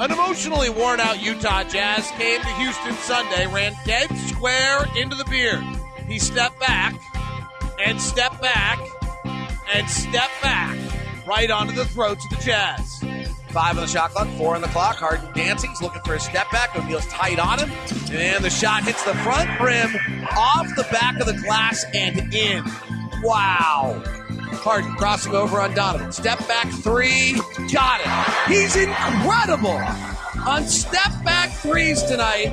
An emotionally worn out Utah Jazz came to Houston Sunday, ran dead square into the beard. He stepped back and stepped back and stepped back right onto the throats of the Jazz. Five on the shot clock, four on the clock. Harden dancing. He's looking for a step back. O'Neale's tight on him. And the shot hits the front rim, off the back of the glass, and in. Wow. Harden crossing over on Donovan. Step back three. Got it. He's incredible. On step back threes tonight,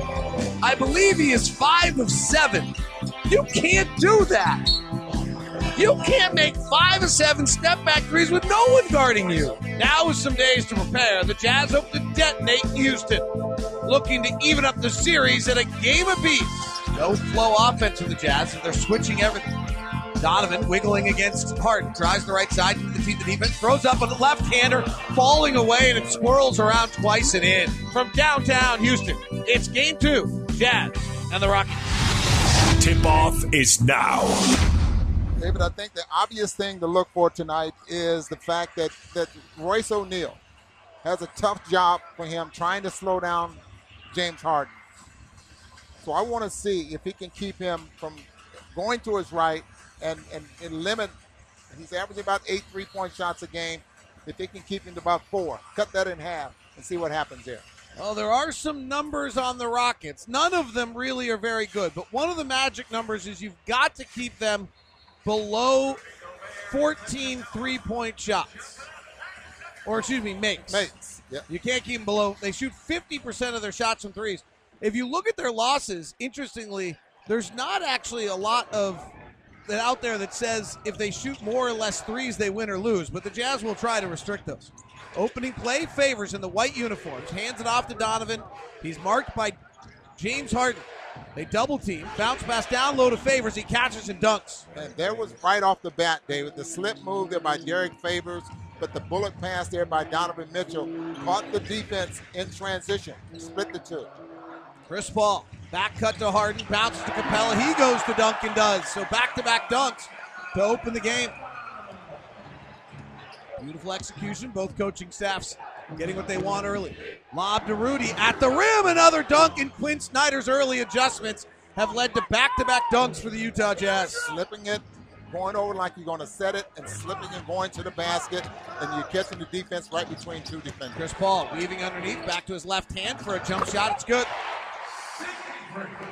I believe he is five of seven. You can't do that. You can't make five of seven step back threes with no one guarding you. Now, with some days to prepare, the Jazz hope to detonate Houston, looking to even up the series at a game apiece. No flow offense for the Jazz, and they're switching everything. Donovan wiggling against Harden, tries the right side to defeat the defense, throws up a left hander, falling away, and it swirls around twice and in. From downtown Houston, it's game two, Jazz and the Rockets. Tip off is now. David, I think the obvious thing to look for tonight is the fact that, that Royce O'Neale has a tough job for him trying to slow down James Harden. So I want to see if he can keep him from going to his right and, and, and limit. He's averaging about eight three point shots a game. If they can keep him to about four, cut that in half and see what happens there. Well, there are some numbers on the Rockets. None of them really are very good, but one of the magic numbers is you've got to keep them below 14 three point shots. Or, excuse me, makes. Makes. Yep. You can't keep them below. They shoot 50% of their shots from threes. If you look at their losses, interestingly, there's not actually a lot of that out there that says if they shoot more or less threes, they win or lose. But the Jazz will try to restrict those. Opening play favors in the white uniforms. Hands it off to Donovan. He's marked by James Harden. They double team, bounce pass down low to Favors. He catches and dunks. And there was right off the bat, David, the slip move there by Derrick Favors, but the bullet pass there by Donovan Mitchell caught the defense in transition, split the two. Chris Paul, back cut to Harden, bounces to Capela. He goes to dunk and does. So back to back dunks to open the game. Beautiful execution. Both coaching staffs getting what they want early. Lob to Rudy at the rim. Another dunk, and Quin Snyder's early adjustments have led to back to back dunks for the Utah Jazz. Slipping it, going over like you're going to set it, and slipping and going to the basket, and you're catching the defense right between two defenders. Chris Paul weaving underneath, back to his left hand for a jump shot. It's good.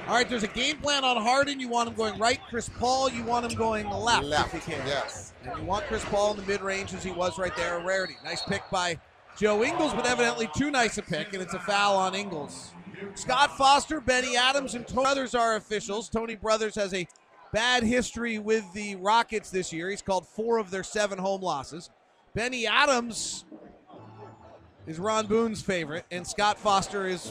All right, there's a game plan on Harden. You want him going right. Chris Paul, you want him going left, Left, if you can. yes. And you want Chris Paul in the mid range as he was right there, a rarity. Nice pick by Joe Ingles, but evidently too nice a pick, and it's a foul on Ingles. Scott Foster, Bennie Adams, and Tony Brothers are officials. Tony Brothers has a bad history with the Rockets this year. He's called four of their seven home losses. Bennie Adams is Ron Boone's favorite, and Scott Foster is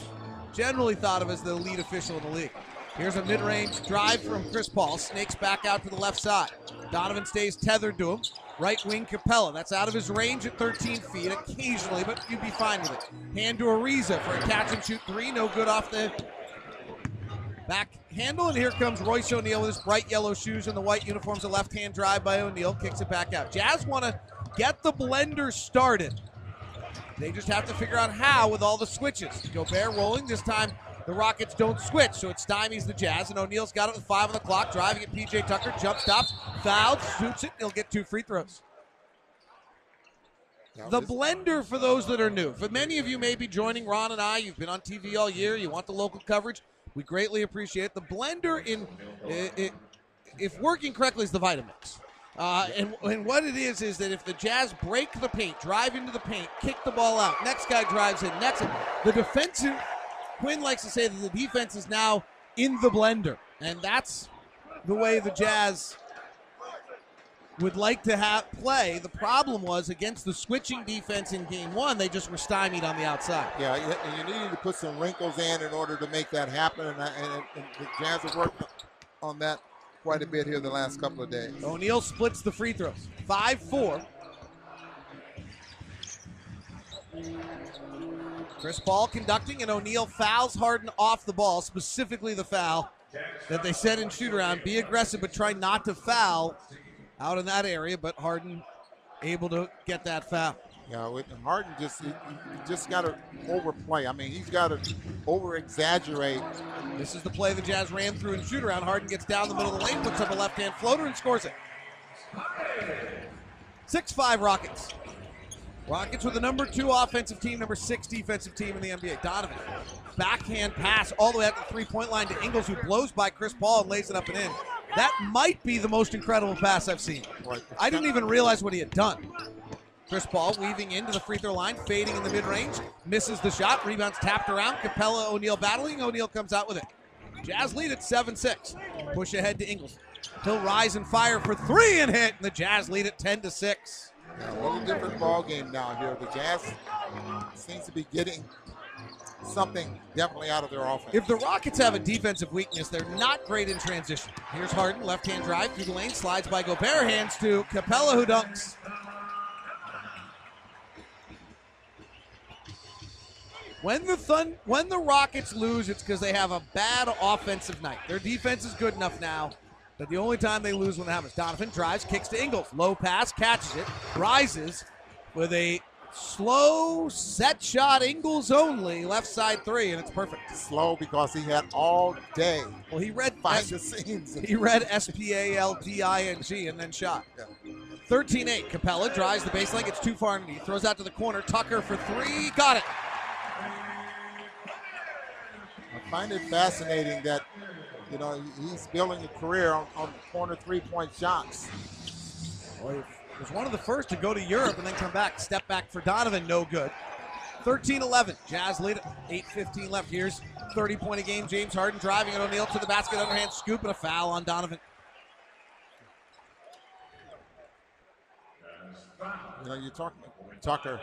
generally thought of as the lead official in the league. Here's a mid-range drive from Chris Paul. Snakes back out to the left side. Donovan stays tethered to him. Right wing Capela. That's out of his range at 13 feet occasionally, but you'd be fine with it. Hand to Ariza for a catch and shoot three. No good off the back handle. And here comes Royce O'Neale with his bright yellow shoes and the white uniforms. A left hand drive by O'Neale. Kicks it back out. Jazz want to get the blender started. They just have to figure out how with all the switches. Gobert rolling. This time the Rockets don't switch, so it stymies the Jazz. And O'Neale's got it with five on the clock, driving at PJ Tucker. Jump stops, fouled, shoots it, and he'll get two free throws. The blender for those that are new. For many of you may be joining Ron and I, you've been on TV all year, you want the local coverage. We greatly appreciate it. The blender in i- i- if working correctly is the Vitamix. Uh, and, and what it is is that if the Jazz break the paint, drive into the paint, kick the ball out, next guy drives in, next the defensive Quin likes to say that the defense is now in the blender, and that's the way the Jazz would like to have play. The problem was against the switching defense in game one, they just were stymied on the outside. Yeah, and you needed to put some wrinkles in in order to make that happen, and, and, and the Jazz have worked on that quite a bit here the last couple of days. O'Neale splits the free throws. 5 4. Chris Paul conducting, and O'Neale fouls Harden off the ball, specifically the foul that they said in shoot around. Be aggressive, but try not to foul out in that area. But Harden able to get that foul. Yeah, with Harden just just got to overplay. I mean, he's got to over exaggerate. This is the play the Jazz ran through in shoot around. Harden gets down the middle of the lane, puts up a left hand floater, and scores it. 6 5 Rockets. Rockets with the number two offensive team, number six defensive team in the NBA. Donovan, backhand pass all the way at the three point line to Ingles, who blows by Chris Paul and lays it up and in. That might be the most incredible pass I've seen. I didn't even realize what he had done. Chris Paul weaving into the free throw line, fading in the mid range, misses the shot, rebounds tapped around. Capela O'Neale battling. O'Neale comes out with it. Jazz lead at 7 6. Push ahead to Ingles. He'll rise and fire for three and hit, and the Jazz lead at 10 to 6. Yeah, a little different ball game now here. The Jazz seems to be getting something definitely out of their offense. If the Rockets have a defensive weakness, they're not great in transition. Here's Harden, left hand drive through the lane, slides by Gobert, hands to Capela, who dunks. When the Thun- when the Rockets lose, it's because they have a bad offensive night. Their defense is good enough now, but the only time they lose when it happens. Donovan drives, kicks to Ingles, low pass, catches it, rises with a slow set shot, Ingles only, left side three, and it's perfect. Slow because he had all day. Well, he read find the seams. He read S P A L D I N G and then shot. 13 8. Capela drives the baseline, gets too far underneath, throws out to the corner. Tucker for three, got it. I find it fascinating that, you know, he's building a career on, on corner three point shots. He was one of the first to go to Europe and then come back. Step back for Donovan, no good. 13 11. Jazz lead it. 8 15 left. Here's 30 point a game. James Harden driving it. O'Neale to the basket, underhand scoop, and a foul on Donovan. You know, you're talking Tucker.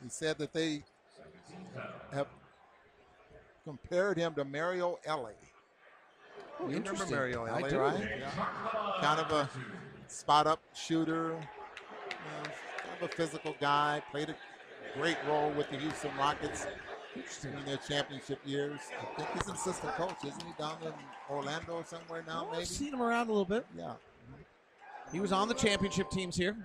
He said that they have compared him to Mario Elie. Oh, you remember. Mario do. right? Yeah. Kind of a spot up shooter, you know, kind of a physical guy. Played a great role with the Houston Rockets in their championship years. I think he's an assistant coach, isn't he? Down in Orlando or somewhere now, I've maybe. seen him around a little bit. Yeah. He was on the championship teams here.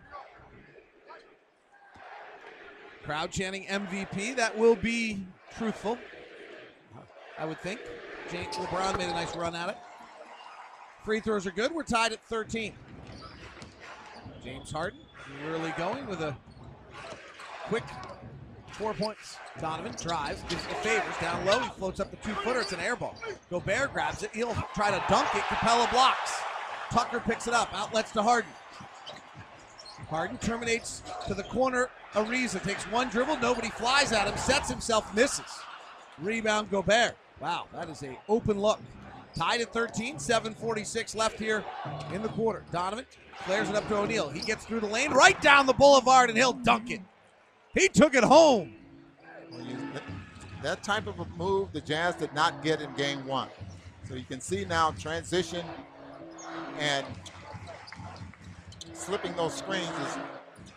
Crowd chanting MVP. That will be truthful, I would think. James LeBron made a nice run at it. Free throws are good. We're tied at 13. James Harden really going with a quick four points. Donovan drives, gives it the favors down low. He floats up the two footer. It's an air ball. Gobert grabs it. He'll try to dunk it. Capela blocks. Tucker picks it up. Outlets to Harden. Harden terminates to the corner. Ariza takes one dribble. Nobody flies at him. Sets himself. Misses. Rebound Gobert. Wow, that is a open look. Tied at 13. 7:46 left here in the quarter. Donovan flares it up to O'Neale. He gets through the lane, right down the boulevard, and he'll dunk it. He took it home. Well, you, that, that type of a move the Jazz did not get in game one. So you can see now transition and slipping those screens is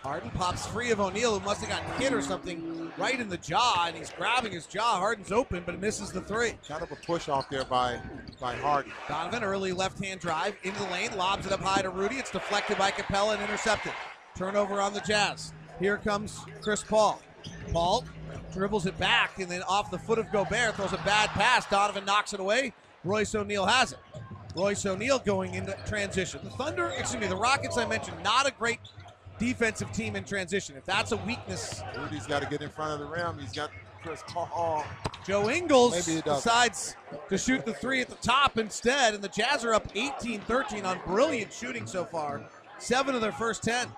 Harden pops free of O'Neale, who must have gotten hit or something right in the jaw, and he's grabbing his jaw. Harden's open, but misses the three. kind of a push off there by, by Harden. Donovan, early left hand drive into the lane, lobs it up high to Rudy. It's deflected by Capela and intercepted. Turnover on the Jazz. Here comes Chris Paul. Paul dribbles it back and then off the foot of Gobert throws a bad pass. Donovan knocks it away. Royce O'Neale has it. Royce O'Neale going into transition. The Thunder, excuse me, the Rockets I mentioned, not a great defensive team in transition. If that's a weakness, Rudy's got to get in front of the rim. He's got Chris Paul. Joe Ingles Maybe he doesn't. decides to shoot the three at the top instead, and the Jazz are up 18 13 on brilliant shooting so far. Seven of their first 10.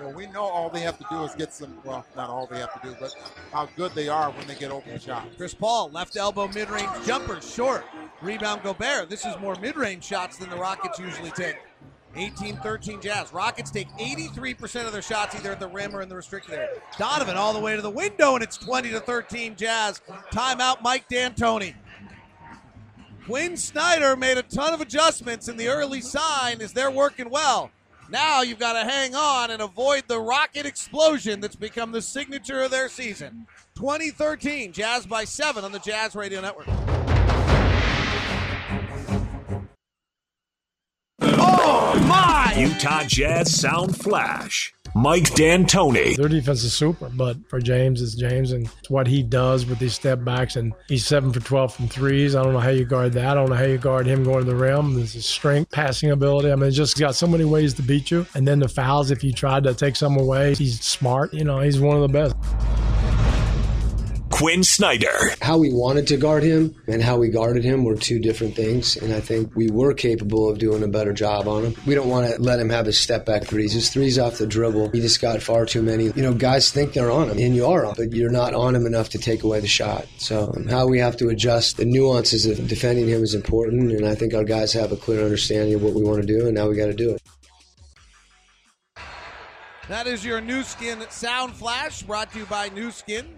Well, we know all they have to do is get some, well, not all they have to do, but how good they are when they get open shots. Chris Paul, left elbow mid range jumper, short. Rebound Gobert. This is more mid range shots than the Rockets usually take. 18 13 Jazz. Rockets take 83% of their shots either at the rim or in the restricted area. Donovan all the way to the window, and it's 20 to 13 Jazz. Timeout, Mike D'Antoni. Quin Snyder made a ton of adjustments, in the early sign is they're working well. Now you've got to hang on and avoid the rocket explosion that's become the signature of their season. 2013, Jazz by seven on the Jazz Radio Network. Utah Jazz Sound Flash. Mike D'Antoni. Their defense is super, but for James, it's James and it's what he does with these step backs. And he's seven for 12 from threes. I don't know how you guard that. I don't know how you guard him going to the rim. There's his strength, passing ability. I mean, just got so many ways to beat you. And then the fouls, if you tried to take some away, he's smart. You know, he's one of the best. Quin Snyder. How we wanted to guard him and how we guarded him were two different things, and I think we were capable of doing a better job on him. We don't want to let him have his step back threes. His threes off the dribble, he just got far too many. You know, guys think they're on him, and you are on, him, but you're not on him enough to take away the shot. So um, how we have to adjust the nuances of defending him is important, and I think our guys have a clear understanding of what we want to do, and now we got to do it. That is your Nu Skin Sound Flash brought to you by Nu Skin.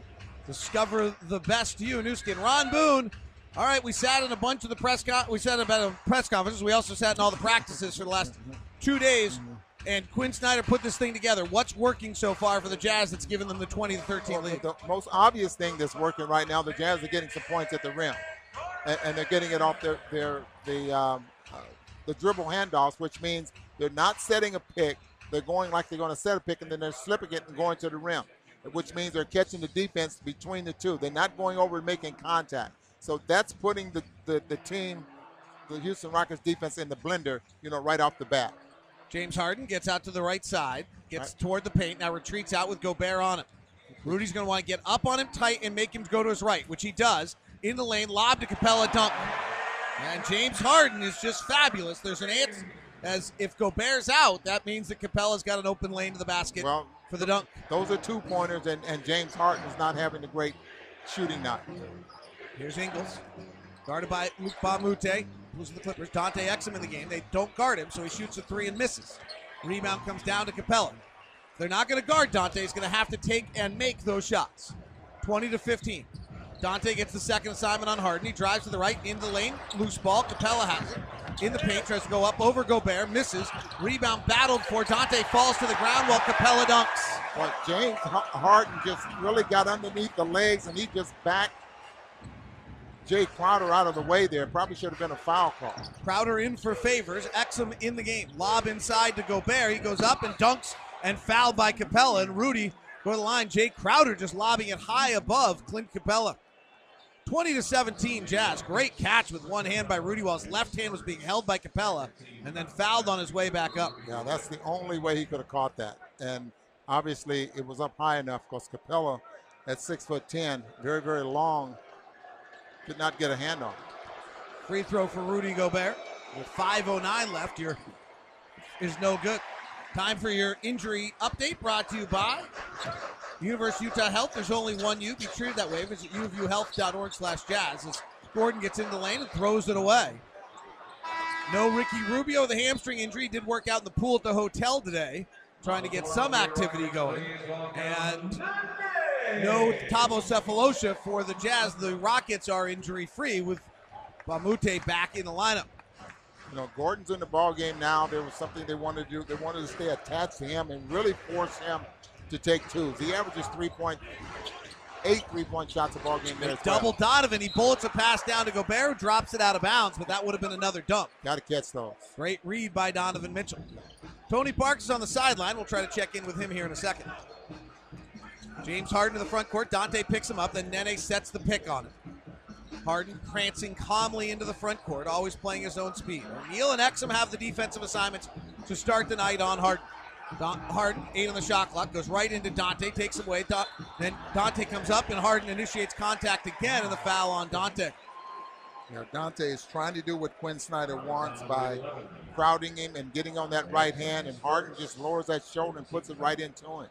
Discover the best you, Nu Skin. Ron Boone. All right, we sat in a bunch of the press con- we sat in a press conferences. We also sat in all the practices for the last two days. And Quin Snyder put this thing together. What's working so far for the Jazz that's given them the 20 to 13 lead? the most obvious thing that's working right now, the Jazz are getting some points at the rim, and, and they're getting it off their their the um, uh, the dribble handoffs, which means they're not setting a pick. They're going like they're going to set a pick, and then they're slipping it and going to the rim, which means they're catching the defense between the two. They're not going over and making contact. So that's putting the, the, the team, the Houston Rockets defense in the blender, you know, right off the bat. James Harden gets out to the right side, gets Right. toward the paint, now retreats out with Gobert on him. Rudy's going to want to get up on him tight and make him go to his right, which he does. In the lane, lob to Capella, dunk. And James Harden is just fabulous. There's an answer. As if Gobert's out, that means that Capella's got an open lane to the basket Well, for the dunk. Those are two pointers, and, and James Harden is not having a great shooting night. Here's Ingles, guarded by Luc Mbah a Moute, who's the Clippers. Dante Exum in the game. They don't guard him, so he shoots a three and misses. Rebound comes down to Capela. They're not going to guard Dante. He's going to have to take and make those shots. 20 to 15. Dante gets the second assignment on Harden. He drives to the right into the lane. Loose ball. Capela has it. In the paint, tries to go up over Gobert. Misses. Rebound battled for. Dante falls to the ground while Capela dunks. But James Har- Harden just really got underneath the legs and he just backed Jae Crowder out of the way there. Probably should have been a foul call. Crowder in for favors. Exum in the game. Lob inside to Gobert. He goes up and dunks and fouled by Capela. And Rudy go to the line. Jae Crowder just lobbing it high above Clint Capela. 20 to 17 Jazz. Great catch with one hand by Rudy while his left hand was being held by Capela and then fouled on his way back up. Yeah, that's the only way he could have caught that. And obviously it was up high enough because Capela at six foot ten, very, very long, could not get a hand on it. Free throw for Rudy Gobert. With 5.09 left, your is no good. Time for your injury update brought to you by University of Utah Health. There's only one you. Be treated that way. Visit uofuhealth.org slash jazz as Gordon gets in the lane and throws it away. No Ricky Rubio. The hamstring injury did work out in the pool at the hotel today, trying to get some activity going. And no Thabo Sefolosha for the Jazz. The Rockets are injury free with Mbah a Moute back in the lineup. You know, Gordon's in the ball game now. There was something they wanted to do. They wanted to stay attached to him and really force him to take twos. He averages three point eight three point shots a ball game there. as well. Double Donovan. He bullets a pass down to Gobert, who drops it out of bounds, but that would have been another dunk. Got to catch those. Great read by Donovan Mitchell. Tony Parks is on the sideline. We'll try to check in with him here in a second. James Harden to the front court. Dante picks him up. Then Nene sets the pick on him. Harden prancing calmly into the front court, always playing his own speed. O'Neale and Exum have the defensive assignments to start the night on Harden. Harden, eight on the shot clock, goes right into Dante, takes him away. Da- then Dante comes up, and Harden initiates contact again, and the foul on Dante. You know, Dante is trying to do what Quin Snyder wants by crowding him and getting on that right hand, and Harden just lowers that shoulder and puts it right into him.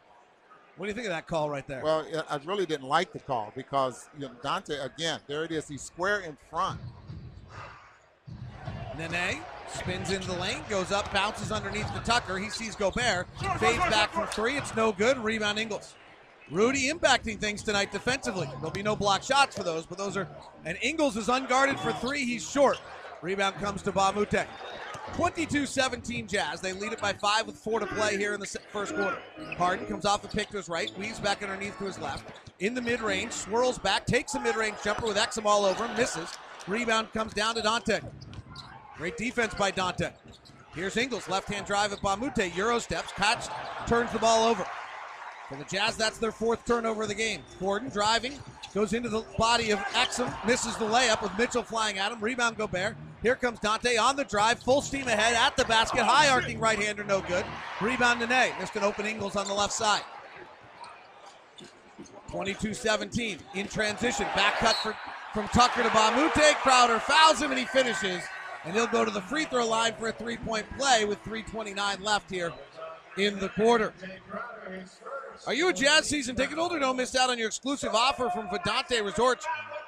What do you think of that call right there? Well, I really didn't like the call because you know, Dante, again, there it is. He's square in front. Nene spins into the lane, goes up, bounces underneath the Tucker. He sees Gobert, fades back from three. It's no good. Rebound Ingles. Rudy impacting things tonight defensively. There'll be no block shots for those, but those are. And Ingles is unguarded for three. He's short. Rebound comes to Mbah a Moute. 22 17 Jazz. They lead it by five with four to play here in the first quarter. Harden comes off a pick to his right, weaves back underneath to his left. In the mid range, swirls back, takes a mid range jumper with Exum all over him, misses. Rebound comes down to Dante. Great defense by Dante. Here's Ingles, left-hand drive at Mbah a Moute. Euro steps, catch, turns the ball over. For the Jazz, that's their fourth turnover of the game. Gordon driving, goes into the body of Exum, misses the layup with Mitchell flying at him. Rebound Gobert. Here comes Dante on the drive, full steam ahead at the basket. High arcing right hander, no good. Rebound Nene. Missed an open Ingles on the left side. 22 17 in transition. Back cut for, from Tucker to Mbah a Moute. Crowder fouls him and he finishes. And he'll go to the free throw line for a three point play with 3.29 left here in the quarter. Are you a Jazz season ticket holder? Don't miss out on your exclusive offer from Vidanta Resorts.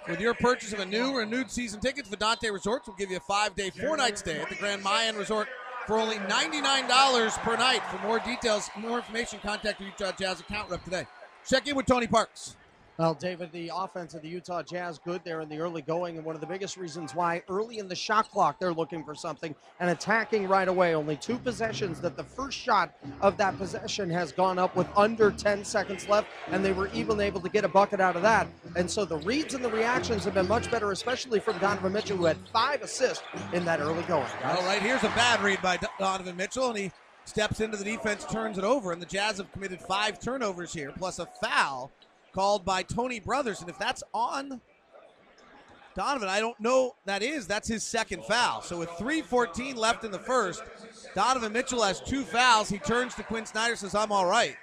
With your purchase of a new or renewed season tickets, Vidanta Resorts will give you a five day, four night stay at the Grand Mayan Resort for only $99 per night. For more details, more information, contact your Utah Jazz account rep today. Check in with Tony Parks. Well, David, the offense of the Utah Jazz good there in the early going, and one of the biggest reasons why early in the shot clock they're looking for something and attacking right away. Only two possessions that the first shot of that possession has gone up with under 10 seconds left, and they were even able to get a bucket out of that. And so the reads and the reactions have been much better, especially from Donovan Mitchell, who had five assists in that early going. guys. All right, here's a bad read by Donovan Mitchell, and he steps into the defense, turns it over, and the Jazz have committed five turnovers here, plus a foul called by Tony Brothers. And if that's on Donovan, I don't know that is. That's his second foul. So with 3.14 left in the first, Donovan Mitchell has two fouls. He turns to Quin Snyder, says, I'm all right.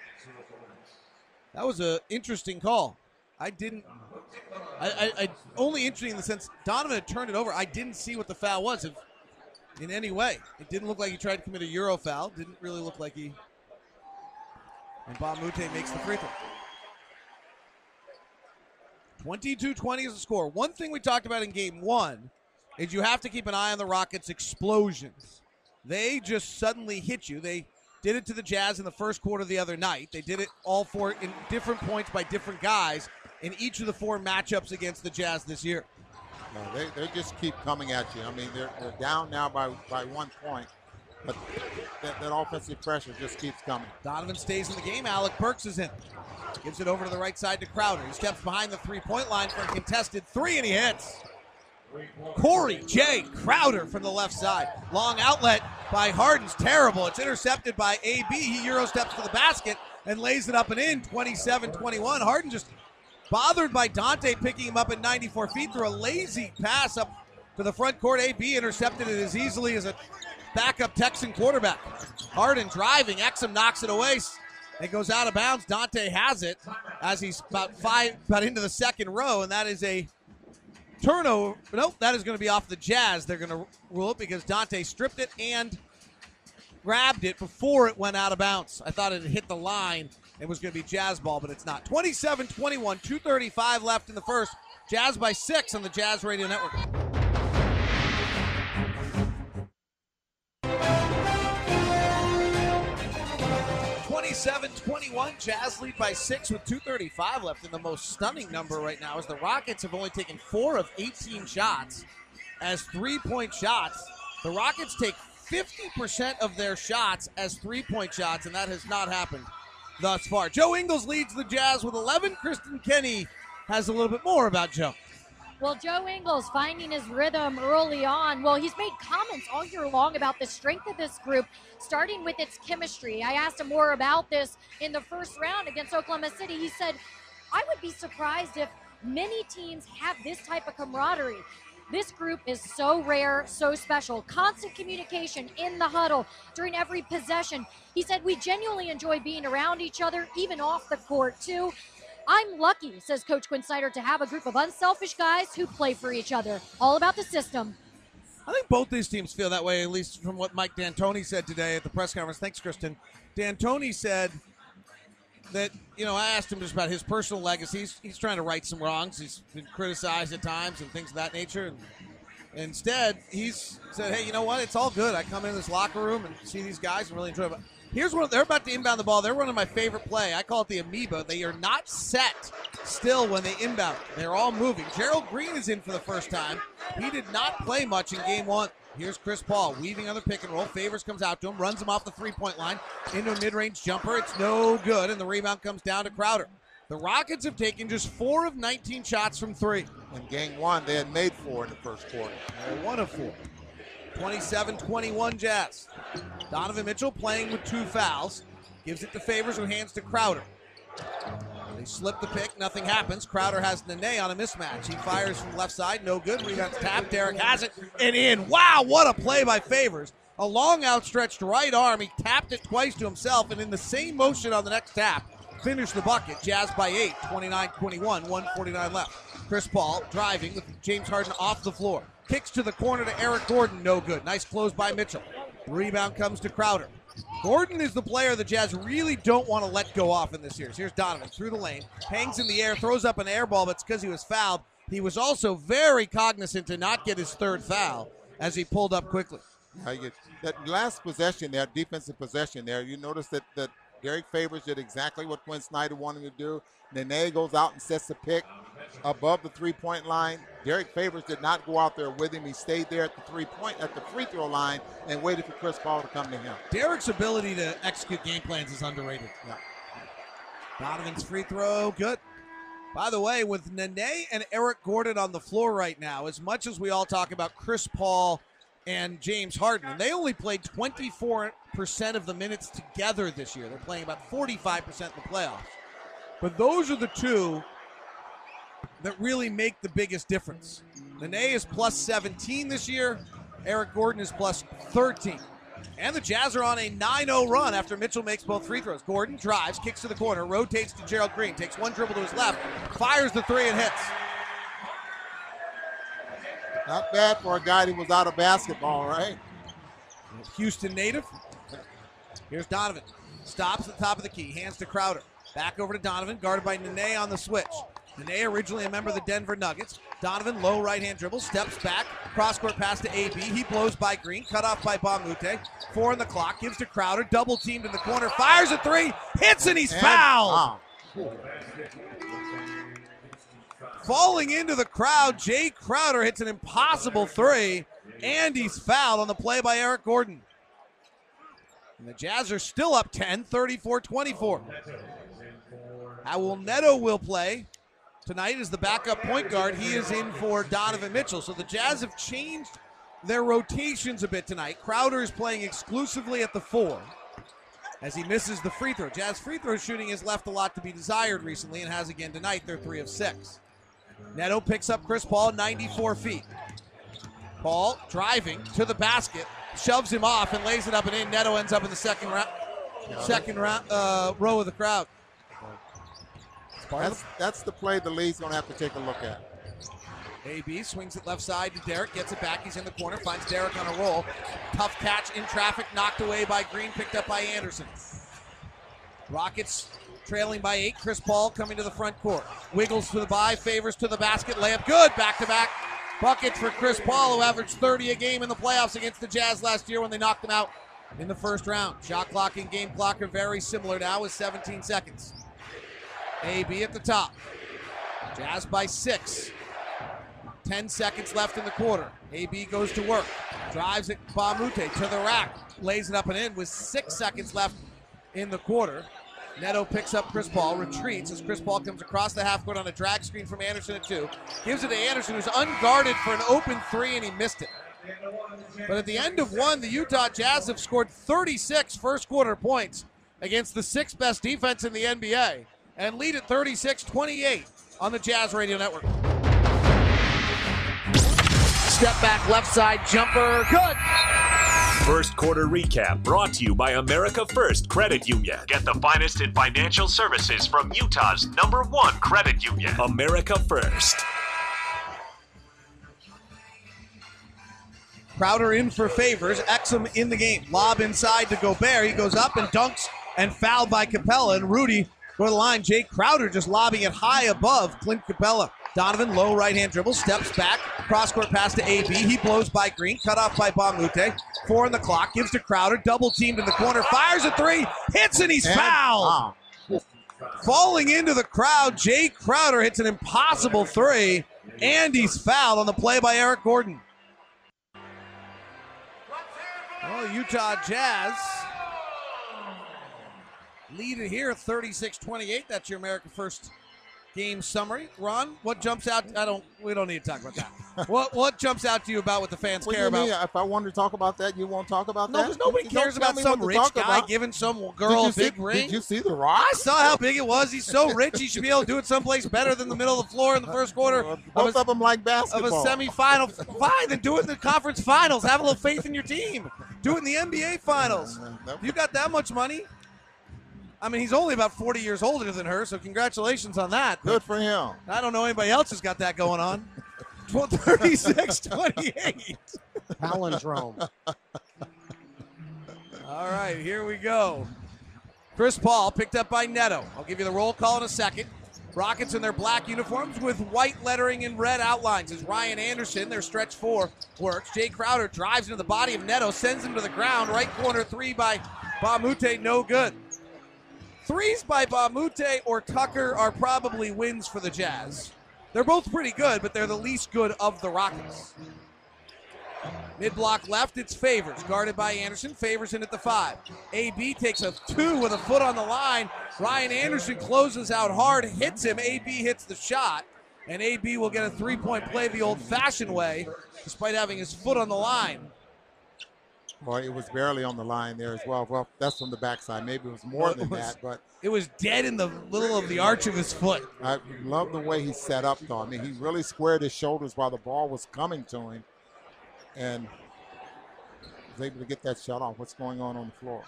That was an interesting call. I didn't. I, I, I only interesting in the sense Donovan had turned it over. I didn't see what the foul was if, in any way. It didn't look like he tried to commit a euro foul. Didn't really look like he. And Bob Bamute makes the free throw. 22 20 is the score. One thing we talked about in game one is you have to keep an eye on the Rockets' explosions. They just suddenly hit you. They did it to the Jazz in the first quarter the other night. They did it all four in different points by different guys in each of the four matchups against the Jazz this year. They, they just keep coming at you. I mean, they're, they're down now by, by one point, but that, that offensive pressure just keeps coming. Donovan stays in the game. Alec Burks is in. Gives it over to the right side to Crowder. He steps behind the three point line for a contested three, and he hits. Corey J. Crowder from the left side. Long outlet by Harden's terrible. It's intercepted by AB. He Euro steps to the basket and lays it up and in 27 21. Harden just bothered by Dante picking him up at 94 feet through a lazy pass up to the front court. AB intercepted it as easily as a backup Texan quarterback. Harden driving. Exum knocks it away. It goes out of bounds. Dante has it as he's about five, about into the second row, and that is a turnover. Nope, that is going to be off the Jazz. They're going to rule it because Dante stripped it and grabbed it before it went out of bounds. I thought it hit the line. It was going to be Jazz ball, but it's not. 27 21, 235 left in the first. Jazz by six on the Jazz Radio Network. 27 21. Jazz lead by six with 235 left. And the most stunning number right now is the Rockets have only taken four of 18 shots as three point shots. The Rockets take 50% of their shots as three point shots, and that has not happened thus far. Joe Ingles leads the Jazz with 11. Kristen Kenny has a little bit more about Joe. Well, Joe Ingles finding his rhythm early on. Well, he's made comments all year long about the strength of this group, starting with its chemistry. I asked him more about this in the first round against Oklahoma City. He said, I would be surprised if many teams have this type of camaraderie. This group is so rare, so special. Constant communication in the huddle during every possession. He said, We genuinely enjoy being around each other, even off the court, too. I'm lucky, says Coach Quin Snyder, to have a group of unselfish guys who play for each other. All about the system. I think both these teams feel that way, at least from what Mike D'Antoni said today at the press conference. Thanks, Kristen. D'Antoni said that, you know, I asked him just about his personal legacy. He's, he's trying to right some wrongs. He's been criticized at times and things of that nature. And instead, he's said, hey, you know what? It's all good. I come in this locker room and see these guys and really enjoy it. Here's one. They're about to inbound the ball. They're running my favorite play. I call it the amoeba. They are not set still when they inbound. They're all moving. Gerald Green is in for the first time. He did not play much in game one. Here's Chris Paul weaving on the pick and roll. Favors comes out to him, runs him off the three point line into a mid range jumper. It's no good, and the rebound comes down to Crowder. The Rockets have taken just four of 19 shots from three. In game one, they had made four in the first quarter. one of four. 27 21 Jazz. Donovan Mitchell playing with two fouls. Gives it to Favors, who hands to Crowder. They slip the pick, nothing happens. Crowder has Nene on a mismatch. He fires from left side, no good. Rebound's tapped. Derrick has it and in. Wow, what a play by Favors. A long outstretched right arm. He tapped it twice to himself, and in the same motion on the next tap, finished the bucket. Jazz by eight, 29 21, 149 left. Chris Paul driving with James Harden off the floor. Kicks to the corner to Eric Gordon, no good. Nice close by Mitchell. Rebound comes to Crowder. Gordon is the player the Jazz really don't want to let go off in this series. Here's Donovan through the lane, hangs in the air, throws up an air ball, but it's because he was fouled. He was also very cognizant to not get his third foul as he pulled up quickly. That last possession there, defensive possession there, you notice that, that Derrick Favors did exactly what Quin Snyder wanted to do. Nene goes out and sets the pick above the three-point line. Derrick Favors did not go out there with him. He stayed there at the three-point at the free throw line and waited for Chris Paul to come to him. Derrick's ability to execute game plans is underrated. Yeah. Donovan's free throw, good. By the way, with Nene and Eric Gordon on the floor right now, as much as we all talk about Chris Paul and James Harden, they only played 24% of the minutes together this year. They're playing about 45% in the playoffs. But those are the two that really make the biggest difference. Nene is plus 17 this year. Eric Gordon is plus 13. And the Jazz are on a 9 0 run after Mitchell makes both free throws. Gordon drives, kicks to the corner, rotates to Gerald Green, takes one dribble to his left, fires the three, and hits. Not bad for a guy who was out of basketball, right? Houston native. Here's Donovan. Stops at the top of the key, hands to Crowder. Back over to Donovan, guarded by Nene on the switch. Nene, originally a member of the Denver Nuggets. Donovan, low right hand dribble, steps back, cross court pass to AB. He blows by Green, cut off by Mbah. Four on the clock, gives to Crowder, double teamed in the corner, fires a three, hits, and he's and, fouled. Falling into the crowd, Jae Crowder hits an impossible three, and he's fouled on the play by Eric Gordon. And the Jazz are still up 10, 34 24. Raul Neto will play tonight as the backup point guard. He is in for Donovan Mitchell. So the Jazz have changed their rotations a bit tonight. Crowder is playing exclusively at the four as he misses the free throw. Jazz free throw shooting has left a lot to be desired recently and has again tonight. They're three of six. Neto picks up Chris Paul 94 feet. Paul driving to the basket, shoves him off and lays it up and in. Neto ends up in the second round, second round, uh, row of the crowd. That's, that's the play the league's going to have to take a look at. AB swings it left side to Derrick, gets it back. He's in the corner, finds Derrick on a roll. Tough catch in traffic, knocked away by Green, picked up by Anderson. Rockets trailing by eight. Chris Paul coming to the front court. Wiggles to the by, favors to the basket, layup good. Back to back buckets for Chris Paul, who averaged 30 a game in the playoffs against the Jazz last year when they knocked them out in the first round. Shot clock and game clock are very similar now with 17 seconds. AB at the top. Jazz by six. 10 seconds left in the quarter. AB goes to work. Drives it a to the rack. Lays it up and in with six seconds left in the quarter. Neto picks up Chris Paul, retreats as Chris Paul comes across the half court on a drag screen from Anderson at two. Gives it to Anderson, who's unguarded for an open three, and he missed it. But at the end of one, the Utah Jazz have scored 36 first quarter points against the sixth best defense in the NBA and lead at 36 28 on the Jazz Radio Network. Step back left side jumper. Good. First quarter recap brought to you by America First Credit Union. Get the finest in financial services from Utah's number one credit union, America First. Crowder in for favors. Exum in the game. Lob inside to Gobert. He goes up and dunks and fouled by Capella. And Rudy for the line. Jake Crowder just lobbing it high above Clint Capela. Donovan, low right hand dribble, steps back, cross court pass to AB. He blows by Green, cut off by a Four on the clock, gives to Crowder, double teamed in the corner, fires a three, hits and he's and, fouled. Falling into the crowd, Jae Crowder hits an impossible three, and he's fouled on the play by Eric Gordon. Well, Utah Jazz lead it here 36 28. That's your America First game summary. Ron, what jumps out? I don't. We don't need to talk about that. what What jumps out to you about what the fans What care you mean? about? If I wanted to talk about that, you won't talk about No, that. because nobody You cares about some rich guy about. giving some girl a see, big ring. Did you see the rock? I saw how big it was. He's so rich, he should be able to do it someplace better than the middle of the floor in the first quarter of Both a, of them like basketball of a semifinal. Fine, then do it in the conference finals. Have a little faith in your team. Do it in the NBA finals. You got that much money? I mean, he's only about 40 years older than her, so congratulations on that. Good for him. I don't know anybody else who's got that going on. 36 28. Palindrome. All right, here we go. Chris Paul picked up by Neto. I'll give you the roll call in a second. Rockets in their black uniforms with white lettering and red outlines as Ryan Anderson, their stretch four, works. Jae Crowder drives into the body of Neto, sends him to the ground. Right corner three by Mbah a Moute, no good. Threes by Mbah a Moute or Tucker are probably wins for the Jazz. They're both pretty good, but they're the least good of the Rockets. Mid block left, it's Favors, guarded by Anderson. Favors in at the five. AB takes a two with a foot on the line. Ryan Anderson closes out hard, hits him. AB hits the shot, and AB will get a three point play the old fashioned way, despite having his foot on the line. Well, it was barely on the line there as well. Well, that's from the backside. Maybe it was more Well, it than was- that, but It was dead in the middle of the arch of his foot. I love the way he set up, though. I mean, he really squared his shoulders while the ball was coming to him and was able to get that shot off. What's going on on the floor?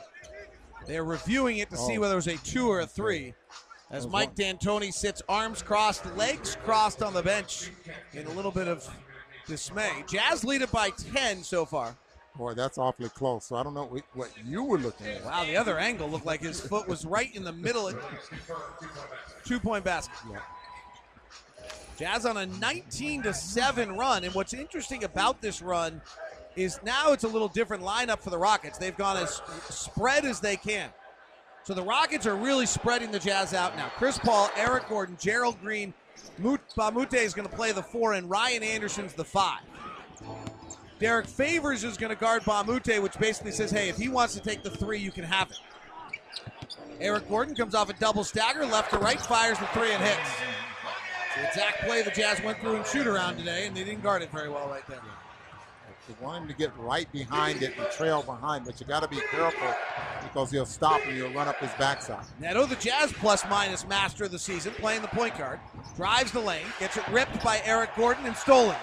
They're reviewing it to see Oh. whether it was a two or a three. As Mike D'Antoni sits arms crossed, legs crossed on the bench in a little bit of dismay. Jazz lead it by 10 so far. Boy, that's awfully close. So I don't know what- you were looking at. Wow, the other angle looked like his foot was right in the middle. of Two point basket. Jazz on a 19 to 7 run. And what's interesting about this run is now it's a little different lineup for the Rockets. They've gone as spread as they can. So the Rockets are really spreading the Jazz out now. Chris Paul, Eric Gordon, Gerald Green, Mut- Mbah a Moute is going to play the four, and Ryan Anderson's the five. Derrick Favors is going to guard Mbah a Moute, which basically says, hey, if he wants to take the three, you can have it. Eric Gordon comes off a double stagger, left to right, fires the three and hits. The exact play the Jazz went through in shoot around today, and they didn't guard it very well right there. You want him to get right behind it and trail behind, but you got to be careful because he'll stop and you'll run up his backside. Neto, the Jazz plus minus master of the season, playing the point guard, drives the lane, gets it ripped by Eric Gordon and stolen.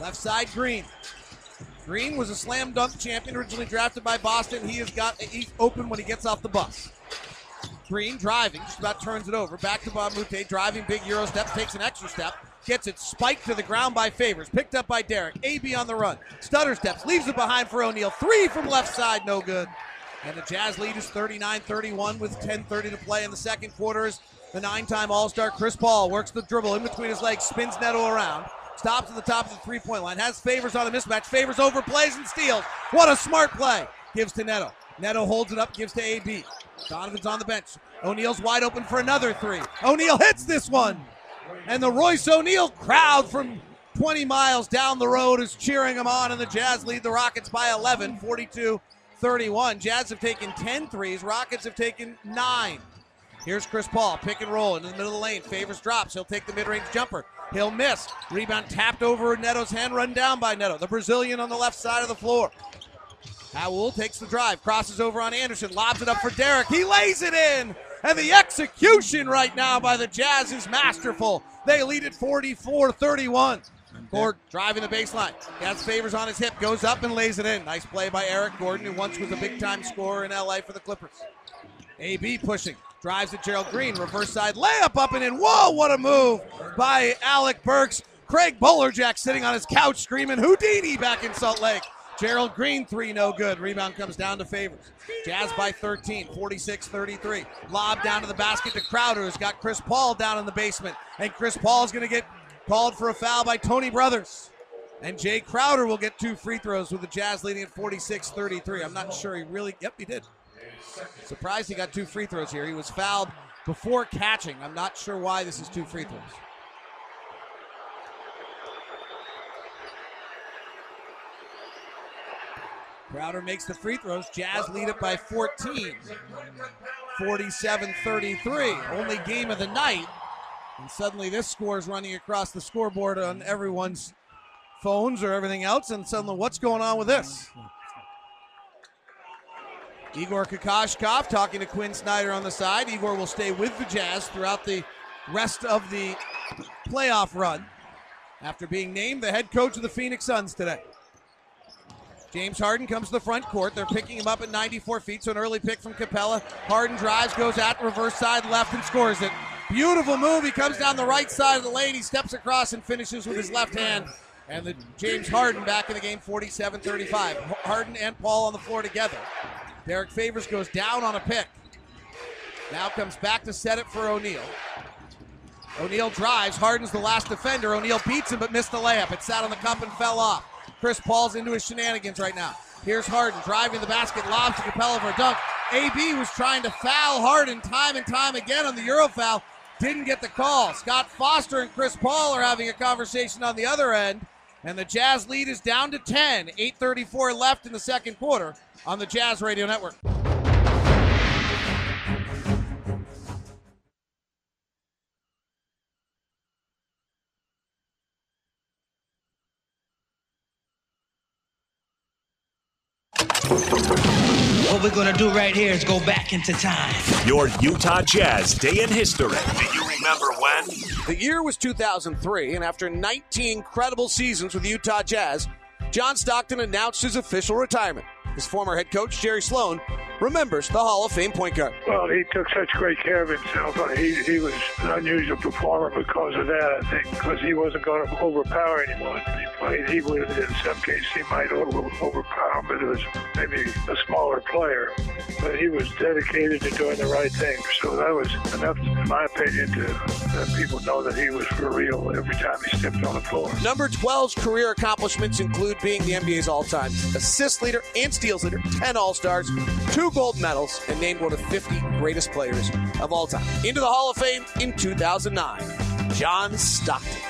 Left side, Green. Green was a slam dunk champion, originally drafted by Boston. He has got he's open when he gets off the bus. Green driving, just about turns it over. Back to Bob Mute, driving big Euro step, takes an extra step, gets it spiked to the ground by Favors, picked up by Derrick. AB on the run, stutter steps, leaves it behind for O'Neale. Three from left side, no good. And the Jazz lead is 39-31 with 10:30 to play in the second quarter. As the nine-time All-Star Chris Paul works the dribble in between his legs, spins Neto around, stops at the top of the three-point line, has Favors on a mismatch. Favors overplays and steals. What a smart play! Gives to Neto. Neto holds it up, gives to AB. Donovan's on the bench. O'Neale's wide open for another three. O'Neale hits this one. And the Royce O'Neale crowd from 20 miles down the road is cheering him on, and the Jazz lead the Rockets by 11, 42 31. Jazz have taken 10 threes, Rockets have taken nine. Here's Chris Paul, pick and roll into the middle of the lane. Favors drops. He'll take the mid range jumper. He'll miss. Rebound tapped over Neto's hand, run down by Neto. The Brazilian on the left side of the floor. Howell takes the drive, crosses over on Anderson, lobs it up for Derrick. He lays it in. And the execution right now by the Jazz is masterful. They lead at 44 31. Gord driving the baseline. Has favors on his hip, goes up and lays it in. Nice play by Eric Gordon, who once was a big time scorer in LA for the Clippers. AB pushing. Drives to Gerald Green. Reverse side layup up and in. Whoa, what a move by Alec Burks. Craig Bolerjack sitting on his couch screaming Houdini back in Salt Lake. Gerald Green, three, no good. Rebound comes down to Favors. Jazz by 13, 46 33. Lob down to the basket to Crowder, who's got Chris Paul down in the basement. And Chris Paul is going to get called for a foul by Tony Brothers. And Jae Crowder will get two free throws with the Jazz leading at 46 33. I'm not sure he really, yep, he did. Surprised he got two free throws here. He was fouled before catching. I'm not sure why this is two free throws. Crowder makes the free throws. Jazz lead it by 14. 47 33. Only game of the night. And suddenly this score is running across the scoreboard on everyone's phones or everything else. And suddenly, what's going on with this? Igor Kokoshkov talking to Quin Snyder on the side. Igor will stay with the Jazz throughout the rest of the playoff run after being named the head coach of the Phoenix Suns today. James Harden comes to the front court. They're picking him up at 94 feet, so an early pick from Capela. Harden drives, goes the reverse side left, and scores it. Beautiful move. He comes down the right side of the lane. He steps across and finishes with his left hand. And the James Harden back in the game, 47-35. Harden and Paul on the floor together. Derrick Favors goes down on a pick. Now comes back to set it for O'Neale. O'Neale drives. Harden's the last defender. O'Neale beats him but missed the layup. It sat on the cup and fell off. Chris Paul's into his shenanigans right now. Here's Harden driving the basket, lobs to Capela for a dunk. AB was trying to foul Harden time and time again on the Euro foul. Didn't get the call. Scott Foster and Chris Paul are having a conversation on the other end. And the Jazz lead is down to 10. 8.34 left in the second quarter on the Jazz Radio Network. What we're gonna do right here is go back into time. Your Utah Jazz Day in History. Do you remember when? The year was 2003, and after 19 incredible seasons with the Utah Jazz, John Stockton announced his official retirement. His former head coach, Jerry Sloan, remembers the Hall of Fame point guard. Well, he took such great care of himself. Uh, he, he was an unusual performer because of that, I think, because he wasn't going to overpower anyone. He played, he would, in some cases, he might overpower, but it was maybe a smaller player. But he was dedicated to doing the right thing. So that was enough, in my opinion, to let people know that he was for real every time he stepped on the floor. Number 12's career accomplishments include being the NBA's all time assist leader and steals leader, 10 All Stars, two gold medals, and named one of 50 greatest players of all time. Into the Hall of Fame in 2009, John Stockton.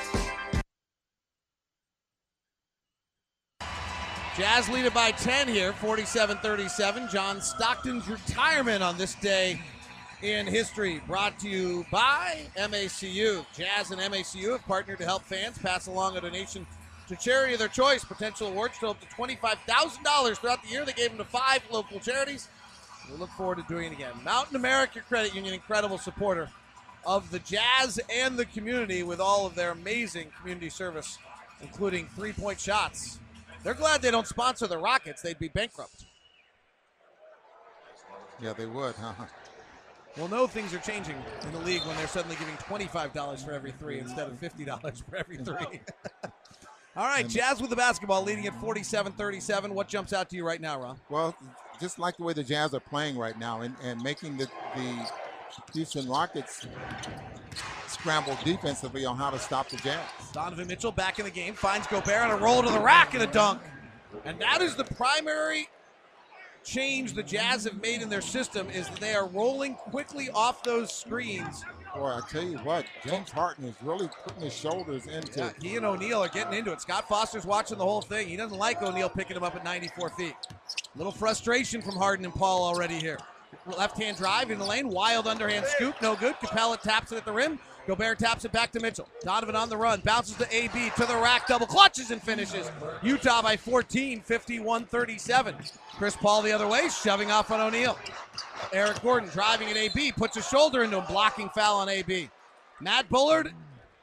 Jazz lead it by 10 here, 47 37. John Stockton's retirement on this day in history brought to you by MACU. Jazz and MACU have partnered to help fans pass along a donation to charity of their choice. Potential awards to up to $25,000 throughout the year. They gave them to five local charities. We look forward to doing it again. Mountain America Credit Union, incredible supporter of the Jazz and the community with all of their amazing community service, including three point shots. They're glad they don't sponsor the Rockets. They'd be bankrupt. Yeah, they would, huh? Well, no, things are changing in the league when they're suddenly giving $25 for every three instead of $50 for every three. All right, Jazz with the basketball leading at 47 37. What jumps out to you right now, Ron? Well, just like the way the Jazz are playing right now and, and making the, the Houston Rockets scramble defensively on how to stop the Jazz. Donovan Mitchell back in the game, finds Gobert on a roll to the rack and a dunk. And that is the primary change the Jazz have made in their system is they are rolling quickly off those screens. Boy, I tell you what, James Harden is really putting his shoulders into Yeah, he and O'Neale are getting into it. Scott Foster's watching the whole thing. He doesn't like O'Neale picking him up at 94 feet. A little frustration from Harden and Paul already here. Left hand drive in the lane, wild underhand scoop, no good. Capela taps it at the rim. Gobert taps it back to Mitchell. Donovan on the run, bounces to AB to the rack, double clutches and finishes. Utah by 14, 51 37. Chris Paul the other way, shoving off on O'Neale. Eric Gordon driving at AB, puts a shoulder into him, blocking foul on AB. Matt Bullard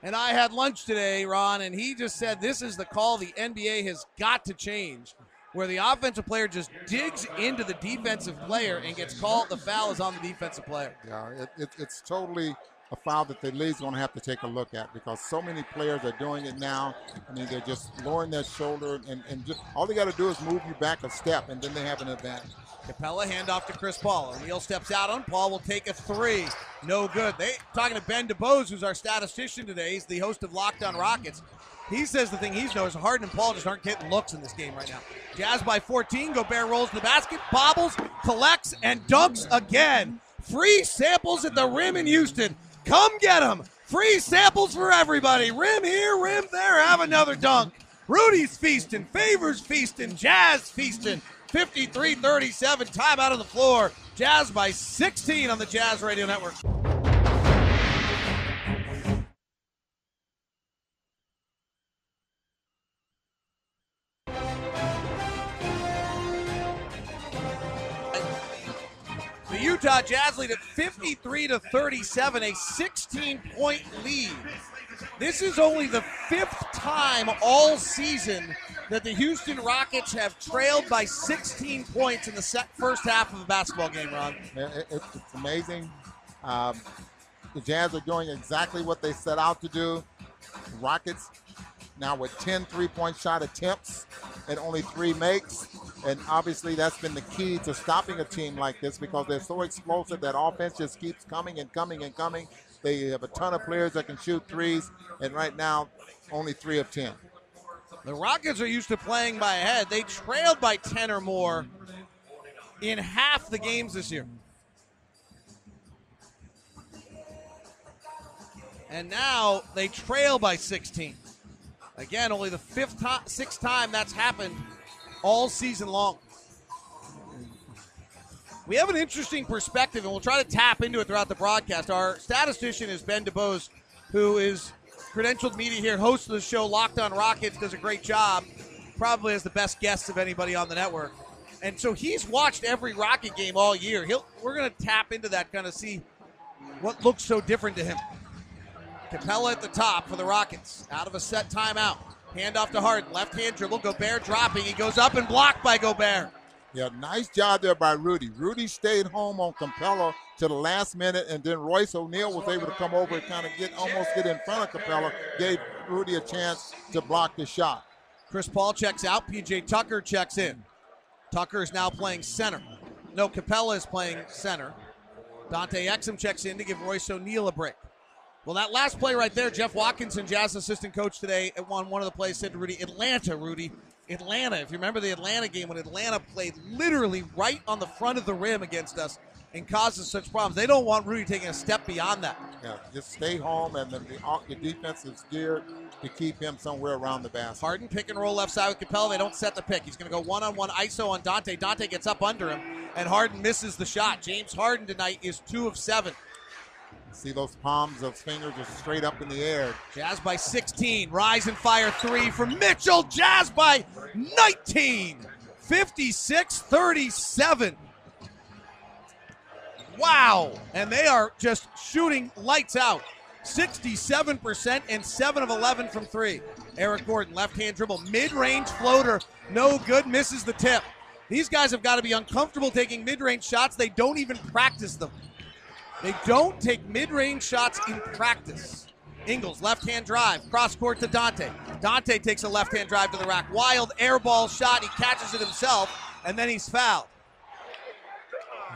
and I had lunch today, Ron, and he just said this is the call the NBA has got to change, where the offensive player just digs into the defensive player and gets called. The foul is on the defensive player. Yeah, it, it, it's totally a foul that the league's going to have to take a look at because so many players are doing it now. I mean, they're just lowering their shoulder, and, and just all they got to do is move you back a step, and then they have an advantage. Capela handoff to Chris Paul. O'Neale steps out on. Paul will take a three. No good. They talking to Ben DuBose, who's our statistician today. He's the host of Locked on Rockets. He says the thing he's noticed: Harden and Paul just aren't getting looks in this game right now. Jazz by 14. Gobert rolls the basket, bobbles, collects, and dunks again. Free samples at the rim in Houston. Come get them. Free samples for everybody. Rim here, rim there. Have another dunk. Rudy's feasting. Favors feasting. Jazz feasting. 53 37. Time out of the floor. Jazz by 16 on the Jazz Radio Network. Utah Jazz lead at 53 to 37, a 16 point lead. This is only the fifth time all season that the Houston Rockets have trailed by 16 points in the first half of a basketball game, Ron. It's amazing. Um, the Jazz are doing exactly what they set out to do. Rockets now with 10 three point shot attempts and only three makes. And obviously, that's been the key to stopping a team like this because they're so explosive that offense just keeps coming and coming and coming. They have a ton of players that can shoot threes, and right now, only three of 10. The Rockets are used to playing by head. They trailed by 10 or more in half the games this year. And now they trail by 16. Again, only the fifth time, sixth time that's happened all season long. We have an interesting perspective, and we'll try to tap into it throughout the broadcast. Our statistician is Ben DuBose, who is credentialed media here, host of the show Locked on Rockets, does a great job. Probably has the best guests of anybody on the network. And so he's watched every Rocket game all year. He'll, we're going to tap into that, kind of see what looks so different to him. Capela at the top for the Rockets, out of a set timeout. Hand off to Harden, left hand dribble. Gobert dropping. He goes up and blocked by Gobert. Yeah, nice job there by Rudy. Rudy stayed home on Capela to the last minute, and then Royce O'Neale was able to come over and kind of get almost get in front of Capela, gave Rudy a chance to block the shot. Chris Paul checks out. PJ Tucker checks in. Tucker is now playing center. No, Capela is playing center. Dante Exum checks in to give Royce O'Neale a break. Well, that last play right there, Jeff Watkinson, Jazz assistant coach today, on one of the plays said to Rudy, Atlanta, Rudy, Atlanta. If you remember the Atlanta game when Atlanta played literally right on the front of the rim against us and causes such problems, they don't want Rudy taking a step beyond that. Yeah, just stay home, and then the, uh, the defense is geared to keep him somewhere around the basket. Harden pick and roll left side with Capela. They don't set the pick. He's going to go one on one ISO on Dante. Dante gets up under him, and Harden misses the shot. James Harden tonight is two of seven. See those palms, those fingers are straight up in the air. Jazz by 16. Rise and fire three from Mitchell. Jazz by 19. 56 37. Wow. And they are just shooting lights out. 67% and 7 of 11 from three. Eric Gordon, left hand dribble, mid range floater. No good, misses the tip. These guys have got to be uncomfortable taking mid range shots. They don't even practice them. They don't take mid range shots in practice. Ingles, left hand drive, cross court to Dante. Dante takes a left hand drive to the rack. Wild air ball shot. He catches it himself, and then he's fouled.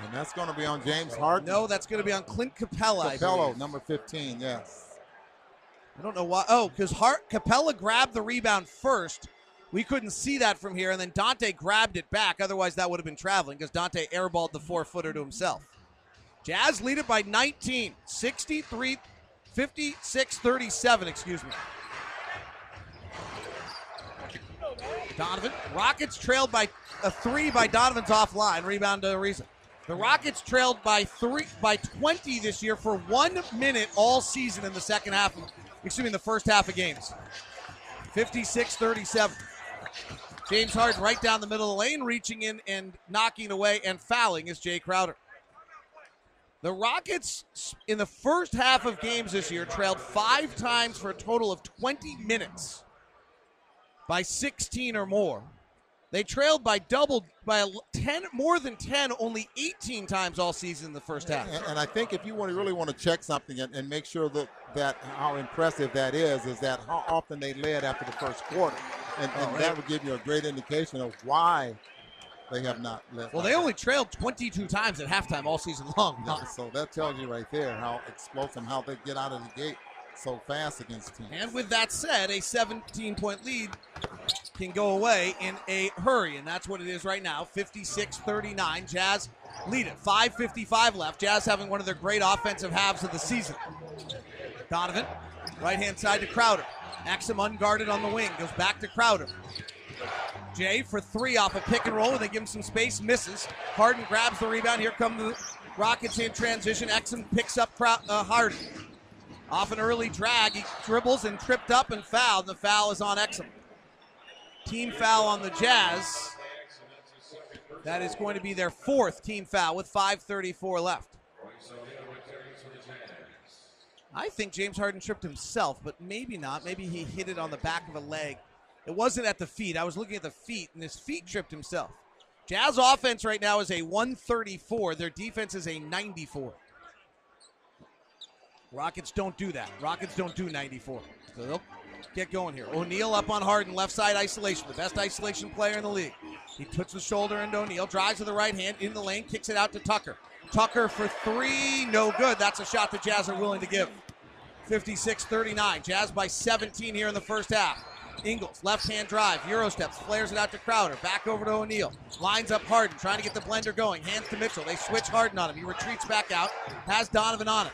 And that's going to be on James Harden. No, that's going to be on Clint Capella. Capela, number 15, yes. I don't know why. Oh, because Hart Capela grabbed the rebound first. We couldn't see that from here, and then Dante grabbed it back. Otherwise, that would have been traveling because Dante airballed the four footer to himself. Jazz lead it by 19, 63, 56 37, excuse me. Donovan. Rockets trailed by a three by Donovan's offline. Rebound to Ariza. The Rockets trailed by three by 20 this year for one minute all season in the second half, of, excuse me, in the first half of games. 56 37. James Harden right down the middle of the lane, reaching in and knocking away and fouling is Jae Crowder. The Rockets, in the first half of games this year, trailed five times for a total of 20 minutes by 16 or more. They trailed by double, by 10, more than 10, only 18 times all season in the first half. And, and I think if you want to really want to check something and, and, make sure that, that how impressive that is, is that how often they led after the first quarter. And, and oh, right. that would give you a great indication of why they have not led. Well, they only trailed 22 times at halftime all season long. Yeah, so that tells you right there how explosive, how they get out of the gate so fast against teams. And with that said, a 17 point lead can go away in a hurry, and that's what it is right now 56 39. Jazz lead it. 5.55 left. Jazz having one of their great offensive halves of the season. Donovan, right hand side to Crowder. Exum unguarded on the wing, goes back to Crowder. Jae for three off a pick and roll, they give him some space, misses. Harden grabs the rebound. Here come the Rockets in transition. Exum picks up uh, Harden. Off an early drag, he dribbles and tripped up and fouled. The foul is on Exum. Team foul on the Jazz. That is going to be their fourth team foul with 5:34 left. I think James Harden tripped himself, but maybe not. Maybe he hit it on the back of a leg. It wasn't at the feet. I was looking at the feet, and his feet tripped himself. Jazz offense right now is a 134. Their defense is a 94. Rockets don't do that. Rockets don't do 94. So they'll get going here. O'Neale up on Harden, left side isolation, the best isolation player in the league. He puts the shoulder into O'Neale, drives to the right hand in the lane, kicks it out to Tucker. Tucker for three, no good. That's a shot the Jazz are willing to give. 56 39. Jazz by 17 here in the first half. Ingles, left hand drive, Euro steps, flares it out to Crowder, back over to O'Neale. Lines up Harden, trying to get the blender going. Hands to Mitchell. They switch Harden on him. He retreats back out, has Donovan on him.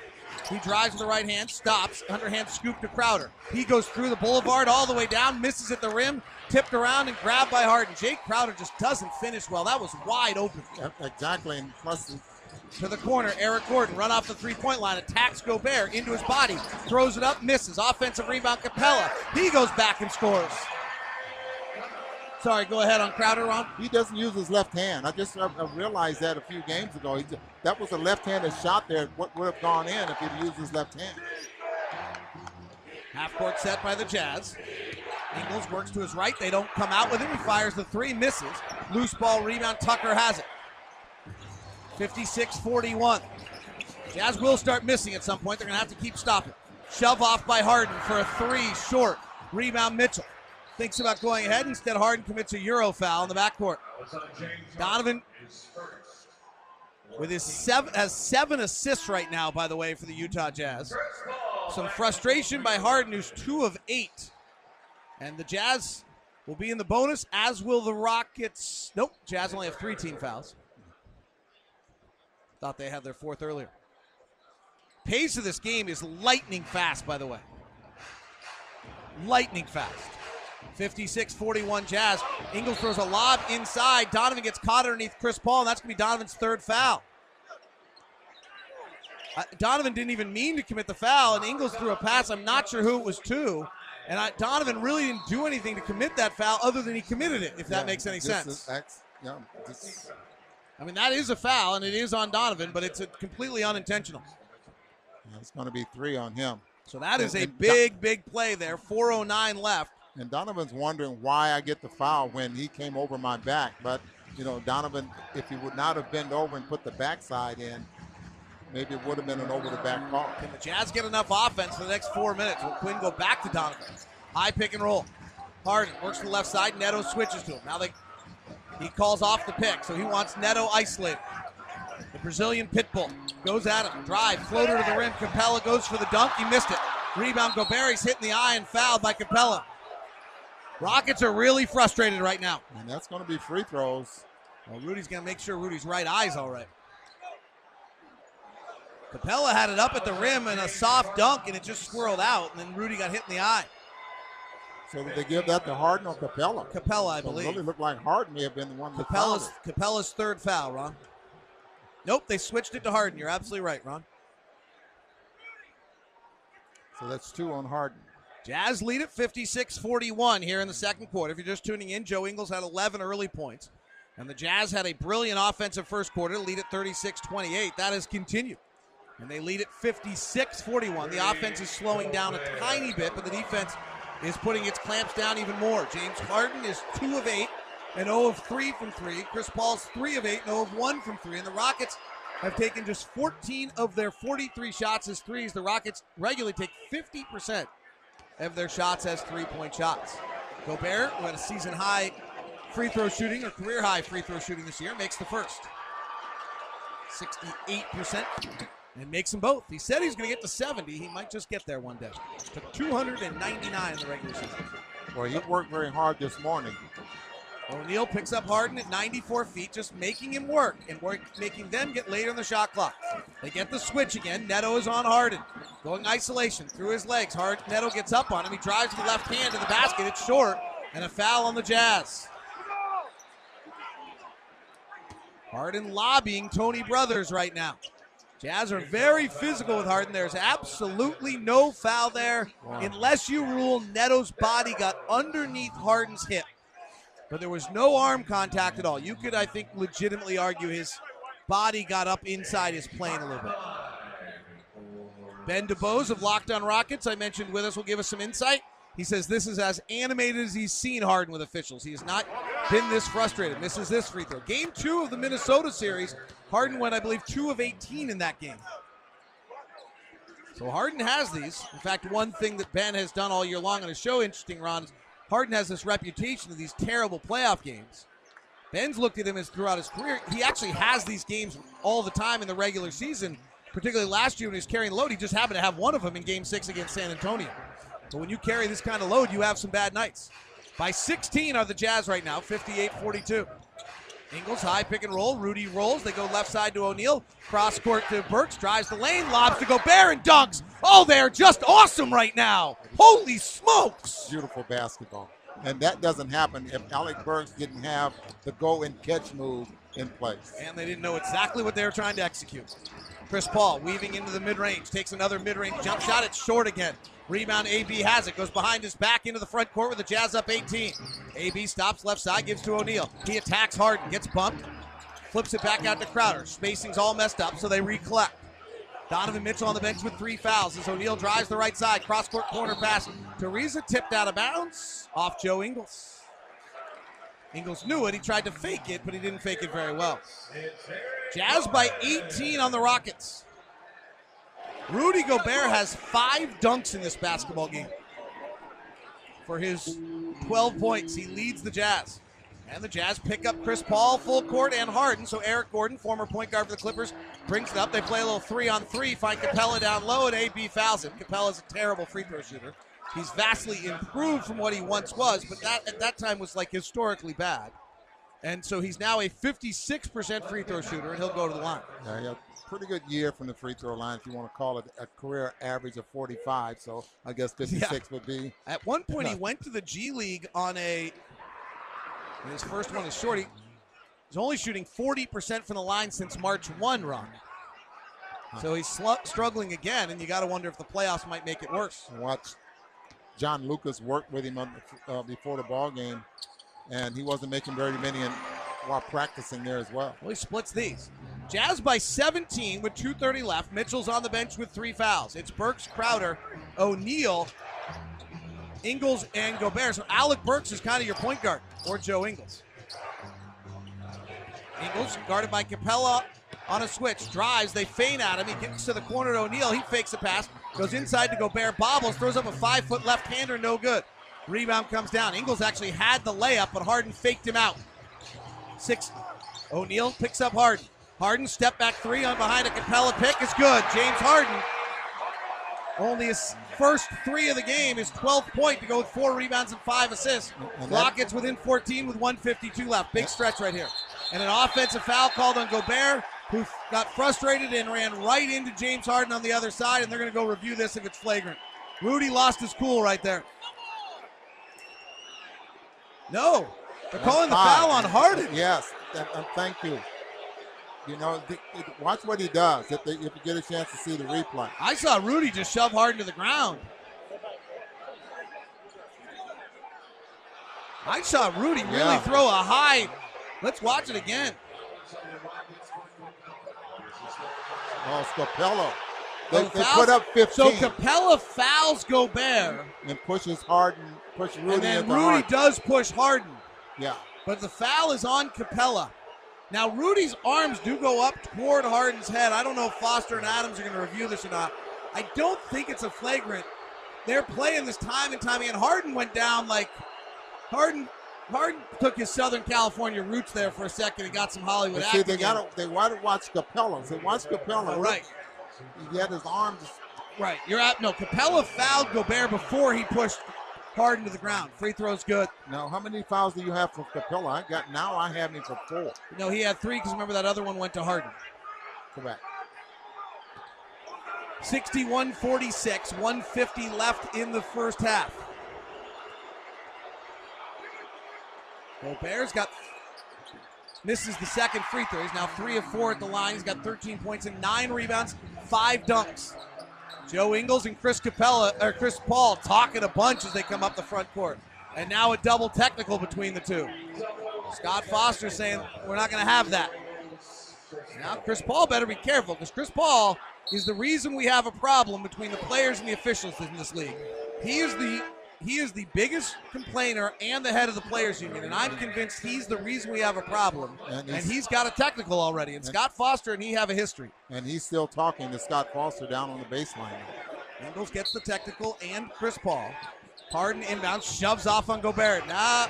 He drives with the right hand, stops, underhand scoop to Crowder. He goes through the boulevard all the way down, misses at the rim, tipped around and grabbed by Harden. Jake Crowder just doesn't finish well. That was wide open. exactly, and plus to the corner. Eric Gordon run off the three point line, attacks Gobert into his body, throws it up, misses. Offensive rebound, Capela. He goes back and scores. Sorry, go ahead on Crowder, Ron. He doesn't use his left hand. I just I, realized that a few games ago. He, that was a left-handed shot there. What would have gone in if he'd used his left hand? Half court set by the Jazz. Ingles works to his right. They don't come out with him. He fires the three, misses. Loose ball rebound. Tucker has it. 56 41. Jazz will start missing at some point. They're going to have to keep stopping. Shove off by Harden for a three short. Rebound Mitchell. Thinks about going ahead. Instead, Harden commits a Euro foul in the backcourt. Donovan with his seven has seven assists right now, by the way, for the Utah Jazz. Some frustration by Harden, who's two of eight. And the Jazz will be in the bonus, as will the Rockets. Nope, Jazz only have three team fouls. Thought they had their fourth earlier. Pace of this game is lightning fast, by the way. Lightning fast. 56 41 Jazz. Ingles throws a lob inside. Donovan gets caught underneath Chris Paul, and that's going to be Donovan's third foul. Uh, Donovan didn't even mean to commit the foul, and Ingles threw a pass. I'm not sure who it was to. And I, Donovan really didn't do anything to commit that foul other than he committed it, if that makes any sense. Is, yeah, this, I mean, that is a foul, and it is on Donovan, but it's completely unintentional. Yeah, it's going to be three on him. So that is a big, big play there. 409 left. And Donovan's wondering why I get the foul when he came over my back. But, you know, Donovan, if he would not have bent over and put the backside in, maybe it would have been an over the back call. Can the Jazz get enough offense for the next four minutes? Will Quin go back to Donovan? High pick and roll. Harden works to the left side. Neto switches to him. Now they he calls off the pick, so he wants Neto isolated. The Brazilian Pitbull goes at him. Drive, floater to the rim. Capela goes for the dunk. He missed it. Rebound, Gobert's hit in the eye and fouled by Capela. Rockets are really frustrated right now. And that's going to be free throws. Well, Rudy's going to make sure Rudy's right eye's all right. Capela had it up at the rim and a soft dunk, and it just swirled out, and then Rudy got hit in the eye. So did they give that to Harden or Capela? Capela, I so believe. It really looked like Harden may have been the one that Capela's third foul, Ron. Nope, they switched it to Harden. You're absolutely right, Ron. So that's two on Harden. Jazz lead at 56 41 here in the second quarter. If you're just tuning in, Joe Ingles had 11 early points. And the Jazz had a brilliant offensive first quarter, lead at 36 28. That has continued. And they lead at 56 41. The offense is slowing down a tiny bit, but the defense is putting its clamps down even more. James Harden is 2 of 8 and 0 of 3 from 3. Chris Paul's 3 of 8 and 0 of 1 from 3. And the Rockets have taken just 14 of their 43 shots as threes. The Rockets regularly take 50% of their shots as three point shots. Gobert, who had a season high free throw shooting or career high free throw shooting this year, makes the first. 68% and makes them both. He said he's going to get to 70. He might just get there one day. Took 299 in the regular season. Well, he worked very hard this morning. O'Neale picks up Harden at 94 feet, just making him work and work, making them get later in the shot clock. They get the switch again. Neto is on Harden, going isolation through his legs. Hard Neto gets up on him. He drives with the left hand to the basket. It's short, and a foul on the Jazz. Harden lobbying Tony Brothers right now. Jazz are very physical with Harden. There's absolutely no foul there unless you rule Neto's body got underneath Harden's hip. But there was no arm contact at all. You could, I think, legitimately argue his body got up inside his plane a little bit. Ben DuBose of Locked on Rockets, I mentioned with us, will give us some insight. He says this is as animated as he's seen Harden with officials. He is not been this frustrated. Misses this free throw. Game two of the Minnesota series, Harden went, I believe, two of 18 in that game. So Harden has these. In fact, one thing that Ben has done all year long on his show, interesting, Ron, is Harden has this reputation of these terrible playoff games. Ben's looked at him as throughout his career. He actually has these games all the time in the regular season, particularly last year when he was carrying load. He just happened to have one of them in game six against San Antonio. But when you carry this kind of load, you have some bad nights. By 16 are the Jazz right now, 58 42. Ingles high pick and roll. Rudy rolls. They go left side to O'Neale. Cross court to Burks. Drives the lane. Lobs to Gobert and dunks. Oh, they're just awesome right now. Holy smokes. Beautiful basketball. And that doesn't happen if Alec Burks didn't have the go and catch move in place. And they didn't know exactly what they were trying to execute. Chris Paul weaving into the mid range. Takes another mid range jump shot. It's short again. Rebound, AB has it. Goes behind his back into the front court with the Jazz up 18. AB stops left side, gives to O'Neale. He attacks Harden, gets bumped, flips it back out to Crowder. Spacing's all messed up, so they recollect. Donovan Mitchell on the bench with three fouls as O'Neale drives the right side. Cross court corner pass. Teresa tipped out of bounds off Joe Ingles. Ingles knew it. He tried to fake it, but he didn't fake it very well. Jazz by 18 on the Rockets. Rudy Gobert has five dunks in this basketball game. For his 12 points, he leads the Jazz. And the Jazz pick up Chris Paul, full court, and Harden. So Eric Gordon, former point guard for the Clippers, brings it up. They play a little three on three, find Capela down low, and AB fouls him. Capela's a terrible free throw shooter. He's vastly improved from what he once was, but that at that time was like historically bad. And so he's now a 56% free throw shooter, and he'll go to the line. Yeah, pretty good year from the free throw line, if you want to call it a career average of 45. So I guess 56 Yeah. would be. At one point, he went to the G League on a. His first one is short. He- He's only shooting 40% from the line since March 1, Ron. So he's slu- struggling again, and you got to wonder if the playoffs might make it worse. Watch John Lucas work with him on, uh, before the ball game, and he wasn't making very many in, while practicing there as well. Well, he splits these. Jazz by 17 with 2.30 left. Mitchell's on the bench with three fouls. It's Burks, Crowder, O'Neale, Ingles, and Gobert. So Alec Burks is kind of your point guard, or Joe Ingles. Ingles guarded by Capela on a switch. Drives, they feint at him. He gets to the corner to O'Neale. He fakes a pass, goes inside to Gobert, bobbles, throws up a five foot left hander, no good. Rebound comes down. Ingles actually had the layup, but Harden faked him out. Six. O'Neale picks up Harden. Harden step back three on behind a Capela pick is good. James Harden. Only his first three of the game, his 12th point to go with four rebounds and five assists. And that- Rockets within 14 with 152 left. Big stretch right here. And an offensive foul called on Gobert, who got frustrated and ran right into James Harden on the other side. And they're going to go review this if it's flagrant. Rudy lost his cool right there. No, they're calling the foul on Harden. Yes, and uh, thank you. You know, th- th- watch what he does if, they, if you get a chance to see the replay. I saw Rudy just shove Harden to the ground. I saw Rudy really Yeah. throw a high. Let's watch it again. Oh, Scapello. They, they fouls- put up 15 So Capela fouls Gobert, and pushes Harden, push Rudy and then Rudy Harden. does push Harden. Yeah. But the foul is on Capela. Now Rudy's arms do go up toward Harden's head. I don't know if Foster and Adams are going to review this or not. I don't think it's a flagrant. They're playing this time and time again. Harden went down like Harden. Harden took his Southern California roots there for a second and got some Hollywood see, they got they want to watch Capela. They watch Capela. Oh, right. He had his arms. Right. You're out. No, Capela fouled Gobert before he pushed Harden to the ground. Free throw's good. Now, how many fouls do you have for Capela? I got now. I have him for four. No, he had three because remember that other one went to Harden. Correct. 61 46, 150 left in the first half. Gobert's got misses the second free throw. He's now three of four at the line. He's got 13 points and nine rebounds, five dunks. Joe Ingles and Chris Capela or Chris Paul talking a bunch as they come up the front court. And now a double technical between the two. Scott Foster saying we're not going to have that. Now Chris Paul better be careful because Chris Paul is the reason we have a problem between the players and the officials in this league. He is the he is the biggest complainer and the head of the players union, and I'm convinced he's the reason we have a problem. And And he's- he's got a technical already. And Scott Foster and he have a history. And he's still talking to Scott Foster down on the baseline. Ingles gets the technical and Chris Paul. Harden inbounds, shoves off on Gobert. Nah,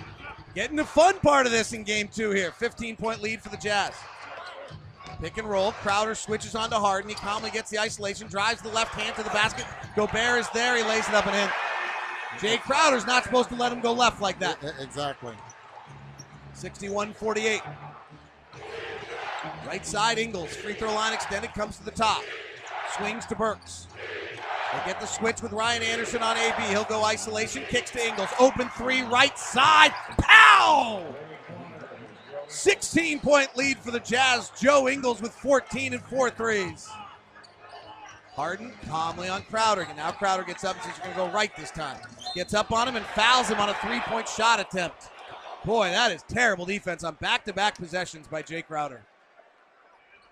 getting the fun part of this in game two here. 15 point lead for the Jazz. Pick and roll. Crowder switches on to Harden. He calmly gets the isolation, drives the left hand to the basket. Gobert is there. He lays it up and in. Jae Crowder's not supposed to let him go left like that. Exactly. 61 48. Right side, Ingles. Free throw line extended, comes to the top. Swings to Burks. They get the switch with Ryan Anderson on AB. He'll go isolation, kicks to Ingles. Open three, right side. Pow! 16 point lead for the Jazz. Joe Ingles with 14 and four threes. Harden calmly on Crowder. And now Crowder gets up and says he's going to go right this time. Gets up on him and fouls him on a three point shot attempt. Boy, that is terrible defense on back to back possessions by Jake Crowder.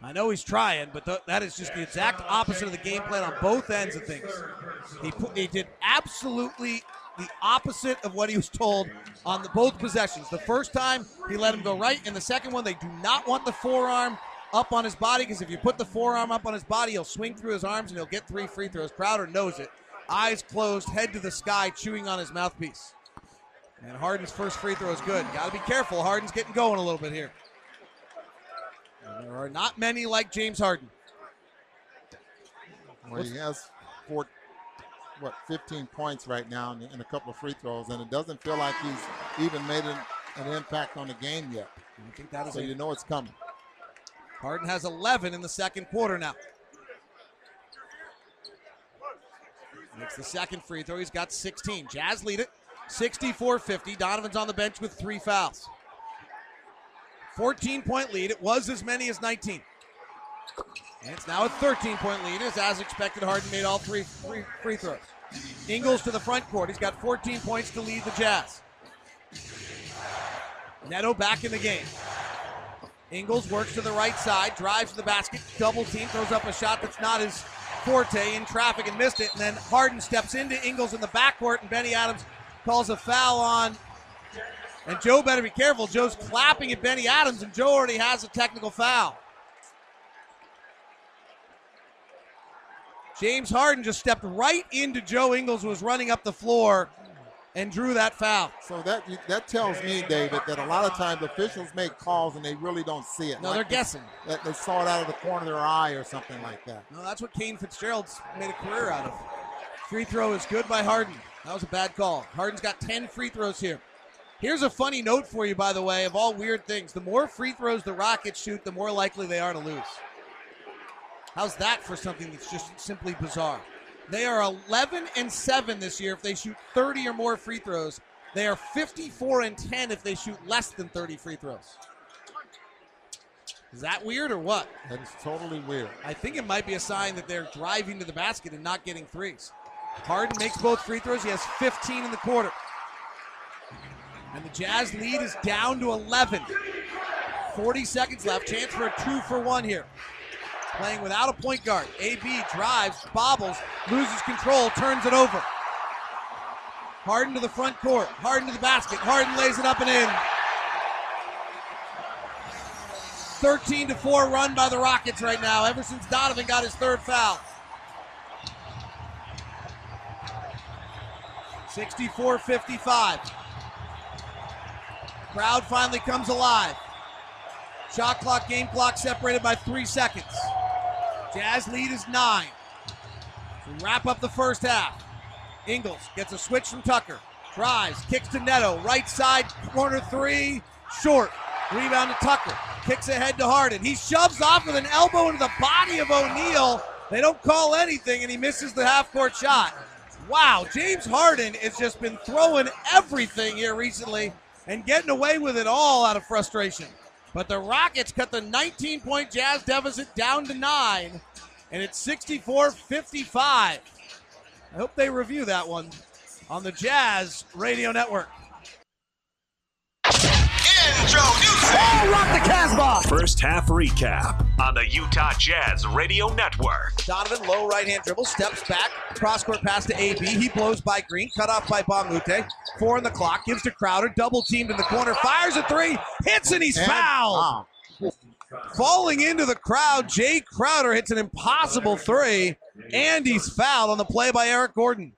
I know he's trying, but th- that is just the exact opposite of the game plan on both ends of things. He, pu- he did absolutely the opposite of what he was told on the both possessions. The first time he let him go right, and the second one they do not want the forearm up on his body because if you put the forearm up on his body, he'll swing through his arms and he'll get three free throws. Crowder knows it. Eyes closed, head to the sky, chewing on his mouthpiece. And Harden's first free throw is good. Got to be careful. Harden's getting going a little bit here. And there are not many like James Harden. Well, he has four, what, 15 points right now and, and a couple of free throws, and it doesn't feel like he's even made an, an impact on the game yet. I think that is So a- you know it's coming. Harden has 11 in the second quarter now. Makes the second free throw. He's got 16. Jazz lead it 64 50. Donovan's on the bench with three fouls. 14 point lead. It was as many as 19. And it's now a 13 point lead as, as expected, Harden made all three free, free throws. Ingles to the front court. He's got 14 points to lead the Jazz. Neto back in the game. Ingles works to the right side, drives to the basket, double team, throws up a shot that's not his forte in traffic and missed it. And then Harden steps into Ingles in the backcourt, and Bennie Adams calls a foul on. And Joe better be careful. Joe's clapping at Bennie Adams, and Joe already has a technical foul. James Harden just stepped right into Joe Ingles, who was running up the floor, and drew that foul. So that that tells me, David, that a lot of times officials make calls and they really don't see it. No, Like they're guessing. That they saw it out of the corner of their eye or something like that. No, that's what Kane Fitzgerald's made a career out of. Free throw is good by Harden. That was a bad call. Harden's got 10 free throws here. Here's a funny note for you, by the way, of all weird things. The more free throws the Rockets shoot, the more likely they are to lose. How's that for something that's just simply bizarre? They are 11 and 7 this year if they shoot 30 or more free throws. They are 54 and 10 if they shoot less than 30 free throws. Is that weird or what? That is totally weird. I think it might be a sign that they're driving to the basket and not getting threes. Harden makes both free throws. He has 15 in the quarter. And the Jazz lead is down to 11. 40 seconds left. Chance for a two for one here. Playing without a point guard. AB drives, bobbles, loses control, turns it over. Harden to the front court. Harden to the basket. Harden lays it up and in. 13 to 4 run by the Rockets right now, ever since Donovan got his third foul. 64 55. Crowd finally comes alive. Shot clock, game clock separated by three seconds. Jazz lead is nine. We wrap up the first half. Ingles gets a switch from Tucker. Drives, kicks to Neto. Right side, corner three, short. Rebound to Tucker. Kicks ahead to Harden. He shoves off with an elbow into the body of O'Neale. They don't call anything, and he misses the half court shot. Wow, James Harden has just been throwing everything here recently and getting away with it all out of frustration. But the Rockets cut the 19 point Jazz deficit down to nine, and it's 64 55. I hope they review that one on the Jazz Radio Network. Oh, rock the Casbah! First half recap on the Utah Jazz Radio Network. Donovan, low right hand dribble, steps back, cross court pass to AB. He blows by Green, cut off by Mbah. Four on the clock, gives to Crowder, double teamed in the corner, fires a three, hits and he's And- fouled. Falling into the crowd, Jae Crowder hits an impossible three, and he's fouled on the play by Eric Gordon.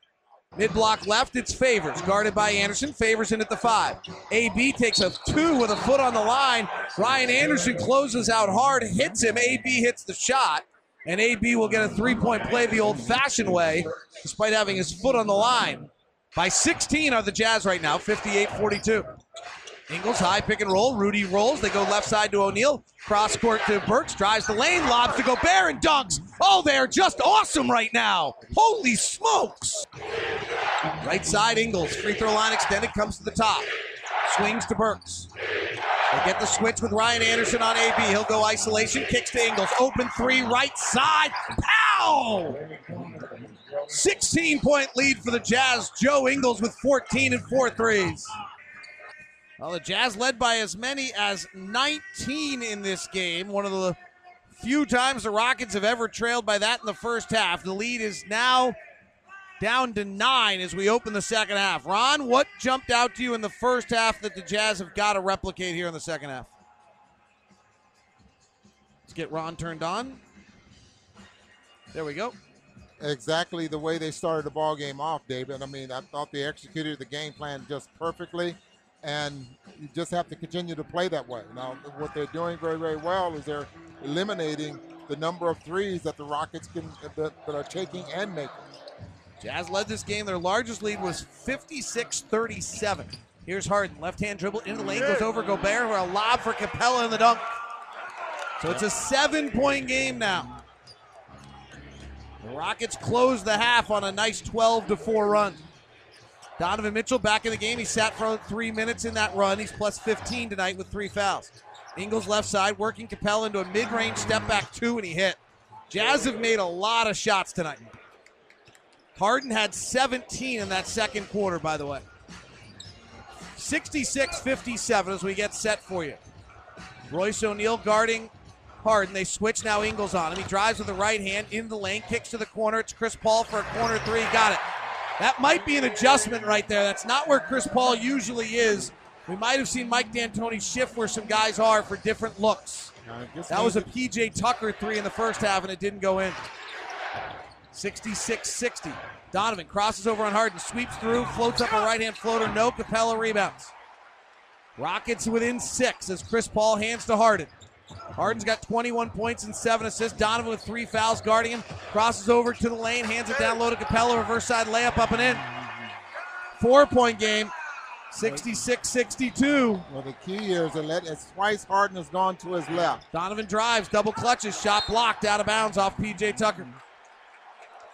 Mid block left, it's Favors, guarded by Anderson. Favors in at the five. AB takes a two with a foot on the line. Ryan Anderson closes out hard, hits him. AB hits the shot, and AB will get a three point play the old fashioned way, despite having his foot on the line. By 16 are the Jazz right now, 58 42. Ingles high pick and roll. Rudy rolls. They go left side to O'Neale. Cross court to Burks. Drives the lane. Lobs to Gobert and dunks. Oh, they're just awesome right now. Holy smokes. Right side Ingles. Free throw line extended. Comes to the top. Swings to Burks. They get the switch with Ryan Anderson on AB. He'll go isolation. Kicks to Ingles. Open three. Right side. Pow! 16 point lead for the Jazz. Joe Ingles with 14 and four threes. Well, the Jazz led by as many as 19 in this game. One of the few times the Rockets have ever trailed by that in the first half. The lead is now down to nine as we open the second half. Ron, what jumped out to you in the first half that the Jazz have got to replicate here in the second half? Let's get Ron turned on. There we go. exactly the way they started the ball game off, David. I mean, I thought they executed the game plan just perfectly, and you just have to continue to play that way. Now, what they're doing very, very well is they're eliminating the number of threes that the Rockets can that, that are taking and making. Jazz led this game. Their largest lead was 56 37. Here's Harden. Left hand dribble into the lane, goes over Gobert for a lob for Capela in the dunk. So it's a seven point game now. The Rockets close the half on a nice 12 to 4 run. Donovan Mitchell back in the game. He sat for three minutes in that run. He's plus 15 tonight with three fouls. Ingles left side, working Capela into a mid range step back two, and he hit. Jazz have made a lot of shots tonight. Harden had 17 in that second quarter, by the way. 66 57 as we get set for you. Royce O'Neale guarding Harden. They switch now. Ingles on him. He drives with the right hand in the lane, kicks to the corner. It's Chris Paul for a corner three. Got it. That might be an adjustment right there. That's not where Chris Paul usually is. We might have seen Mike D'Antoni shift where some guys are for different looks. That was a PJ Tucker three in the first half, and it didn't go in. 66 60. Donovan crosses over on Harden, sweeps through, floats up a right hand floater. No, Capela rebounds. Rockets within six as Chris Paul hands to Harden. Harden's got 21 points and seven assists. Donovan with three fouls guarding him. Crosses over to the lane, hands it down low to Capela. Reverse side layup up and in. Four point game. 66 62. Well, the key here is to let it's twice Harden has gone to his left. Donovan drives, double clutches, shot blocked out of bounds off PJ Tucker.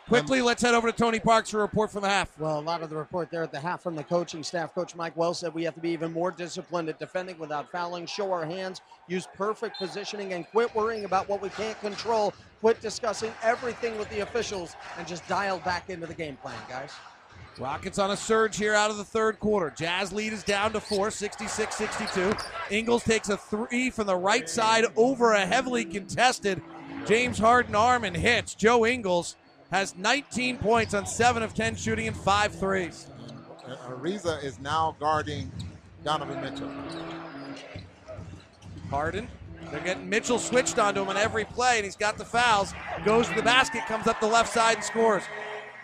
Quickly, let's head over to Tony Parks for a report from the half. Well, a lot of the report there at the half from the coaching staff. Coach Mike Wells said we have to be even more disciplined at defending without fouling, show our hands, use perfect positioning, and quit worrying about what we can't control. Quit discussing everything with the officials and just dial back into the game plan, guys. Rockets on a surge here out of the third quarter. Jazz lead is down to four, 66 62. Ingles takes a three from the right side over a heavily contested James Harden arm and hits. Joe Ingles has 19 points on 7 of 10 shooting and 5 threes. Ariza is now guarding Donovan Mitchell. Harden. They're getting Mitchell switched onto him on every play, and he's got the fouls. Goes to the basket, comes up the left side and scores.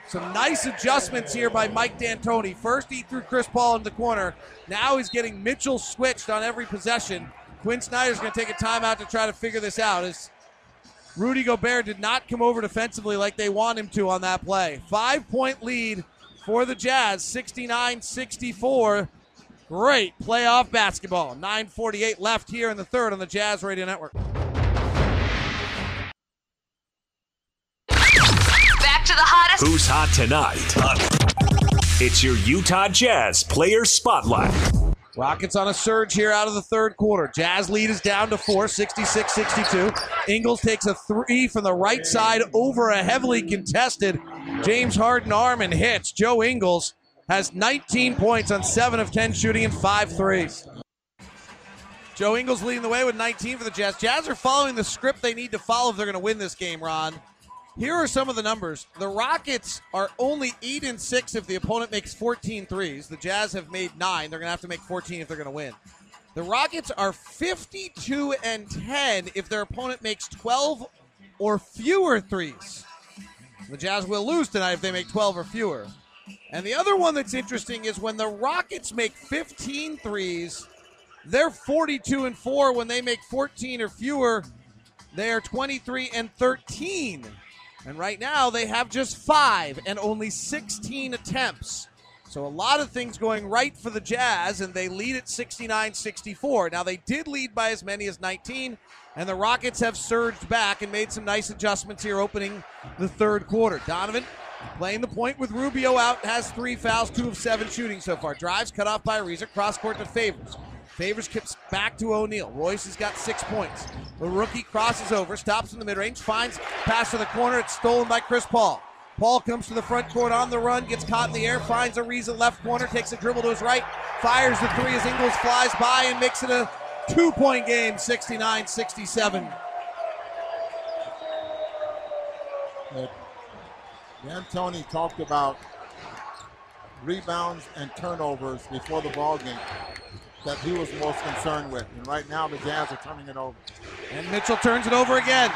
Some nice adjustments here by Mike D'Antoni. First, he threw Chris Paul in the corner. Now he's getting Mitchell switched on every possession. Quin Snyder's going to take a timeout to try to figure this out. As Rudy Gobert did not come over defensively like they want him to on that play. Five point lead for the Jazz, 69 64. Great playoff basketball. 9.48 left here in the third on the Jazz Radio Network. Back to the hottest. Who's hot tonight? It's your Utah Jazz Player Spotlight. Rockets on a surge here out of the third quarter. Jazz lead is down to four, 66 62. Ingles takes a three from the right side over a heavily contested James Harden arm and hits. Joe Ingles has 19 points on 7 of 10 shooting and 5 threes. Joe Ingles leading the way with 19 for the Jazz. Jazz are following the script they need to follow if they're going to win this game, Ron. Here are some of the numbers. The Rockets are only 8 and 6 if the opponent makes 14 threes. The Jazz have made 9. They're going to have to make 14 if they're going to win. The Rockets are 52 and 10 if their opponent makes 12 or fewer threes. The Jazz will lose tonight if they make 12 or fewer. And the other one that's interesting is when the Rockets make 15 threes, they're 42 and 4 when they make 14 or fewer. They are 23 and 13 and right now, they have just five and only 16 attempts. So a lot of things going right for the Jazz, and they lead at 69 64. Now, they did lead by as many as 19, and the Rockets have surged back and made some nice adjustments here opening the third quarter. Donovan playing the point with Rubio out, has three fouls, two of seven shooting so far. Drives cut off by Ariza, cross court to Favors. Favors kicks back to O'Neale. Royce has got six points. The rookie crosses over, stops in the mid range, finds pass to the corner. It's stolen by Chris Paul. Paul comes to the front court on the run, gets caught in the air, finds Ariza left corner, takes a dribble to his right, fires the three as Ingles flies by and makes it a two point game, 69 67. D'Antoni talked about rebounds and turnovers before the ball game that he was most concerned with. And right now, the Jazz are turning it over. And Mitchell turns it over again.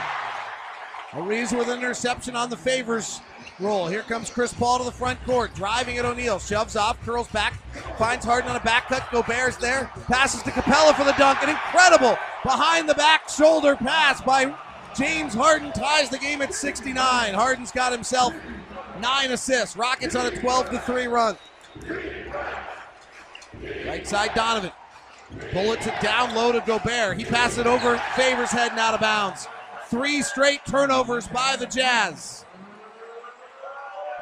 Ariza with an interception on the Favors roll. Here comes Chris Paul to the front court, driving at O'Neale, shoves off, curls back, finds Harden on a back cut. Gobert's there, passes to Capela for the dunk. An incredible behind the back shoulder pass by James Harden ties the game at 69. Harden's got himself nine assists. Rockets on a 12 to 3 run. Right side Donovan. Bullets it down low to Gobert. He passes it over. Favors heading out of bounds. Three straight turnovers by the Jazz.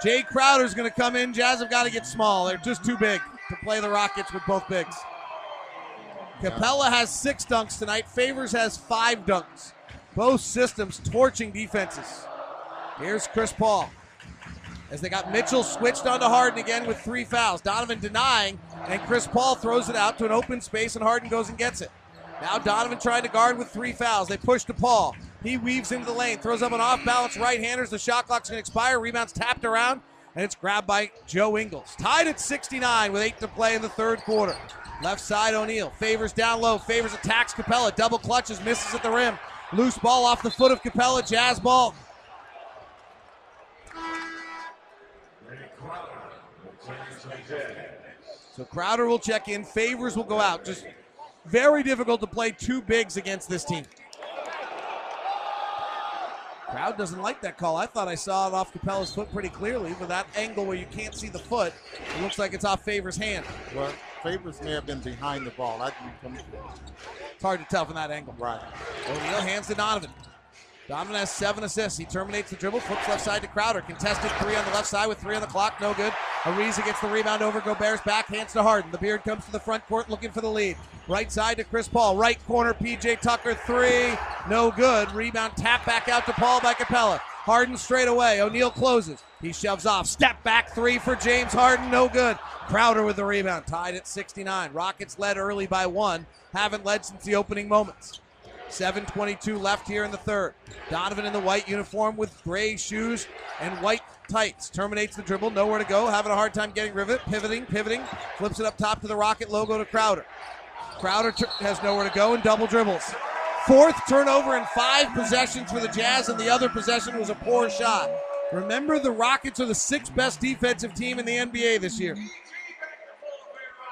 Jae Crowder's going to come in. Jazz have got to get small. They're just too big to play the Rockets with both bigs. Capela has six dunks tonight. Favors has five dunks. Both systems torching defenses. Here's Chris Paul as they got Mitchell switched onto Harden again with three fouls. Donovan denying, and Chris Paul throws it out to an open space, and Harden goes and gets it. Now Donovan trying to guard with three fouls. They push to Paul. He weaves into the lane, throws up an off balance right handers. The shot clock's going to expire. Rebounds tapped around, and it's grabbed by Joe Ingles. Tied at 69 with eight to play in the third quarter. Left side O'Neale. Favors down low. Favors attacks Capela, Double clutches, misses at the rim. Loose ball off the foot of Capela, Jazz ball. So Crowder will check in. Favors will go out. Just very difficult to play two bigs against this team. Crowd doesn't like that call. I thought I saw it off Capela's foot pretty clearly, but that angle where you can't see the foot, it looks like it's off Favors' hand. Well, Favors may have been behind the ball. I, it's hard to tell from that angle. Right. O'Neale hands to Donovan. Donovan has seven assists. He terminates the dribble, flips left side to Crowder. Contested three on the left side with three on the clock. No good. Ariza gets the rebound over Gobert's back, hands to Harden. The beard comes to the front court looking for the lead. Right side to Chris Paul. Right corner, PJ Tucker, three. No good. Rebound tap back out to Paul by Capela. Harden straight away. O'Neale closes. He shoves off. Step back three for James Harden. No good. Crowder with the rebound. Tied at 69. Rockets led early by one. Haven't led since the opening moments. 7.22 left here in the third. Donovan in the white uniform with gray shoes and white tights. Terminates the dribble, nowhere to go, having a hard time getting rivet, pivoting, pivoting, flips it up top to the Rocket logo to Crowder. Crowder t- has nowhere to go and double dribbles. Fourth turnover in five possessions for the Jazz, and the other possession was a poor shot. Remember, the Rockets are the sixth best defensive team in the NBA this year.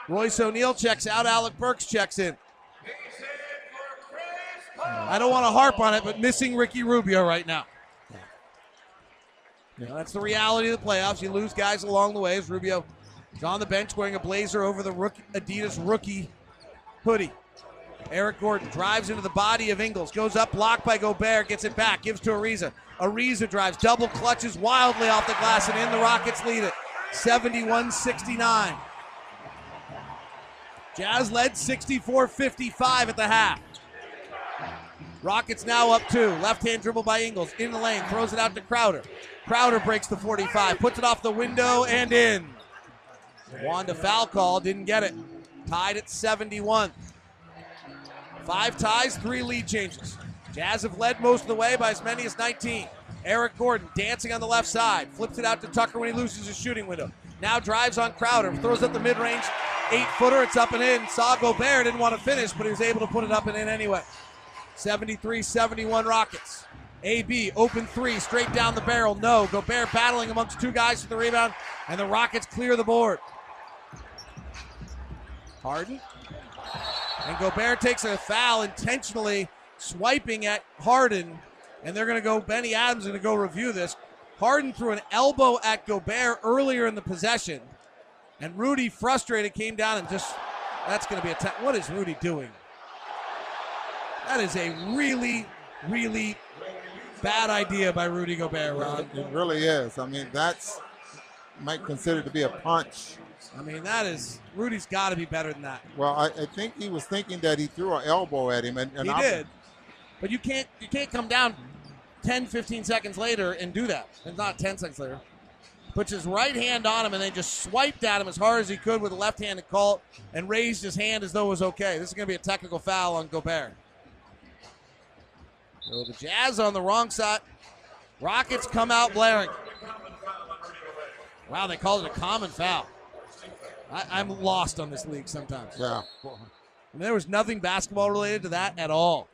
Royce O'Neale checks out, Alec Burks checks in. I don't want to harp on it, but missing Ricky Rubio right now. You know, that's the reality of the playoffs. You lose guys along the way. As Rubio is on the bench wearing a blazer over the rookie, Adidas rookie hoodie. Eric Gordon drives into the body of Ingles, goes up, blocked by Gobert, gets it back, gives to Ariza. Ariza drives, double clutches wildly off the glass, and in the Rockets lead it 71 69. Jazz led 64 55 at the half. Rockets now up two. Left hand dribble by Ingles. In the lane. Throws it out to Crowder. Crowder breaks the 45. Puts it off the window and in. Wanda foul call. Didn't get it. Tied at 71. Five ties, three lead changes. Jazz have led most of the way by as many as 19. Eric Gordon dancing on the left side. Flips it out to Tucker when he loses his shooting window. Now drives on Crowder. Throws up the mid range. Eight footer. It's up and in. Saw Gobert. Didn't want to finish, but he was able to put it up and in anyway. 73 71 Rockets. AB open three, straight down the barrel. No. Gobert battling amongst two guys for the rebound, and the Rockets clear the board. Harden. And Gobert takes a foul intentionally, swiping at Harden. And they're going to go, Bennie Adams going to go review this. Harden threw an elbow at Gobert earlier in the possession. And Rudy, frustrated, came down and just, that's going to be a, what is Rudy doing? That is a really, really bad idea by Rudy Gobert, Ron. It really is. I mean, that's might consider to be a punch. I mean, that is Rudy's got to be better than that. Well, I, I, think he was thinking that he threw an elbow at him, and, and he I'm, did. But you can't you can't come down 10, 15 seconds later and do that. It's not 10 seconds later. Puts his right hand on him and then just swiped at him as hard as he could with a left handed call and raised his hand as though it was okay. This is going to be a technical foul on Gobert. So the Jazz on the wrong side. Rockets come out blaring. Wow, they called it a common foul. I, am lost on this league sometimes. Yeah. Mean, there was nothing basketball related to that at all.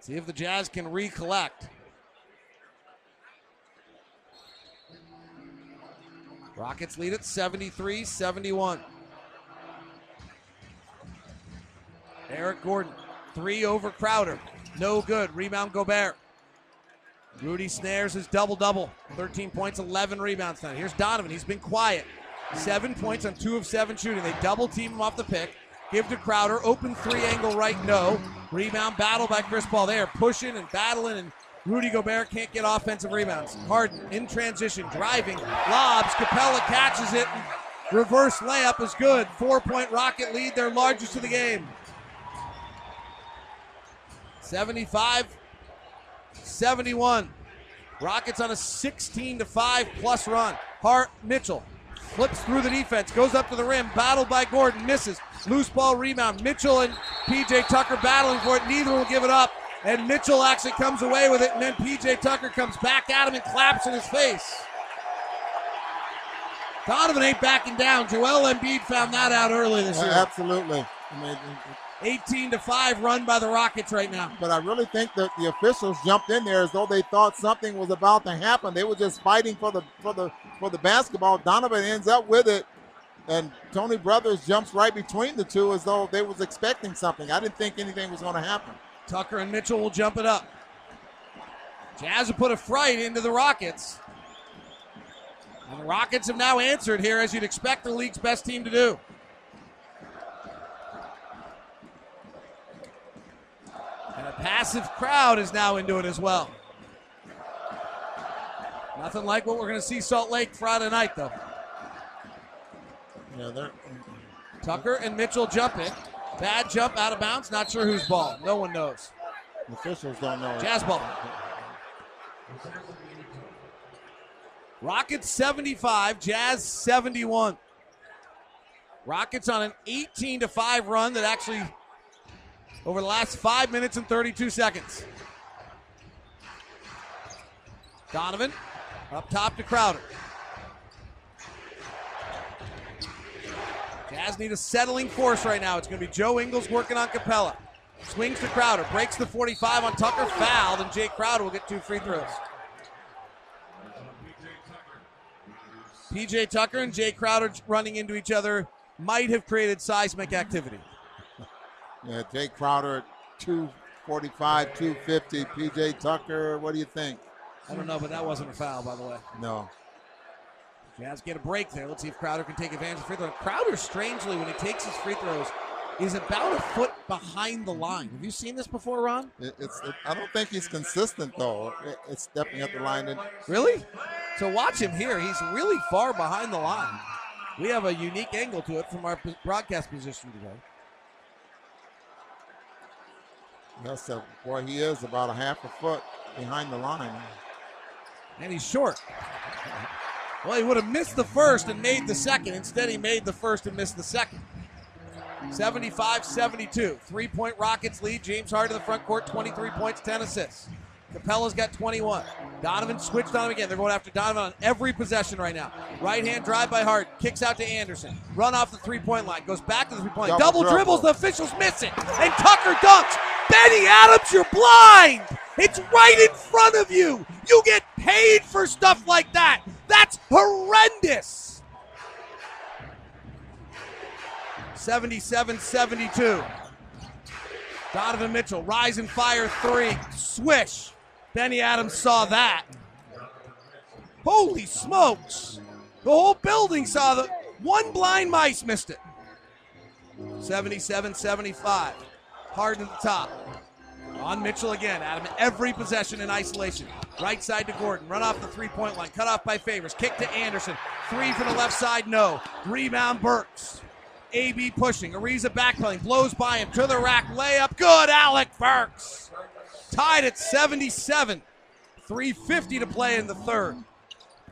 See if the Jazz can recollect. Rockets lead at 73 71. Eric Gordon, three over Crowder. No good. Rebound Gobert. Rudy snares his double double 13 points, 11 rebounds tonight. Here's Donovan. He's been quiet. Seven points on two of seven shooting. They double team him off the pick. Give to Crowder. Open three angle right, no. Rebound battle by Chris Paul. They are pushing and battling, and Rudy Gobert can't get offensive rebounds. Harden in transition, driving, lobs. Capela catches it. Reverse layup is good. Four point Rocket lead, their largest of the game. 75 71. Rockets on a 16 to 5 plus run. Hart Mitchell flips through the defense, goes up to the rim, battled by Gordon, misses. Loose ball rebound. Mitchell and PJ Tucker battling for it. Neither will give it up. And Mitchell actually comes away with it, and then PJ Tucker comes back at him and claps in his face. Donovan ain't backing down. Joel Embiid found that out early this year. Absolutely. I mean, 18 to 5 run by the Rockets right now. But I really think that the officials jumped in there as though they thought something was about to happen. They were just fighting for the for the for the basketball. Donovan ends up with it. And Tony Brothers jumps right between the two as though they was expecting something. I didn't think anything was going to happen. Tucker and Mitchell will jump it up. Jazz have put a fright into the Rockets. And the Rockets have now answered here, as you'd expect the league's best team to do. And a passive crowd is now into it as well. Nothing like what we're going to see Salt Lake Friday night, though. Yeah, they're. Tucker and Mitchell jumping. Bad jump out of bounds. Not sure whose ball. No one knows. The officials don't know. Jazz ball. Rockets 75, Jazz 71. Rockets on an 18 to 5 run that actually over the last 5 minutes and 32 seconds. Donovan up top to Crowder. Jazz need a settling force right now. It's going to be Joe Ingles working on Capela. Swings to Crowder, breaks the 45 on Tucker, fouled, and Jake Crowder will get two free throws. PJ Tucker and Jae Crowder running into each other might have created seismic activity. Yeah, Jae Crowder 245, 250. PJ Tucker, what do you think? I don't know, but that wasn't a foul, by the way. No. Jazz get a break there. Let's see if Crowder can take advantage of free throw. Crowder, strangely, when he takes his free throws, is about a foot behind the line. Have you seen this before, Ron? It, it's. It, I don't think he's consistent though. It, it's stepping up the line. And Really? So watch him here. He's really far behind the line. We have a unique angle to it from our broadcast position today. that's a, boy. He is about a half a foot behind the line. And he's short. Well, he would have missed the first and made the second. Instead, he made the first and missed the second. 75 72. Three point Rockets lead. James Harden to the front court, 23 points, 10 assists. Capela's got 21. Donovan switched on him again. They're going after Donovan on every possession right now. Right hand drive by Harden. Kicks out to Anderson. Run off the three point line. Goes back to the three point line. Double Double dribbles. The officials miss it. And Tucker dunks. Bennie Adams, you're blind. It's right in front of you. You get paid for stuff like that. That's horrendous. 77 72. Donovan Mitchell, rise and fire three. Swish. Bennie Adams saw that. Holy smokes. The whole building saw the one blind mice missed it. 77 75. Harden at the top. On Mitchell again. Adam every possession in isolation. Right side to Gordon. Run off the three point line. Cut off by Favors. Kick to Anderson. Three from the left side. No. Rebound Burks. AB pushing. Ariza backpedaling. Blows by him. To the rack. Layup. Good. Alec Burks. Tied at 77. 350 to play in the third.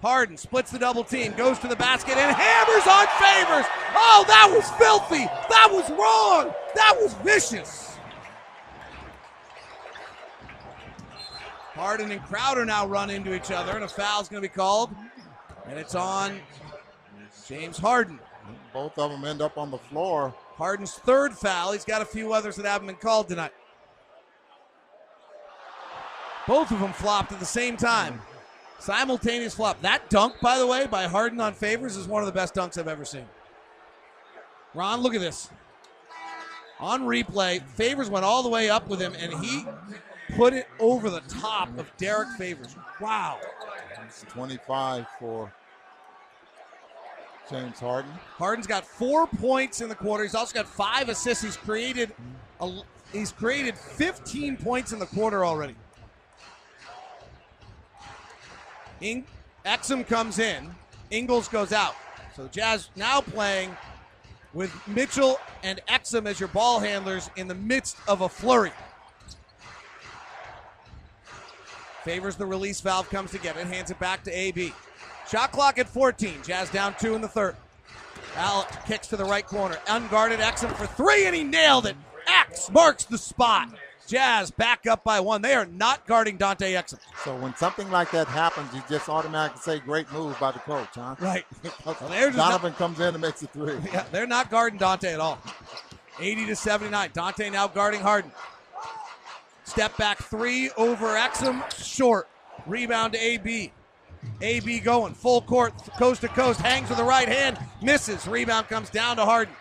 Harden splits the double team, goes to the basket, and hammers on Favors. Oh, that was filthy. That was wrong. That was vicious. Harden and Crowder now run into each other, and a foul's going to be called. And it's on James Harden. Both of them end up on the floor. Harden's third foul. He's got a few others that haven't been called tonight. Both of them flopped at the same time. Simultaneous flop. That dunk, by the way, by Harden on Favors is one of the best dunks I've ever seen. Ron, look at this. On replay, Favors went all the way up with him, and he put it over the top of Derrick Favors. Wow. It's 25 for James Harden. Harden's got four points in the quarter. He's also got five assists. He's created a, he's created 15 points in the quarter already. In, Exum comes in. Ingles goes out. So Jazz now playing with Mitchell and Exum as your ball handlers in the midst of a flurry. Favors the release valve, comes to get it, hands it back to AB. Shot clock at 14. Jazz down two in the third. Alec kicks to the right corner. Unguarded Exum for three, and he nailed it. X marks the spot. Jazz back up by one. They are not guarding Dante Exum. So when something like that happens, you just automatically say, "Great move by the coach," huh? Right. Because they're not- Donovan comes in and makes a three. Yeah, they're not guarding Dante at all. 80 to 79. Dante now guarding Harden. Step back three over Exum, short. Rebound to AB. AB going full court, coast to coast, hangs with the right hand, misses. Rebound comes down to Harden.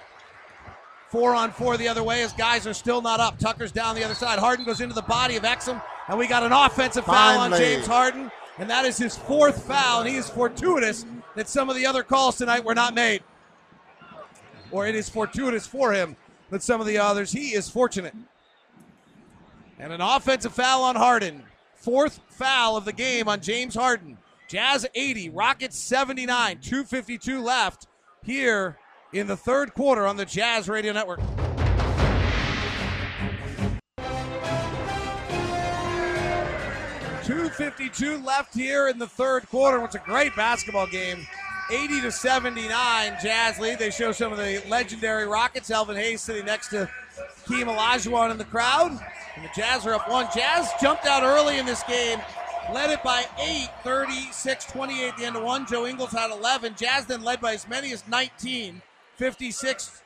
Four on four the other way as guys are still not up. Tucker's down the other side. Harden goes into the body of Exum, and we got an offensive foul on James Harden, and that is his fourth foul. And he is fortuitous that some of the other calls tonight were not made or it is fortuitous for him that some of the others, he is fortunate. And an offensive foul on Harden. Fourth foul of the game on James Harden. Jazz 80, Rockets 79, 252 left here in the third quarter on the Jazz Radio Network. Two fifty-two left here in the third quarter. It's a great basketball game. 80 to 79, Jazz lead. They show some of the legendary Rockets. Elvin Hayes sitting next to Keem Olajuwon in the crowd. And the Jazz are up one. Jazz jumped out early in this game, led it by 8, 36 28 at the end of one. Joe Ingles had 11. Jazz then led by as many as 19, 56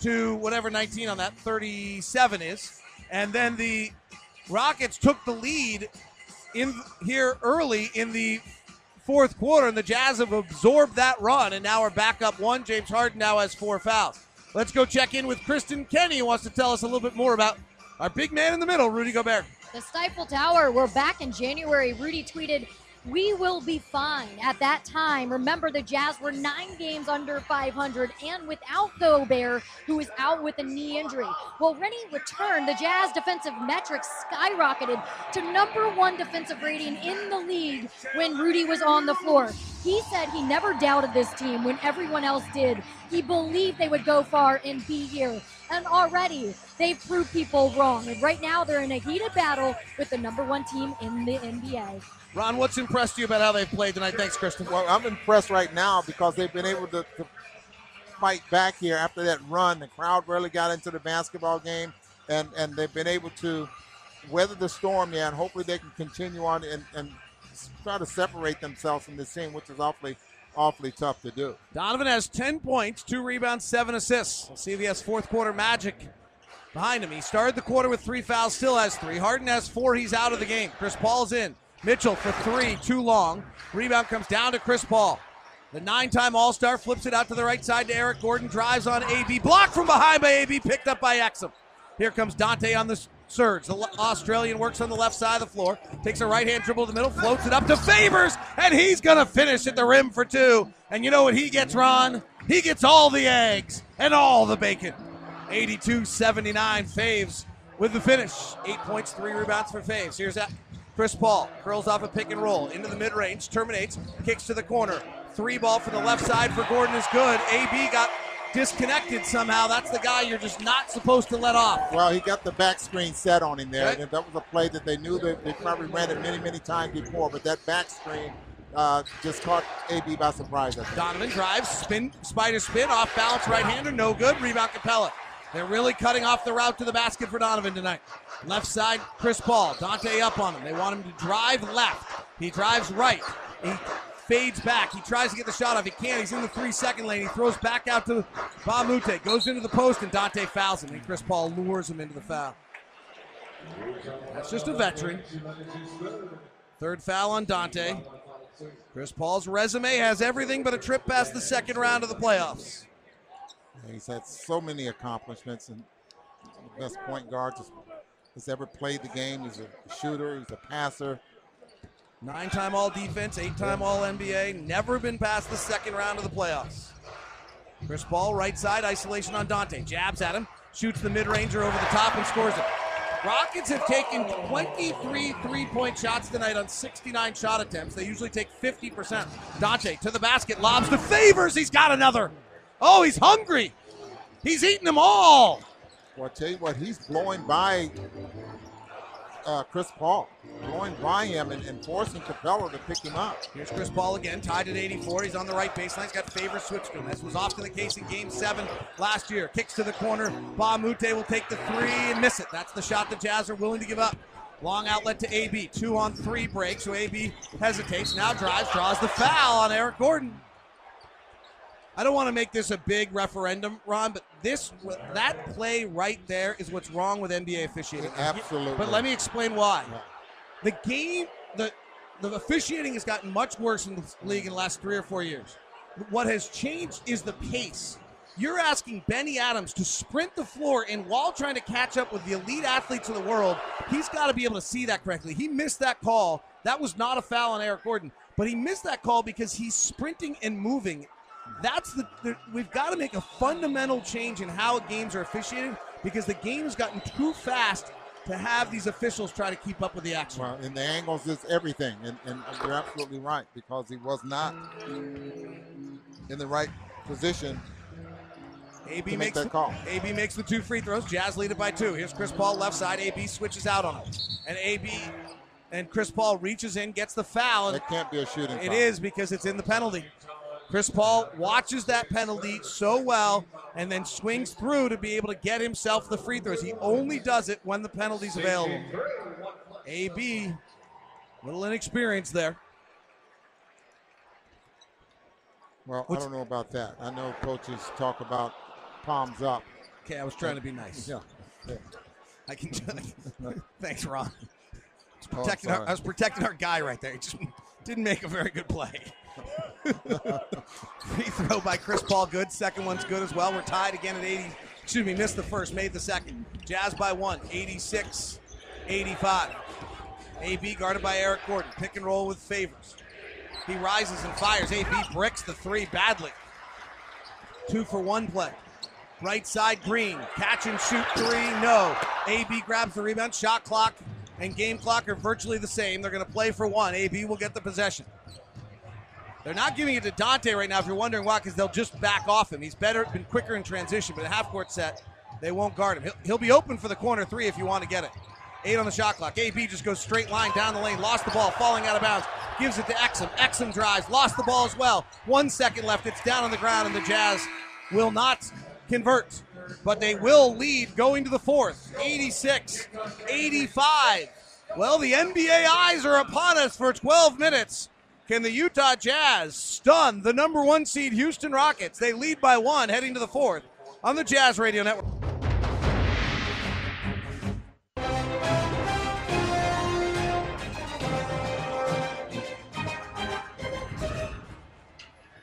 to whatever 19 on that 37 is. And then the Rockets took the lead in here early in the fourth quarter, and the Jazz have absorbed that run and now are back up one. James Harden now has four fouls. Let's go check in with Kristen Kenny, who wants to tell us a little bit more about our big man in the middle, Rudy Gobert. The Stifle Tower, we're back in January. Rudy tweeted We will be fine. At that time, remember the Jazz were nine games under 500 and without Gobert, who was out with a knee injury. Well, Rennie returned. The Jazz defensive metrics skyrocketed to number one defensive rating in the league when Rudy was on the floor. He said he never doubted this team when everyone else did. He believed they would go far and be here. And already they've proved people wrong. And right now they're in a heated battle with the number one team in the NBA. Ron, what's impressed you about how they've played tonight? Thanks, Kristen. Well, I'm impressed right now because they've been able to, to fight back here after that run. The crowd really got into the basketball game, and, and they've been able to weather the storm here, and hopefully they can continue on and, and try to separate themselves from this team, which is awfully awfully tough to do. Donovan has 10 points, two rebounds, seven assists. We'll see if he has fourth quarter magic behind him. He started the quarter with three fouls, still has three. Harden has four, he's out of the game. Chris Paul's in. Mitchell for three, too long. Rebound comes down to Chris Paul. The nine time All Star flips it out to the right side to Eric Gordon, drives on AB, blocked from behind by AB, picked up by Exum. Here comes Dante on the surge. The Australian works on the left side of the floor, takes a right hand dribble to the middle, floats it up to Favors, and he's going to finish at the rim for two. And you know what he gets, Ron? He gets all the eggs and all the bacon. 82 79 Faves with the finish. Eight points, three rebounds for Faves. Here's that. Chris Paul curls off a pick and roll into the mid range, terminates, kicks to the corner. Three ball from the left side for Gordon is good. AB got disconnected somehow. That's the guy you're just not supposed to let off. Well, he got the back screen set on him there. Okay. That was a play that they knew that they probably ran it many, many times before, but that back screen uh, just caught AB by surprise. Donovan drives, spin, spider spin, off balance right hander, no good. Rebound Capela. They're really cutting off the route to the basket for Donovan tonight. Left side, Chris Paul. Dante up on him. They want him to drive left. He drives right. He fades back. He tries to get the shot off. He can't. He's in the three second lane. He throws back out to a Goes into the post, and Dante fouls him. And Chris Paul lures him into the foul. That's just a veteran. Third foul on Dante. Chris Paul's resume has everything but a trip past the second round of the playoffs. He's had so many accomplishments and the best point guard has ever played the game. He's a shooter, he's a passer, Nine time All Defense, eight time All NBA, never been past the second round of the playoffs. Chris Paul, right side, isolation on Dante. Jabs at him, shoots the mid ranger over the top and scores it. Rockets have taken 23 three point shots tonight on 69 shot attempts. They usually take 50%. Dante to the basket, lobs to Favors. He's got another. Oh, he's hungry. He's eating them all. Well, I tell you what, he's blowing by uh, Chris Paul, going by him and, and, forcing Capela to pick him up. Here's Chris Paul again, tied at 84. He's on the right baseline. He's got favor switch to him. This was often the case in Game 7 last year. Kicks to the corner. Moute will take the three and miss it. That's the shot the Jazz are willing to give up. Long outlet to AB. Two on three break. So AB hesitates, now drives, draws the foul on Eric Gordon. I don't want to make this a big referendum, Ron, but this that play right there is what's wrong with NBA officiating. Absolutely. But let me explain why. The game, the the officiating has gotten much worse in the league in the last three or four years. What has changed is the pace. You're asking Bennie Adams to sprint the floor, and while trying to catch up with the elite athletes of the world, he's got to be able to see that correctly. He missed that call. That was not a foul on Eric Gordon, but he missed that call because he's sprinting and moving that's the, the we've got to make a fundamental change in how games are officiated because the game has gotten too fast to have these officials try to keep up with the action. Well, and the angles is everything, and, and you're absolutely right because he was not in the right position. AB makes that call. AB makes the two free throws. Jazz lead it by two. Here's Chris Paul left side. AB switches out on him, and AB and Chris Paul reaches in, gets the foul. It can't be a shooting. It foul. is because it's in the penalty. Chris Paul watches that penalty so well and then swings through to be able to get himself the free throws. He only does it when the penalty's available. AB, little inexperienced there. Well, What's, I don't know about that. I know coaches talk about palms up. Okay, I was trying to be nice. Yeah. yeah. I can. Thanks, Ron. I was, protecting oh, our, I was protecting our guy right there. He just didn't make a very good play. Free throw by Chris Paul, good. Second one's good as well. We're tied again at 80. Excuse me, missed the first, made the second. Jazz by one, 86 85. AB guarded by Eric Gordon. Pick and roll with Favors. He rises and fires. AB bricks the three badly. Two for one play. Right side, Green. Catch and shoot three. No. AB grabs the rebound. Shot clock and game clock are virtually the same. They're going to play for one. AB will get the possession. They're not giving it to Dante right now, if you're wondering why, because they'll just back off him. He's better, been quicker in transition, but a half court set, they won't guard him. He'll, he'll be open for the corner three if you want to get it. Eight on the shot clock. AB just goes straight line down the lane, lost the ball, falling out of bounds, gives it to Exum. Exum drives, lost the ball as well. One second left. It's down on the ground, and the Jazz will not convert, but they will lead going to the fourth. 86 85. Well, the NBA eyes are upon us for 12 minutes. Can the Utah Jazz stun the number one seed Houston Rockets? They lead by one heading to the fourth on the Jazz Radio Network.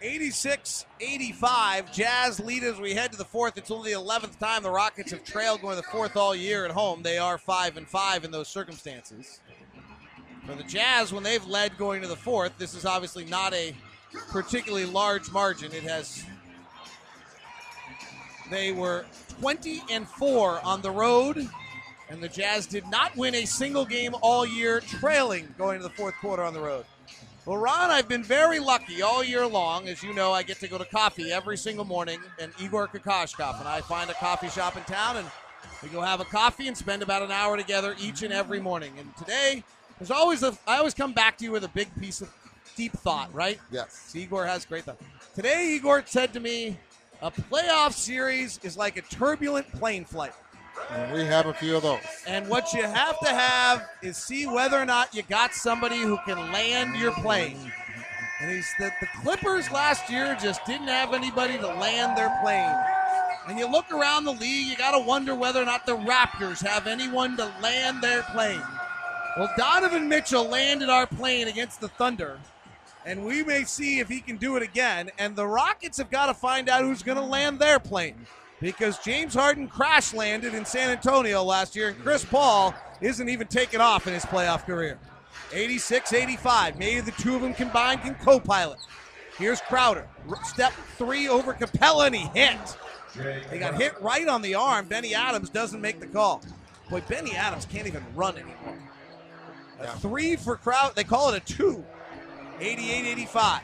Eighty-six, eighty-five. Jazz lead as we head to the fourth. It's only the 11th time the Rockets have trailed going to the fourth all year at home. They are 5 and 5 in those circumstances. For the Jazz, when they've led going to the fourth, this is obviously not a particularly large margin. It has. They were 20 and 4 on the road, and the Jazz did not win a single game all year trailing going to the fourth quarter on the road. Well, Ron, I've been very lucky all year long. As you know, I get to go to coffee every single morning, and Igor Kokoskov, and I find a coffee shop in town, and we go have a coffee and spend about an hour together each and every morning. And today, there's always a. I always come back to you with a big piece of deep thought, right? Yes. Igor has great thought. Today, Igor said to me, "A playoff series is like a turbulent plane flight." And we have a few of those. And what you have to have is see whether or not you got somebody who can land your plane. And he's the, the Clippers last year just didn't have anybody to land their plane. And you look around the league, you got to wonder whether or not the Raptors have anyone to land their plane. Well, Donovan Mitchell landed our plane against the Thunder, and we may see if he can do it again. And the Rockets have got to find out who's going to land their plane because James Harden crash landed in San Antonio last year, and Chris Paul isn't even taking off in his playoff career. 86 85. Maybe the two of them combined can co pilot. Here's Crowder. Step three over Capela, and he hit. He got hit right on the arm. Bennie Adams doesn't make the call. Boy, Bennie Adams can't even run anymore. A three for Crowder. They call it a two. 88 85.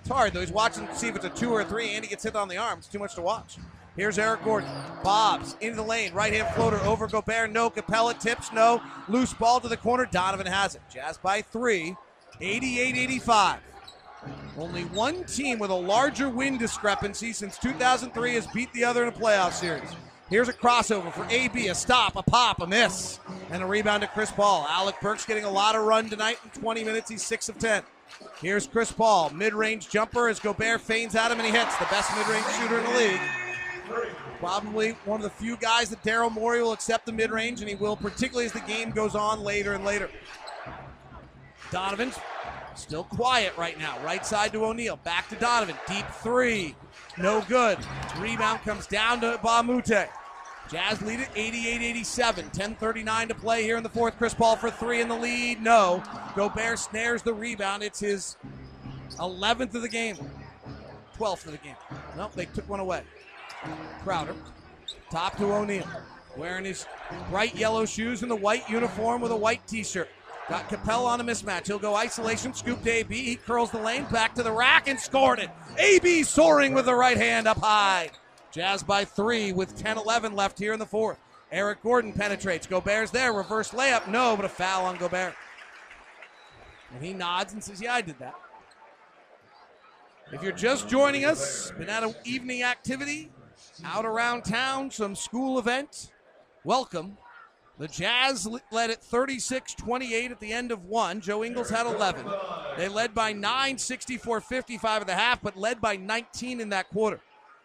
It's hard, though. He's watching to see if it's a two or a three, and he gets hit on the arm. It's too much to watch. Here's Eric Gordon. Bobs into the lane. Right hand floater over Gobert. No. Capela tips. No. Loose ball to the corner. Donovan has it. Jazz by three. 88 85. Only one team with a larger win discrepancy since 2003 has beat the other in a playoff series. Here's a crossover for AB, a stop, a pop, a miss, and a rebound to Chris Paul. Alec Burks getting a lot of run tonight in 20 minutes. He's 6 of 10. Here's Chris Paul, mid range jumper as Gobert feigns at him and he hits. The best mid range shooter in the league. Probably one of the few guys that Daryl Morey will accept the mid range, and he will, particularly as the game goes on later and later. Donovan's still quiet right now. Right side to O'Neale. Back to Donovan. Deep three. No good. Rebound comes down to Mbah a Moute. Jazz lead it 88 87. 10.39 to play here in the fourth. Chris Paul for three in the lead. No. Gobert snares the rebound. It's his 11th of the game. 12th of the game. Nope, they took one away. Crowder. Top to O'Neale. Wearing his bright yellow shoes and the white uniform with a white t shirt. Got Capela on a mismatch. He'll go isolation, scoop to AB. He curls the lane, back to the rack, and scored it. AB soaring with the right hand up high. Jazz by three with 10 11 left here in the fourth. Eric Gordon penetrates. Gobert's there. Reverse layup. No, but a foul on Gobert. And he nods and says, Yeah, I did that. If you're just joining us, been at an evening activity, out around town, some school event, welcome. The Jazz led at 36 28 at the end of one. Joe Ingles had 11. They led by 9, 64 55 at the half, but led by 19 in that quarter.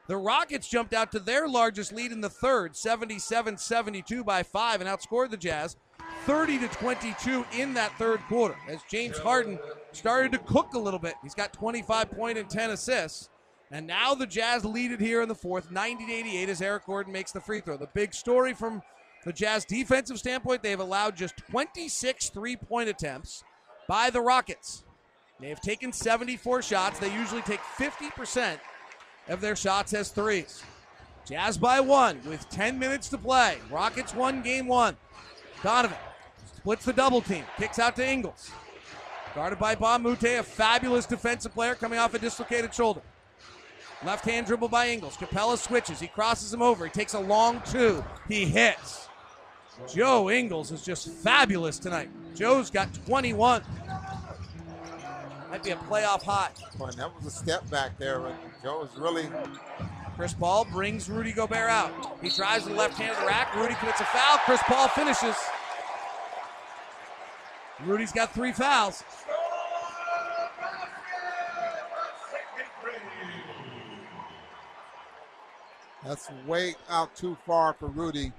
The Rockets jumped out to their largest lead in the third, 77 72 by 5, and outscored the Jazz 30 to 22 in that third quarter as James Harden started to cook a little bit. He's got 25 point and 10 assists. And now the Jazz lead it here in the fourth, 90 88 as Eric Gordon makes the free throw. The big story from The Jazz defensive standpoint, they have allowed just 26 three point attempts by the Rockets. They have taken 74 shots. They usually take 50% of their shots as threes. Jazz by one with 10 minutes to play. Rockets won game one. Donovan splits the double team, kicks out to Ingles. Guarded by Mbah a a fabulous defensive player coming off a dislocated shoulder. Left hand dribble by Ingles. Capela switches. He crosses him over. He takes a long two. He hits. Joe Ingles is just fabulous tonight. Joe's got 21. Might be a playoff high. Boy, that was a step back there. Joe is really. Chris Paul brings Rudy Gobert out. He drives the left hand of the rack. Rudy commits a foul. Chris Paul finishes. Rudy's got three fouls. That's way out too far for Rudy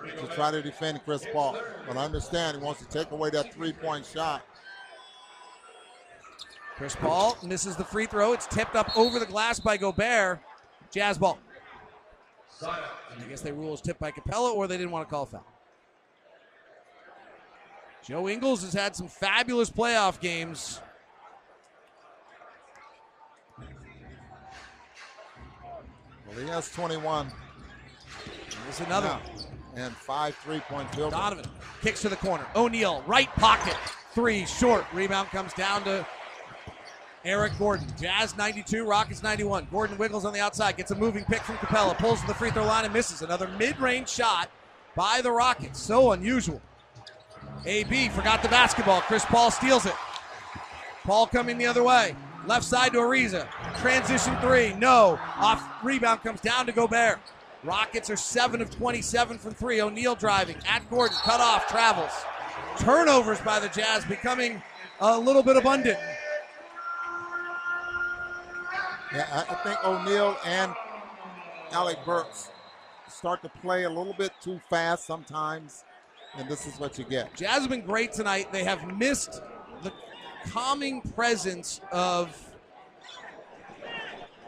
to try to defend Chris Paul. But I understand he wants to take away that three point shot. Chris Paul misses the free throw. It's tipped up over the glass by Gobert. Jazz ball. I guess they rule as tipped by Capela or they didn't want to call a foul. Joe Ingles has had some fabulous playoff games. Well, he has 21. There's another yeah. And five three point field. Donovan kicks to the corner. O'Neale, right pocket. Three short. Rebound comes down to Eric Gordon. Jazz 92, Rockets 91. Gordon wiggles on the outside, gets a moving pick from Capella, pulls to the free throw line and misses. Another mid range shot by the Rockets. So unusual. AB forgot the basketball. Chris Paul steals it. Paul coming the other way. Left side to Ariza. Transition three. No. Off rebound comes down to Gobert. Rockets are 7 of 27 from three. O'Neale driving at Gordon. Cut off. Travels. Turnovers by the Jazz becoming a little bit abundant. Yeah, I think O'Neale and Alec Burks start to play a little bit too fast sometimes, and this is what you get. Jazz have been great tonight. They have missed the calming presence of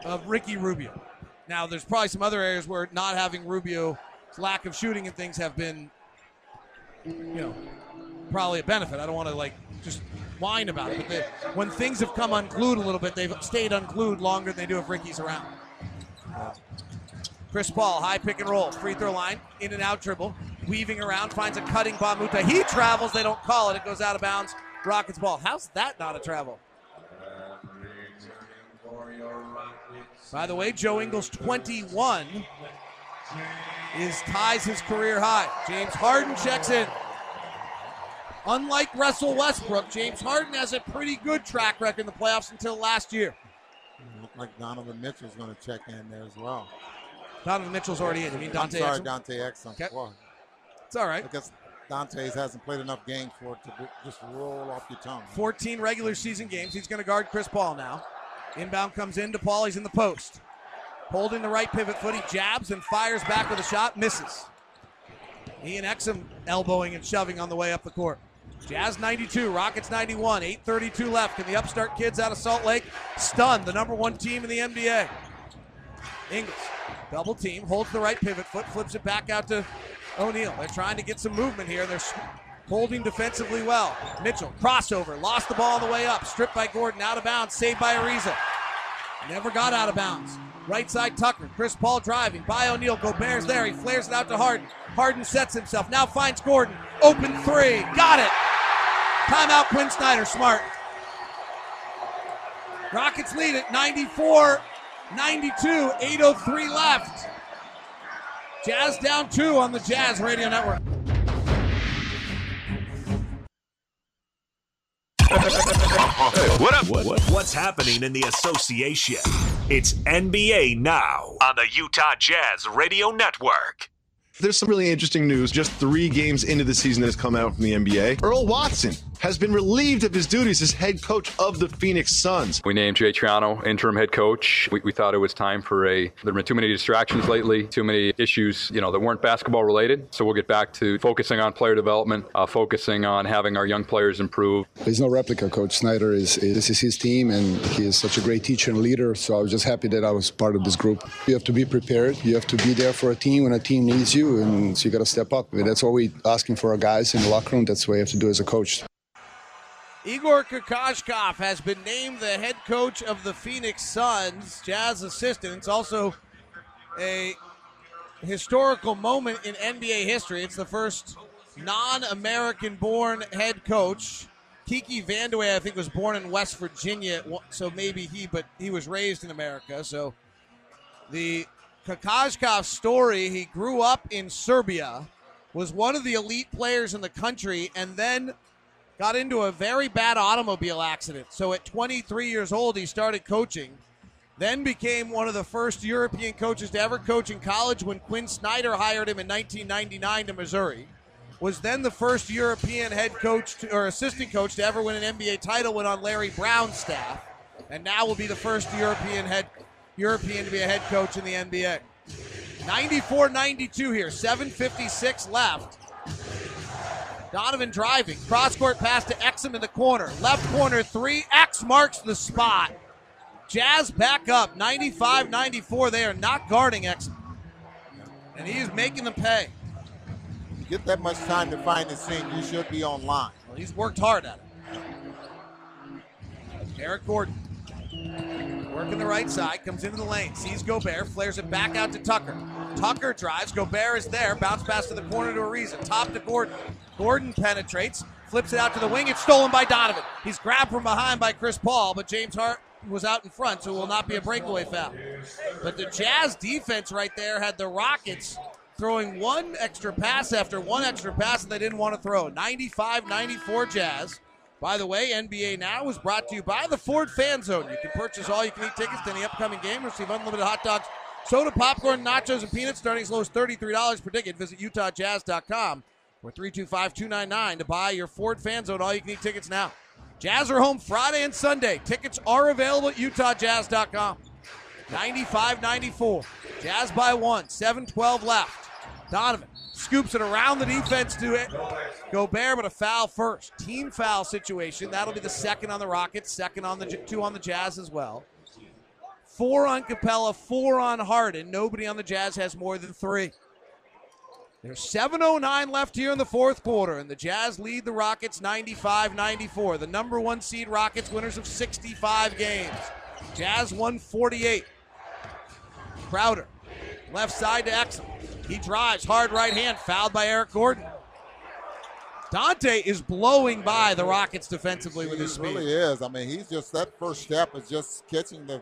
of Ricky Rubio. Now, there's probably some other areas where not having Rubio's lack of shooting and things have been, you know, probably a benefit. I don't want to like just whine about it, but they, when things have come unglued a little bit, they've stayed unglued longer than they do if Ricky's around. Chris Paul, high pick and roll, free throw line, in and out dribble, weaving around, finds a cutting Mbah a Moute. He travels, they don't call it. It goes out of bounds. Rockets ball. How's that not a travel? By the way, Joe Ingles 21 is ties his career high. James Harden checks in. Unlike Russell Westbrook, James Harden has a pretty good track record in the playoffs until last year. Look like Donovan Mitchell's going to check in there as well. Donovan Mitchell's already in. You mean Dante? I'm sorry, Exum? Dante Exum. Okay. Well, It's all right. I guess Dante's hasn't played enough games for it to just roll off your tongue. 14 regular season games. He's going to guard Chris Paul now. Inbound comes into Paul. He's in the post. Holding the right pivot foot. He jabs and fires back with a shot. Misses. Ian Exum elbowing and shoving on the way up the court. Jazz 92, Rockets 91, 8.32 left. Can the upstart kids out of Salt Lake stun the number one team in the NBA? Ingles, double team, holds the right pivot foot, flips it back out to O'Neale. They're trying to get some movement here. They're holding defensively well. Mitchell, crossover, lost the ball on the way up, stripped by Gordon, out of bounds, saved by Ariza. Never got out of bounds. Right side Tucker. Chris Paul driving by O'Neale. Gobert's there. He flares it out to Harden. Harden sets himself. Now finds Gordon. Open three. Got it. Timeout Quin Snyder. Smart. Rockets lead at 94 92. 8.03 left. Jazz down two on the Jazz Radio Network. what up? What, what, what's happening in the association? It's NBA Now on the Utah Jazz Radio Network. There's some really interesting news just three games into the season that has come out from the NBA. Earl Watson has been relieved of his duties as head coach of the Phoenix Suns. We named Jay Triano interim head coach. We, we thought it was time for a. There have been too many distractions lately, too many issues, you know, that weren't basketball related. So we'll get back to focusing on player development, uh, focusing on having our young players improve. There's no replica. Coach Snyder is, is this is his team, and he is such a great teacher and leader. So I was just happy that I was part of this group. You have to be prepared. You have to be there for a team when a team needs you and so you got to step up. That's what we asking for our guys in the locker room. That's what you have to do as a coach. Igor Kokoskov has been named the head coach of the Phoenix Suns, Jazz assistant. It's also a historical moment in NBA history. It's the first non-American born head coach. Kiki Vandeweghe, I think, was born in West Virginia, so maybe he, but he was raised in America. So the Kokoskov's story, he grew up in Serbia, was one of the elite players in the country, and then got into a very bad automobile accident. So at 23 years old, he started coaching. Then became one of the first European coaches to ever coach in college when Quin Snyder hired him in 1999 to Missouri. Was then the first European head coach to, or assistant coach to ever win an NBA title, when on Larry Brown's staff, and now will be the first European head European to be a head coach in the NBA. 94 92 here, 7.56 left. Donovan driving. Cross court pass to Exum in the corner. Left corner three. X marks the spot. Jazz back up 95 94. They are not guarding Exum. And he is making them pay. You get that much time to find the seam, you should be online. Well, he's worked hard at it. Eric Gordon Working the right side, comes into the lane, sees Gobert, flares it back out to Tucker. Tucker drives, Gobert is there, bounce pass to the corner to Ariza, top to Gordon. Gordon penetrates, flips it out to the wing, it's stolen by Donovan. He's grabbed from behind by Chris Paul, but James Hart was out in front, so it will not be a breakaway foul. But the Jazz defense right there had the Rockets throwing one extra pass after one extra pass that they didn't want to throw. 95 94 Jazz. By the way, NBA Now is brought to you by the Ford Fan Zone. You can purchase all you can eat tickets to any upcoming game, receive unlimited hot dogs, soda, popcorn, nachos, and peanuts starting as low as $33 per ticket. Visit UtahJazz.com or 325 299 to buy your Ford Fan Zone all you can eat tickets now. Jazz are home Friday and Sunday. Tickets are available at UtahJazz.com. 95 94. Jazz by one. 7 12 left. Donovan scoops it around the defense to it. Gobert, but a foul first. Team foul situation. That'll be the second on the Rockets, second on the two on the Jazz as well. Four on Capela, four on Harden. Nobody on the Jazz has more than three. There's 7.09 left here in the fourth quarter, and the Jazz lead the Rockets 95 94. The number one seed Rockets, winners of 65 games. Jazz 148. Crowder, left side to Exum. He drives, hard right hand, fouled by Eric Gordon. Dante is blowing by the Rockets defensively with his speed. He really is. I mean, he's just that first step is just catching the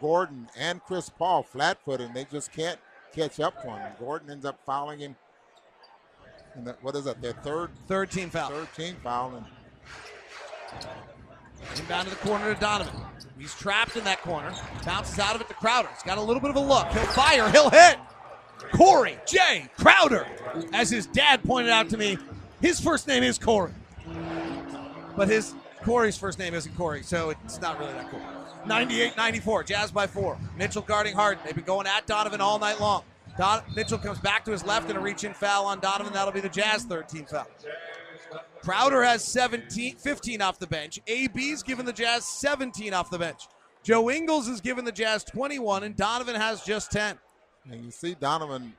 Gordon and Chris Paul flat-footed, and they just can't catch up to him. Gordon ends up fouling him. And that, what is that? Their third, third team foul. Third team foul. And Inbound to the corner to Donovan. He's trapped in that corner. Bounces out of it to Crowder. He's got a little bit of a look. He'll fire. He'll hit. Corey Jae Crowder. As his dad pointed out to me, his first name is Corey. But his Corey's first name isn't Corey, so it's not really that cool. 98 94, Jazz by four. Mitchell guarding Harden. They've been going at Donovan all night long. Don- Mitchell comes back to his left and a reach in foul on Donovan. That'll be the Jazz 13 foul. Crowder has 17, 15 off the bench. AB's given the Jazz 17 off the bench. Joe Ingles has given the Jazz 21, and Donovan has just 10. And you see Donovan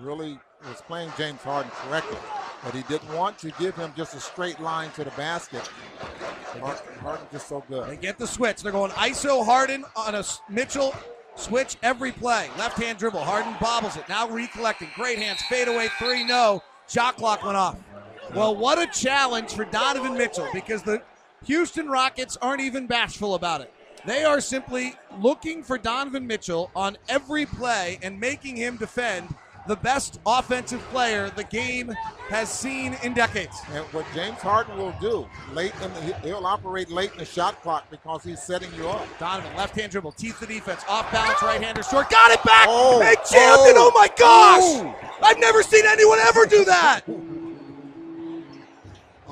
really was playing James Harden correctly, but he didn't want to give him just a straight line to the basket. Harden just so good. They get the switch. They're going ISO Harden on a Mitchell switch every play. Left hand dribble. Harden bobbles it. Now recollecting. Great hands. Fade away three. No. Shot clock went off. Well, what a challenge for Donovan Mitchell because the Houston Rockets aren't even bashful about it. They are simply looking for Donovan Mitchell on every play and making him defend the best offensive player the game has seen in decades. And what James Harden will do late in the, he'll operate late in the shot clock because he's setting you up. Donovan, left hand dribble, teeth the defense, off balance, right hander, short, got it back, Oh, and jammed it. oh, Oh my oh. gosh! I've never seen anyone ever do that.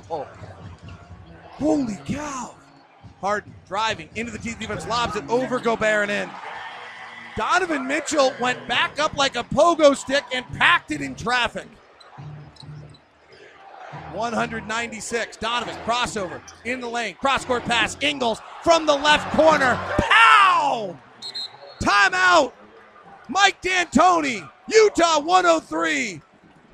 Holy cow! Harden driving into the teeth defense, lobs it over Gobert and in. Donovan Mitchell went back up like a pogo stick and packed it in traffic. 196. Donovan crossover in the lane. Cross court pass. Ingles from the left corner. Pow! Timeout. Mike D'Antoni. Utah 103.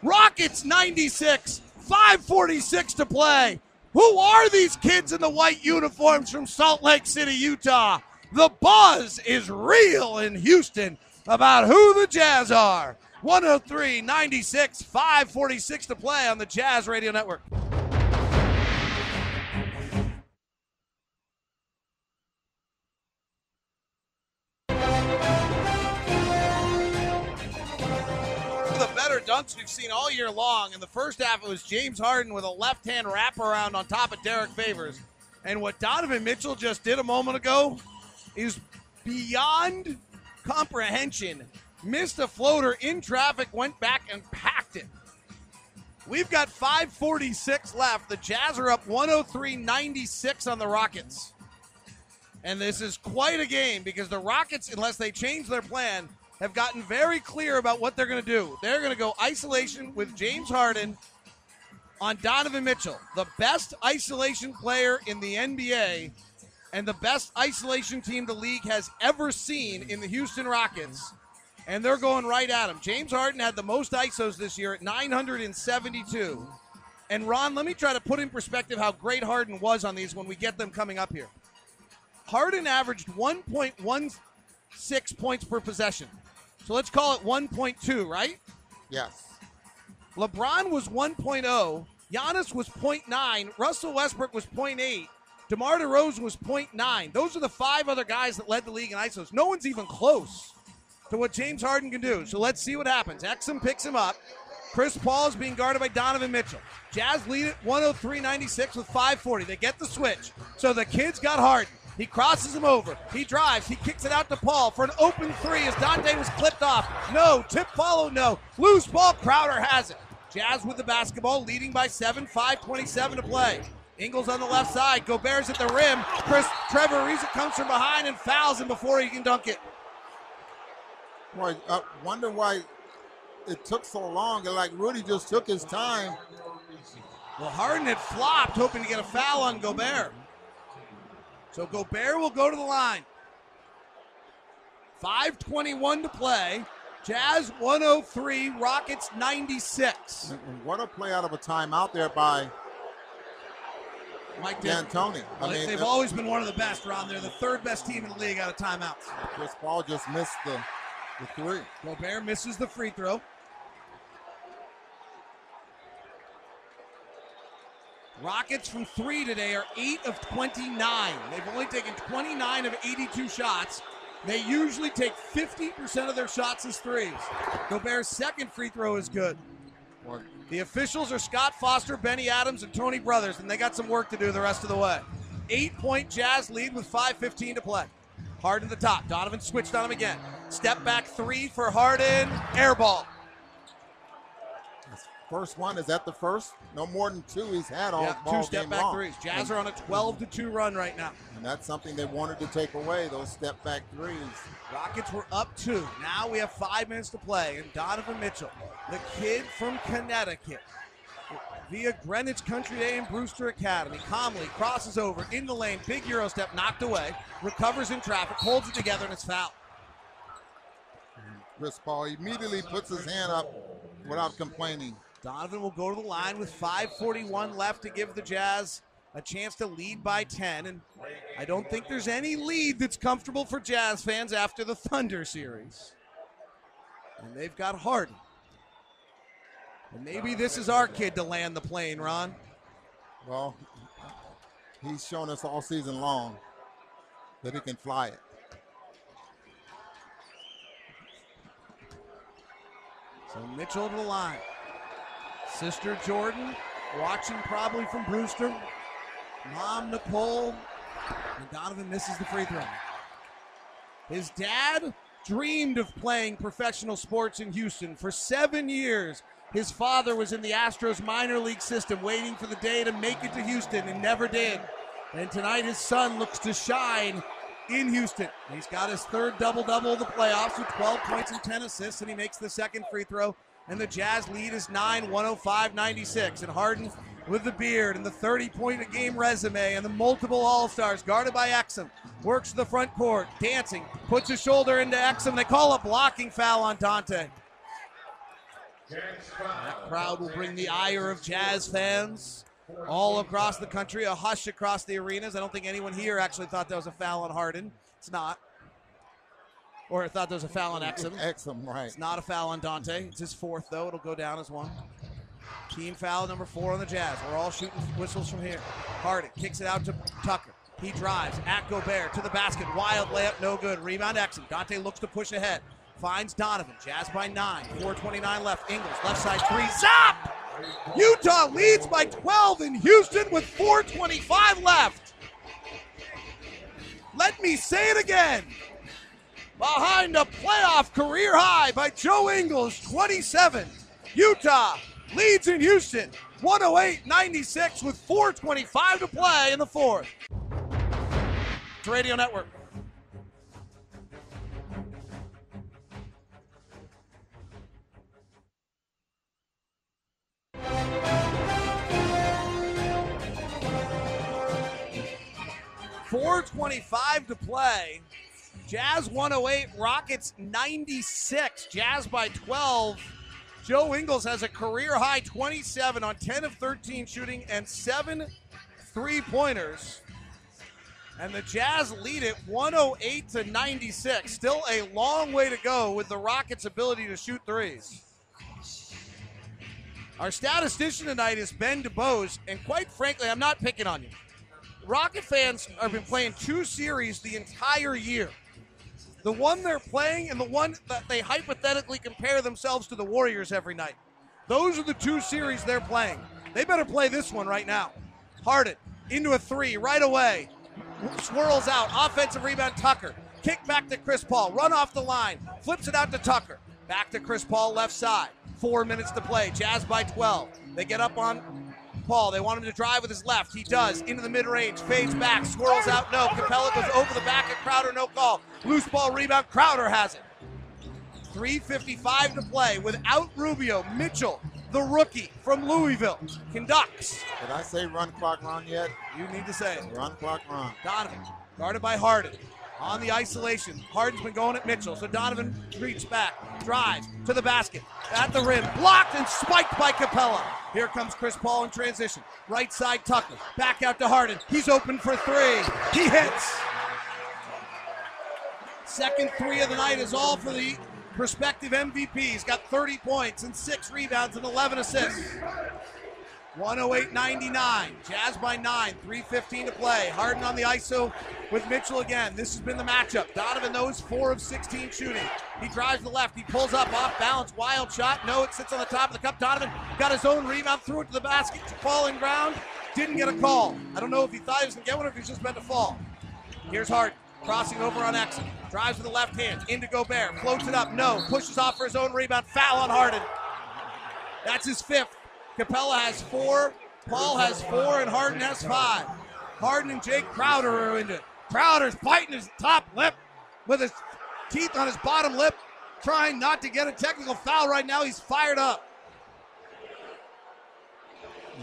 Rockets 96. 546 to play. Who are these kids in the white uniforms from Salt Lake City, Utah? The buzz is real in Houston about who the Jazz are. 103 96, 546 to play on the Jazz Radio Network. Dunks we've seen all year long. In the first half, it was James Harden with a left hand wraparound on top of Derrick Favors. And what Donovan Mitchell just did a moment ago is beyond comprehension. Missed a floater in traffic, went back and packed it. We've got 546 left. The Jazz are up 103 96 on the Rockets. And this is quite a game because the Rockets, unless they change their plan, have gotten very clear about what they're going to do. They're going to go isolation with James Harden on Donovan Mitchell, the best isolation player in the NBA and the best isolation team the league has ever seen in the Houston Rockets. And they're going right at him. James Harden had the most ISOs this year at 972. And Ron, let me try to put in perspective how great Harden was on these when we get them coming up here. Harden averaged 1.16 points per possession. So let's call it 1.2, right? yes. LeBron was 1.0. Giannis was 0.9. Russell Westbrook was 0.8. DeMar DeRozan was 0.9. Those are the five other guys that led the league in ISOs. No one's even close to what James Harden can do. So let's see what happens. Exum picks him up. Chris Paul is being guarded by Donovan Mitchell. Jazz lead it 103-96 with 540. They get the switch. So the kid's got Harden. He crosses him over. He drives. He kicks it out to Paul for an open three as Dante was clipped off. No. Tip follow, no. Loose ball. Crowder has it. Jazz with the basketball, leading by seven, 5.27 to play. Ingles on the left side. Gobert's at the rim. Chris Trevor Ariza comes from behind and fouls him before he can dunk it. Boy, I wonder why it took so long. And like Rudy just took his time. Well, Harden had flopped, hoping to get a foul on Gobert. So Gobert will go to the line. 5.21 to play. Jazz 103, Rockets 96. And- what a play out of a timeout there by Mike D'Antoni. I mean, they've always been one of the best around there, the third best team in the league out of timeouts. Chris Paul just missed the, the three. Gobert misses the free throw. Rockets from three today are 8 of 29. They've only taken 29 of 82 shots. They usually take 50% of their shots as threes. Gobert's second free throw is good. The officials are Scott Foster, Bennie Adams, and Tony Brothers, and they got some work to do the rest of the way. Eight point Jazz lead with 5.15 to play. Harden the top. Donovan switched on him again. Step back three for Harden. Air ball. First one is that the first? No more than two he's had all Yeah, two step back long. threes. Jazz are on a 12 to 2 run right now. And that's something they wanted to take away, those step back threes. Rockets were up two. Now we have five minutes to play. And Donovan Mitchell, the kid from Connecticut, via Greenwich Country Day and Brewster Academy, calmly crosses over in the lane. Big Euro step knocked away. Recovers in traffic, holds it together, and it's foul. Chris Paul immediately puts his hand up without complaining. Donovan will go to the line with 5:41 left to give the Jazz a chance to lead by 10. And I don't think there's any lead that's comfortable for Jazz fans after the Thunder series. And they've got Harden. And maybe this is our kid to land the plane, Ron. Well, he's shown us all season long that he can fly it. So Mitchell to the line. Sister Jordan watching probably from Brewster. Mom Nicole. And Donovan misses the free throw. His dad dreamed of playing professional sports in Houston for seven years. His father was in the Astros minor league system, waiting for the day to make it to Houston, and never did. And tonight, his son looks to shine in Houston. He's got his third double double of the playoffs with 12 points and 10 assists, and he makes the second free throw. And the Jazz lead is 9 105 96. And Harden with the beard and the 30 point a game resume and the multiple All Stars guarded by Exum. Works to the front court, dancing, puts his shoulder into Exum. They call a blocking foul on Dante. That crowd will bring the ire of Jazz fans all across the country, a hush across the arenas. I don't think anyone here actually thought that was a foul on Harden. It's not. Or I thought there was a foul on Exum. Exum, right. It's not a foul on Dante. It's his fourth, though. It'll go down as one. Team foul number four on the Jazz. We're all shooting whistles from here. Harden kicks it out to Tucker. He drives at Gobert to the basket. Wild layup, no good. Rebound Exum. Dante looks to push ahead. Finds Donovan. Jazz by nine. 429 left. Ingles, left side three. Zap! Utah leads by 12 in Houston with 425 left. Let me say it again. Behind a playoff career high by Joe Ingles, 27. Utah leads in Houston, 108 96 with 425 to play in the fourth. It's Radio Network. Four twenty-five to play. Jazz 108, Rockets 96. Jazz by 12. Joe Ingles has a career high 27 on 10 of 13 shooting and seven three pointers. And the Jazz lead it 108 to 96. Still a long way to go with the Rockets' ability to shoot threes. Our statistician tonight is Ben DuBose, and quite frankly, I'm not picking on you. Rocket fans have been playing two series the entire year. The one they're playing and the one that they hypothetically compare themselves to the Warriors every night. Those are the two series they're playing. They better play this one right now. Harden into a three right away. Swirls out. Offensive rebound, Tucker. Kick back to Chris Paul. Run off the line. Flips it out to Tucker. Back to Chris Paul, left side. Four minutes to play. Jazz by 12. They get up on Paul. They want him to drive with his left. He does. Into the mid range. Fades back. Swirls out. No. Capela goes over the back of Crowder. No call. Loose ball rebound. Crowder has it. 3.55 to play without Rubio. Mitchell, the rookie from Louisville, conducts. Did I say run clock run yet? You need to say it. Run clock run. Donovan, guarded by Harden. On the isolation. Harden's been going at Mitchell, so Donovan reaches back, drives to the basket, at the rim, blocked and spiked by Capela. Here comes Chris Paul in transition. Right side Tucker, back out to Harden. He's open for three. He hits. Second three of the night is all for the prospective MVP. He's got 30 points and six rebounds and 11 assists. 108-99. Jazz by nine. 3.15 to play. Harden on the ISO with Mitchell again. This has been the matchup. Donovan knows four of 16 shooting. He drives the left. He pulls up off balance. Wild shot. No, it sits on the top of the cup. Donovan got his own rebound. Threw it to the basket. Falling ground. Didn't get a call. I don't know if he thought he was going to get one or if he's just meant to fall. Here's Harden. Crossing over on Exum. Drives with the left hand. Into Gobert. Floats it up. No. Pushes off for his own rebound. Foul on Harden. That's his fifth. Capela has four. Paul has four. And Harden has five. Harden and Jae Crowder are into it. Crowder's biting his top lip with his teeth on his bottom lip, trying not to get a technical foul right now. He's fired up.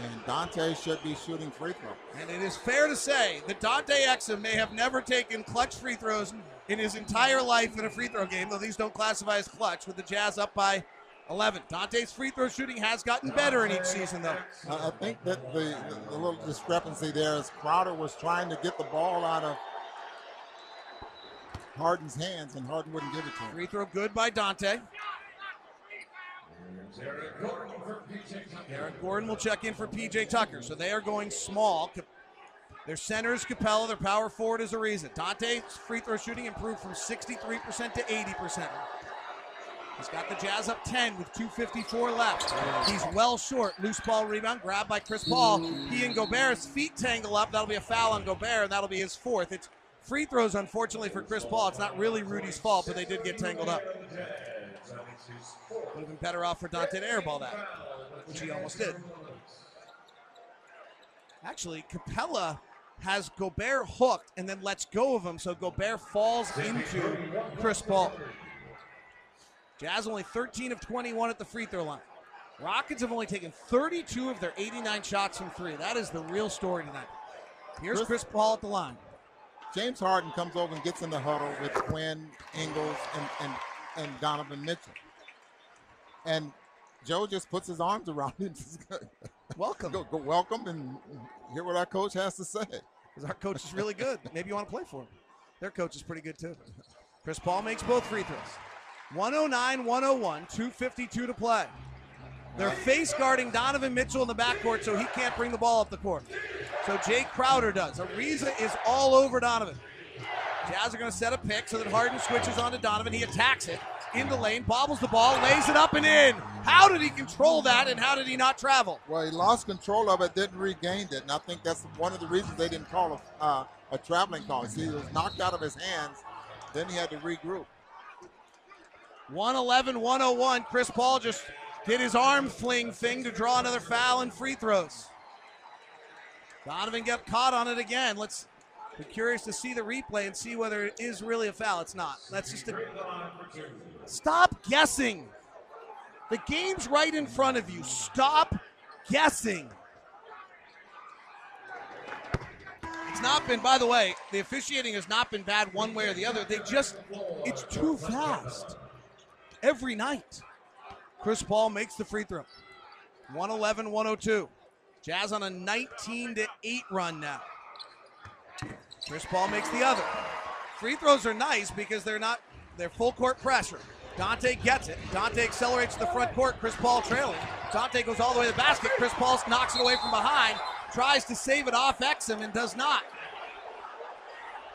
And Dante should be shooting free throw. And it is fair to say that Dante Exum may have never taken clutch free throws in his entire life in a free throw game, though these don't classify as clutch, with the Jazz up by 11. Dante's free throw shooting has gotten better in each season, though. I think that the, the little discrepancy there is Crowder was trying to get the ball out of Harden's hands, and Harden wouldn't give it to him. Free throw good by Dante. Eric Gordon will check in for PJ Tucker. So they are going small. Their center is Capela. Their power forward is Ariza. Dante's free throw shooting improved from 63% to 80%. He's got the Jazz up 10 with 2.54 left. He's well short. Loose ball rebound grabbed by Chris Paul. He and Gobert's feet tangle up. That'll be a foul on Gobert, and that'll be his fourth. It's free throws, unfortunately, for Chris Paul. It's not really Rudy's fault, but they did get tangled up. Would have been better off for Dante to airball that, which he almost did. Actually, Capela has Gobert hooked and then lets go of him, so Gobert falls into Chris Paul. Jazz only 13 of 21 at the free throw line. Rockets have only taken 32 of their 89 shots from three. That is the real story tonight. Here's Chris Paul at the line. James Harden comes over and gets in the huddle with Quin, Ingles, and, and, and Donovan Mitchell. And Joe just puts his arms around him. welcome. Go, go welcome and hear what our coach has to say. Because our coach is really good. Maybe you want to play for him. Their coach is pretty good too. Chris Paul makes both free throws. 109 101, 252 to play. They're face guarding Donovan Mitchell in the backcourt so he can't bring the ball up the court. So Jae Crowder does. Ariza is all over Donovan. Jazz are going to set a pick so that Harden switches on to Donovan. He attacks it in the lane, bobbles the ball, lays it up and in. How did he control that and how did he not travel? Well, he lost control of it, didn't regain it. And I think that's one of the reasons they didn't call a, uh, a traveling call. See, he was knocked out of his hands, then he had to regroup. 111 101. Chris Paul just did his arm fling thing to draw another foul and free throws. Donovan got caught on it again. Let's be curious to see the replay and see whether it is really a foul. It's not. That's just a. Stop guessing. The game's right in front of you. Stop guessing. It's not been, by the way, the officiating has not been bad one way or the other. They just, it's too fast every night. Chris Paul makes the free throw. 111 102. Jazz on a 19 to 8 run now. Chris Paul makes the other. Free throws are nice because they're not they're full court pressure. Dante gets it. Dante accelerates to the front court. Chris Paul trailing. Dante goes all the way to the basket. Chris Paul knocks it away from behind. Tries to save it off Exum and does not.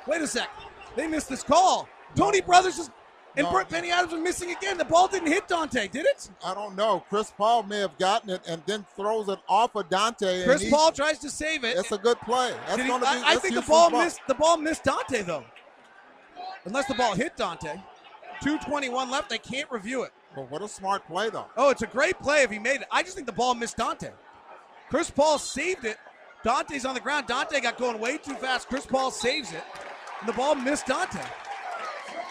Wait a sec. They missed this call. Tony Brothers is and no. Bennie Adams was missing again. The ball didn't hit Dante, did it? I don't know. Chris Paul may have gotten it and then throws it off of Dante. Chris Paul tries to save it. It's a good play. That's he, gonna be, I, I think the ball missed. The ball missed Dante though, unless the ball hit Dante. 221 left. They can't review it. Well, what a smart play though. Oh, it's a great play if he made it. I just think the ball missed Dante. Chris Paul saved it. Dante's on the ground. Dante got going way too fast. Chris Paul saves it. And the ball missed Dante.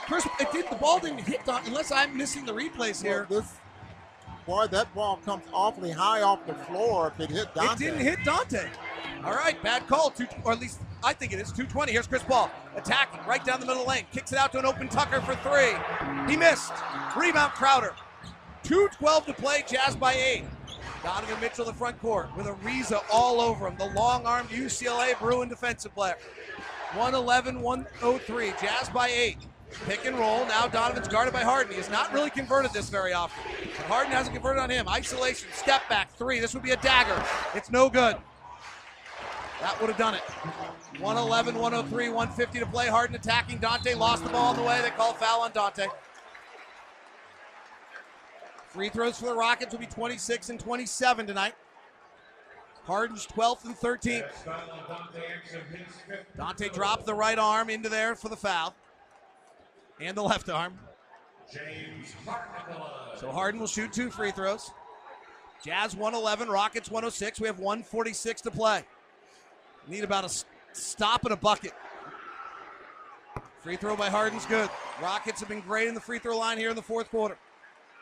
Chris, it did, the ball didn't hit Dante, unless I'm missing the replays here. Well, this, boy, that ball comes awfully high off the floor if it hit Dante. It didn't hit Dante. All right, bad call. Two, or at least I think it is. 220. Here's Chris Paul attacking right down the middle of the lane. Kicks it out to an open Tucker for three. He missed. Rebound Crowder. 2.12 to play. Jazz by eight. Donovan Mitchell in the front court with Ariza all over him. The long armed UCLA Bruin defensive player. 111 103. Jazz by eight. Pick and roll. Now Donovan's guarded by Harden. He has not really converted this very often. But Harden hasn't converted on him. Isolation, step back, three. This would be a dagger. It's no good. That would have done it. 111, 103, 150 to play. Harden attacking. Dante lost the ball on the way. They call foul on Dante. Free throws for the Rockets will be 26 and 27 tonight. Harden's 12th and 13th. Dante dropped the right arm into there for the foul and the left arm. James So Harden will shoot two free throws. Jazz 111, Rockets 106. We have 146 to play. Need about a stop and a bucket. Free throw by Harden's good. Rockets have been great in the free throw line here in the fourth quarter.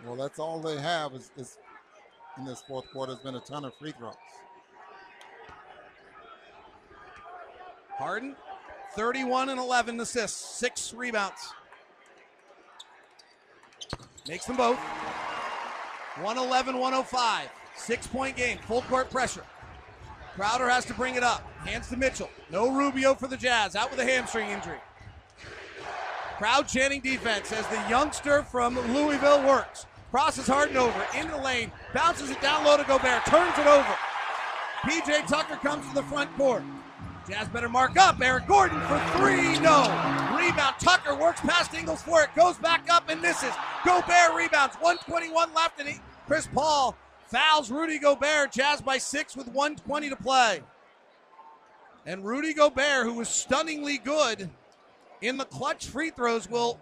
Well, that's all they have is, is in this fourth quarter has been a ton of free throws. Harden, 31 and 11 assists, six rebounds. Makes them both. 111 105. Six point game. Full court pressure. Crowder has to bring it up. Hands to Mitchell. No Rubio for the Jazz. Out with a hamstring injury. Crowd chanting defense as the youngster from Louisville works. Crosses Harden over. Into the lane. Bounces it down low to Gobert. Turns it over. PJ Tucker comes to the front court. Jazz better mark up. Eric Gordon for three. No. Rebound. Tucker works past Ingles for it. Goes back up and misses. Gobert rebounds. 121 left. And he, Chris Paul fouls Rudy Gobert. Jazz by six with 120 to play. And Rudy Gobert, who was stunningly good in the clutch free throws, will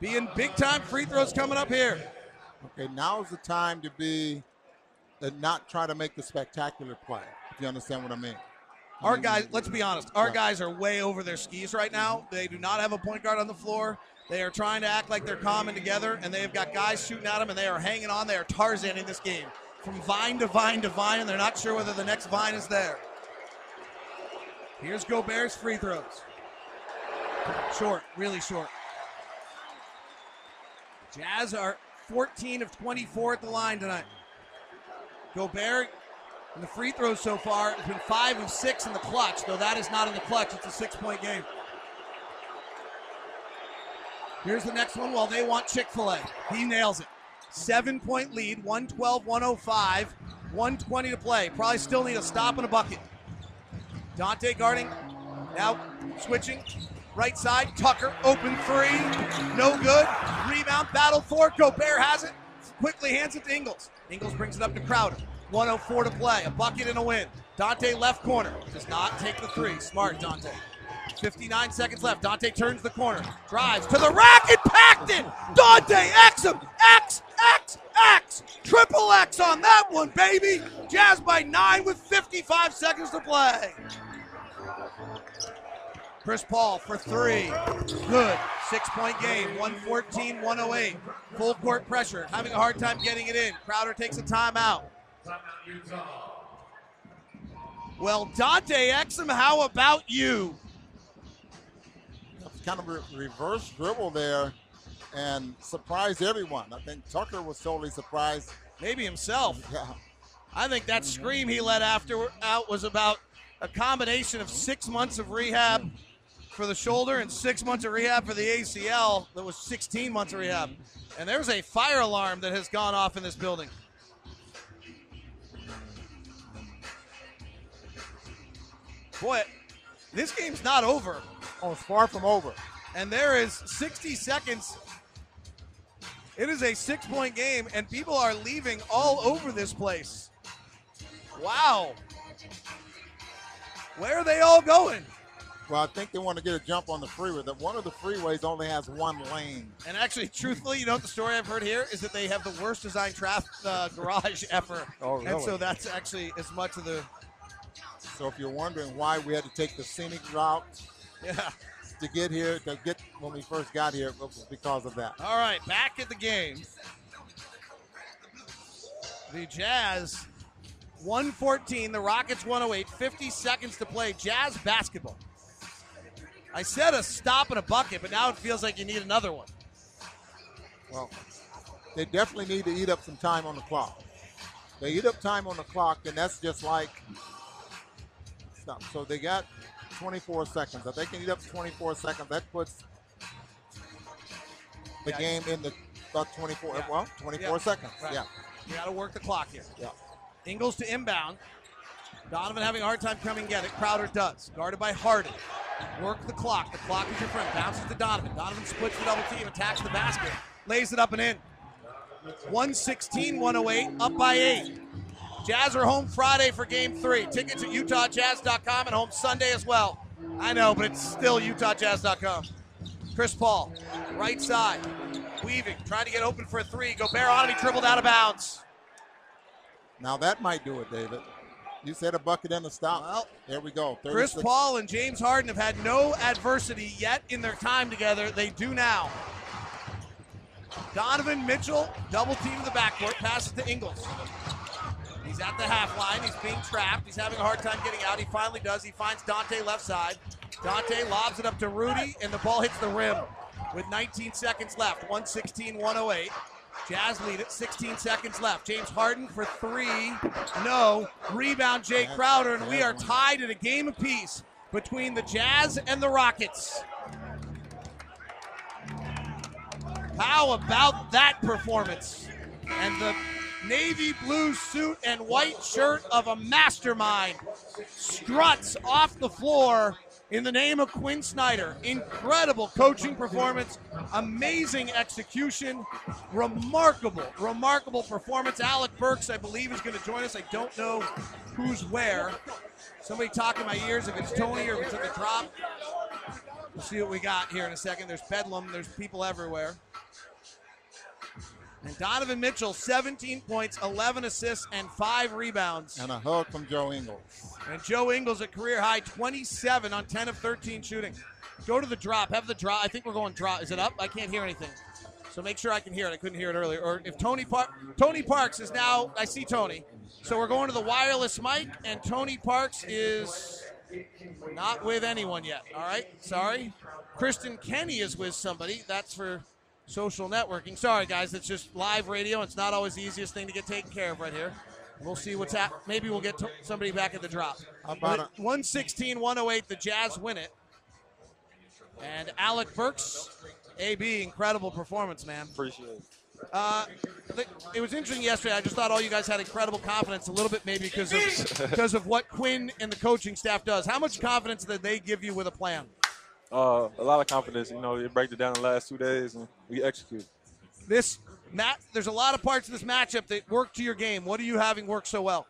be in big time free throws coming up here. Okay, now's the time to be, to not try to make the spectacular play. If you understand what I mean. Our guys, let's be honest, our guys are way over their skis right now. They do not have a point guard on the floor. They are trying to act like they're and together, and they have got guys shooting at them, and they are hanging on. They are Tarzan in this game. From vine to vine to vine, and they're not sure whether the next vine is there. Here's Gobert's free throws. Short, really short. Jazz are 14 of 24 at the line tonight. Gobert in the free throws so far has been five of six in the clutch, though that is not in the clutch. It's a six point game. Here's the next one while they want Chick fil A. He nails it. Seven point lead, 112 105, 120 to play. Probably still need a stop and a bucket. Dante guarding, now switching. Right side, Tucker, open three, no good. Rebound, battle for it. Gobert has it, quickly hands it to Ingles. Ingles brings it up to Crowder. 104 to play, a bucket and a win. Dante left corner, does not take the three. Smart, Dante. 59 seconds left. Dante turns the corner, drives to the rack and packed it. Dante Exum, X, X, X. Triple X on that one, baby. Jazz by nine with 55 seconds to play. Chris Paul for three. Good. Six point game. 114 108. Full court pressure. Having a hard time getting it in. Crowder takes a timeout. Well, Dante Exum, how about you? kind of a reverse dribble there and surprised everyone. I think Tucker was totally surprised. Maybe himself. Yeah. I think that scream he let after out was about a combination of six months of rehab for the shoulder and six months of rehab for the ACL. That was 16 months of rehab. And there's a fire alarm that has gone off in this building. Boy, this game's not over. Oh, it's far from over. And there is 60 seconds. It is a six point game, and people are leaving all over this place. Wow. Where are they all going? Well, I think they want to get a jump on the freeway. That one of the freeways only has one lane. And actually, truthfully, you know what the story I've heard here is that they have the worst designed traffic uh, garage ever. Oh, really? And so that's actually as much of the. So if you're wondering why we had to take the scenic route, yeah, to get here, to get when we first got here, it was because of that. All right, back at the game. The Jazz 114, the Rockets 108, 50 seconds to play. Jazz basketball. I said a stop and a bucket, but now it feels like you need another one. Well, they definitely need to eat up some time on the clock. They eat up time on the clock, and that's just like stop. So they got 24 seconds. If they can eat up 24 seconds, that puts the Yeah. game in the about 24. Yeah. Well, 24 Yeah. seconds. Right. Yeah. You got to work the clock here. Yeah. Ingles to inbound. Donovan having a hard time coming get it. Crowder does. Guarded by Harden. Work the clock. The clock is your friend. Bounces to Donovan. Donovan splits the double team, attacks the basket, lays it up and in. 116 108, up by eight. Jazz are home Friday for game three. Tickets at UtahJazz.com and home Sunday as well. I know, but it's still UtahJazz.com. Chris Paul, right side, weaving, trying to get open for a three. Gobert on it, he dribbled out of bounds. Now that might do it, David. You said a bucket and a stop. Well, there we go. Chris Paul and James Harden have had no adversity yet in their time together. They do now. Donovan Mitchell, double team to the backcourt, passes to Ingles. He's at the half line. He's being trapped. He's having a hard time getting out. He finally does. He finds Dante left side. Dante lobs it up to Rudy, and the ball hits the rim with 19 seconds left. 116 108. Jazz lead it. 16 seconds left. James Harden for three. No. Rebound, Jae Crowder, and we are tied at a game apiece between the Jazz and the Rockets. How about that performance? And the navy blue suit and white shirt of a mastermind struts off the floor in the name of Quin Snyder. Incredible coaching performance, amazing execution, remarkable, remarkable performance. Alec Burks, I believe, is going to join us. I don't know who's where. Somebody talk in my ears if it's Tony or if it's at the drop. We'll see what we got here in a second. There's bedlam, there's people everywhere. And Donovan Mitchell, 17 points, 11 assists, and five rebounds. And a hug from Joe Ingles. And Joe Ingles at career high, 27 on 10 of 13 shooting. Go to the drop. Have the drop. I think we're going drop. Is it up? I can't hear anything. So make sure I can hear it. I couldn't hear it earlier. Or if Tony Par- Tony Parks is now, I see Tony. So we're going to the wireless mic, and Tony Parks is not with anyone yet. All right, sorry. Kristen Kenny is with somebody. That's for social networking. Sorry, guys. It's just live radio. It's not always the easiest thing to get taken care of right here. We'll see what's happening. Maybe we'll get somebody back at the drop. About But 116 108, the Jazz win it. And Alec Burks, AB, incredible performance, man. Appreciate it. Uh, it was interesting yesterday. I just thought all you guys had incredible confidence, a little bit maybe because of because of what Quin and the coaching staff does. How much confidence did they give you with a plan? Uh, a lot of confidence. You know, they break it down the last two days, and we execute. This Matt, there's a lot of parts of this matchup that work to your game. What are you having work so well?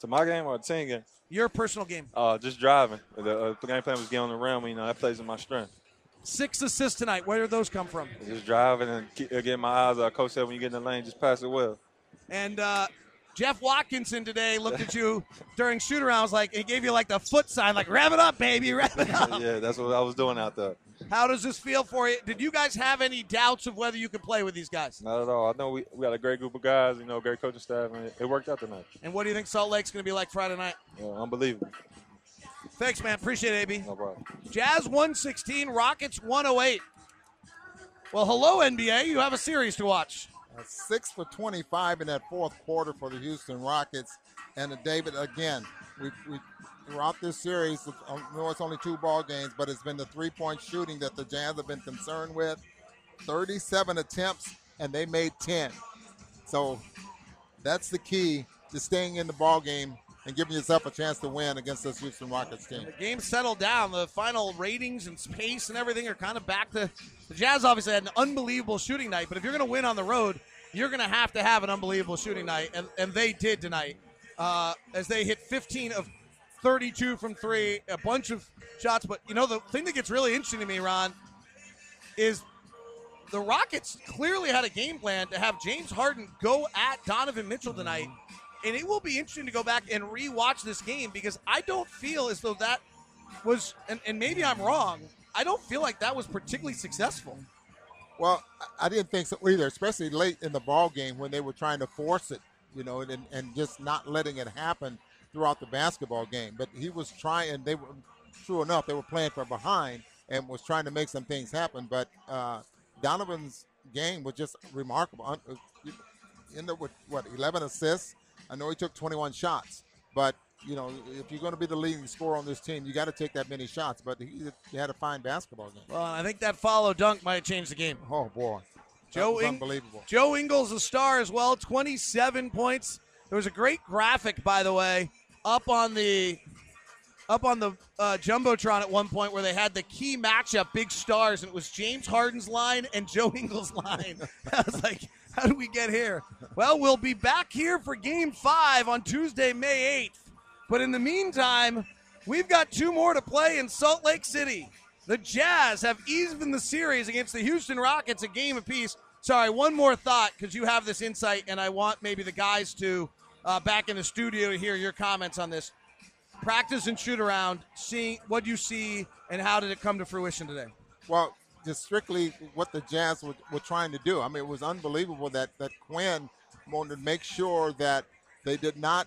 To my game or team game? Your personal game. Uh, just driving. The, uh, the game plan was getting on the rim. You know, that plays in my strength. Six assists tonight. Where did those come from? Just driving and keep, uh, get my eyes. Uh, Coach said when you get in the lane, just pass it well. And uh, Jeff Watkinson today looked at you during shoot arounds like he gave you like the foot sign, like rev it up, baby, rev it up. yeah, that's what I was doing out there. How does this feel for you? Did you guys have any doubts of whether you could play with these guys? Not at all. I know we, we got a great group of guys. You know, great coaching staff, and it, it worked out tonight. And what do you think Salt Lake's going to be like Friday night? Yeah, unbelievable. Thanks, man. Appreciate it, AB. No problem. Jazz 116, Rockets 108. Well, hello, NBA. You have a series to watch. Uh, six for 25 in that fourth quarter for the Houston Rockets. And uh, David, again, we, we throughout this series, I know it's only two ball games, but it's been the three-point shooting that the Jazz have been concerned with. 37 attempts, and they made 10. So that's the key to staying in the ball game and giving yourself a chance to win against this Houston Rockets team. The game settled down. The final ratings and pace and everything are kind of back to the Jazz. Obviously had an unbelievable shooting night, but if you're going to win on the road, you're going to have to have an unbelievable shooting night, and, and they did tonight uh, as they hit 15 of 32 from three, a bunch of shots. But you know the thing that gets really interesting to me, Ron, is the Rockets clearly had a game plan to have James Harden go at Donovan Mitchell tonight. And it will be interesting to go back and rewatch this game because I don't feel as though that was, and, and maybe I'm wrong, I don't feel like that was particularly successful. Well, I didn't think so either, especially late in the ball game when they were trying to force it, you know, and, and just not letting it happen throughout the basketball game. But he was trying, they were, true enough, they were playing from behind and was trying to make some things happen. But uh, Donovan's game was just remarkable. uh, In with what 11 assists. I know he took 21 shots, but you know if you're going to be the leading scorer on this team, you got to take that many shots. But he, he had a fine basketball game. Well, I think that follow dunk might have changed the game. Oh boy, Joe Ing- unbelievable. Joe Ingles, a star as well, 27 points. There was a great graphic, by the way, up on the up on the uh, jumbotron at one point where they had the key matchup, big stars, and it was James Harden's line and Joe Ingles' line. I was like, how do we get here? Well, we'll be back here for Game Five on Tuesday, May 8th. But in the meantime, we've got two more to play in Salt Lake City. The Jazz have even the series against the Houston Rockets, a game apiece. Sorry, one more thought because you have this insight, and I want maybe the guys to uh, back in the studio to hear your comments on this. Practice and shoot around, seeing what you see, and how did it come to fruition today? Well, just strictly what the Jazz were, were trying to do. I mean, it was unbelievable that that Quin wanted to make sure that they did not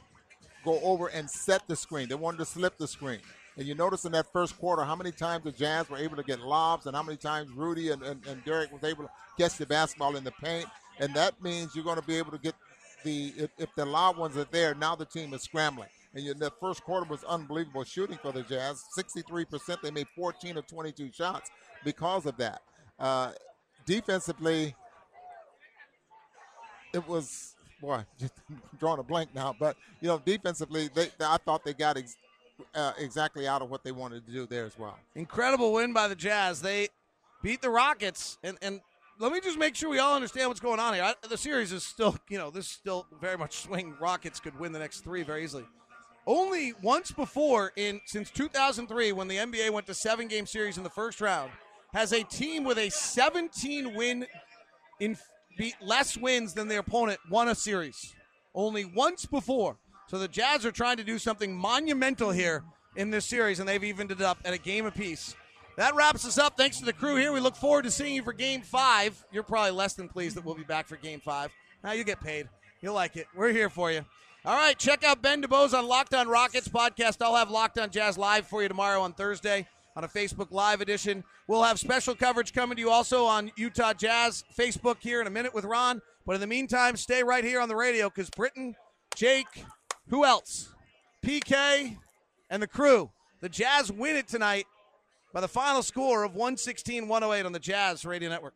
go over and set the screen. They wanted to slip the screen. And you notice in that first quarter how many times the Jazz were able to get lobs and how many times Rudy and, and, and Derrick was able to catch the basketball in the paint. And that means you're going to be able to get the if, if the lob ones are there, now the team is scrambling. And you, the first quarter was unbelievable shooting for the Jazz. 63%. They made 14 of 22 shots because of that. Uh, defensively, it was boy, just drawing a blank now. But you know, defensively, they, I thought they got ex, uh, exactly out of what they wanted to do there as well. Incredible win by the Jazz. They beat the Rockets, and and let me just make sure we all understand what's going on here. I, the series is still, you know, this is still very much swing. Rockets could win the next three very easily. Only once before in since 2003, when the NBA went to seven game series in the first round, has a team with a 17 win in beat less wins than their opponent won a series. Only once before. So the Jazz are trying to do something monumental here in this series, and they've evened it up at a game apiece. That wraps us up. Thanks to the crew here. We look forward to seeing you for game five. You're probably less than pleased that we'll be back for game five. Now you get paid. You'll like it. We're here for you. All right, check out Ben DuBose on Locked On Rockets podcast. I'll have Locked On Jazz live for you tomorrow on Thursday on a Facebook Live edition. We'll have special coverage coming to you also on Utah Jazz Facebook here in a minute with Ron. But in the meantime, stay right here on the radio because Britton, Jake, who else? PK, and the crew. The Jazz win it tonight by the final score of 116 108 on the Jazz Radio Network.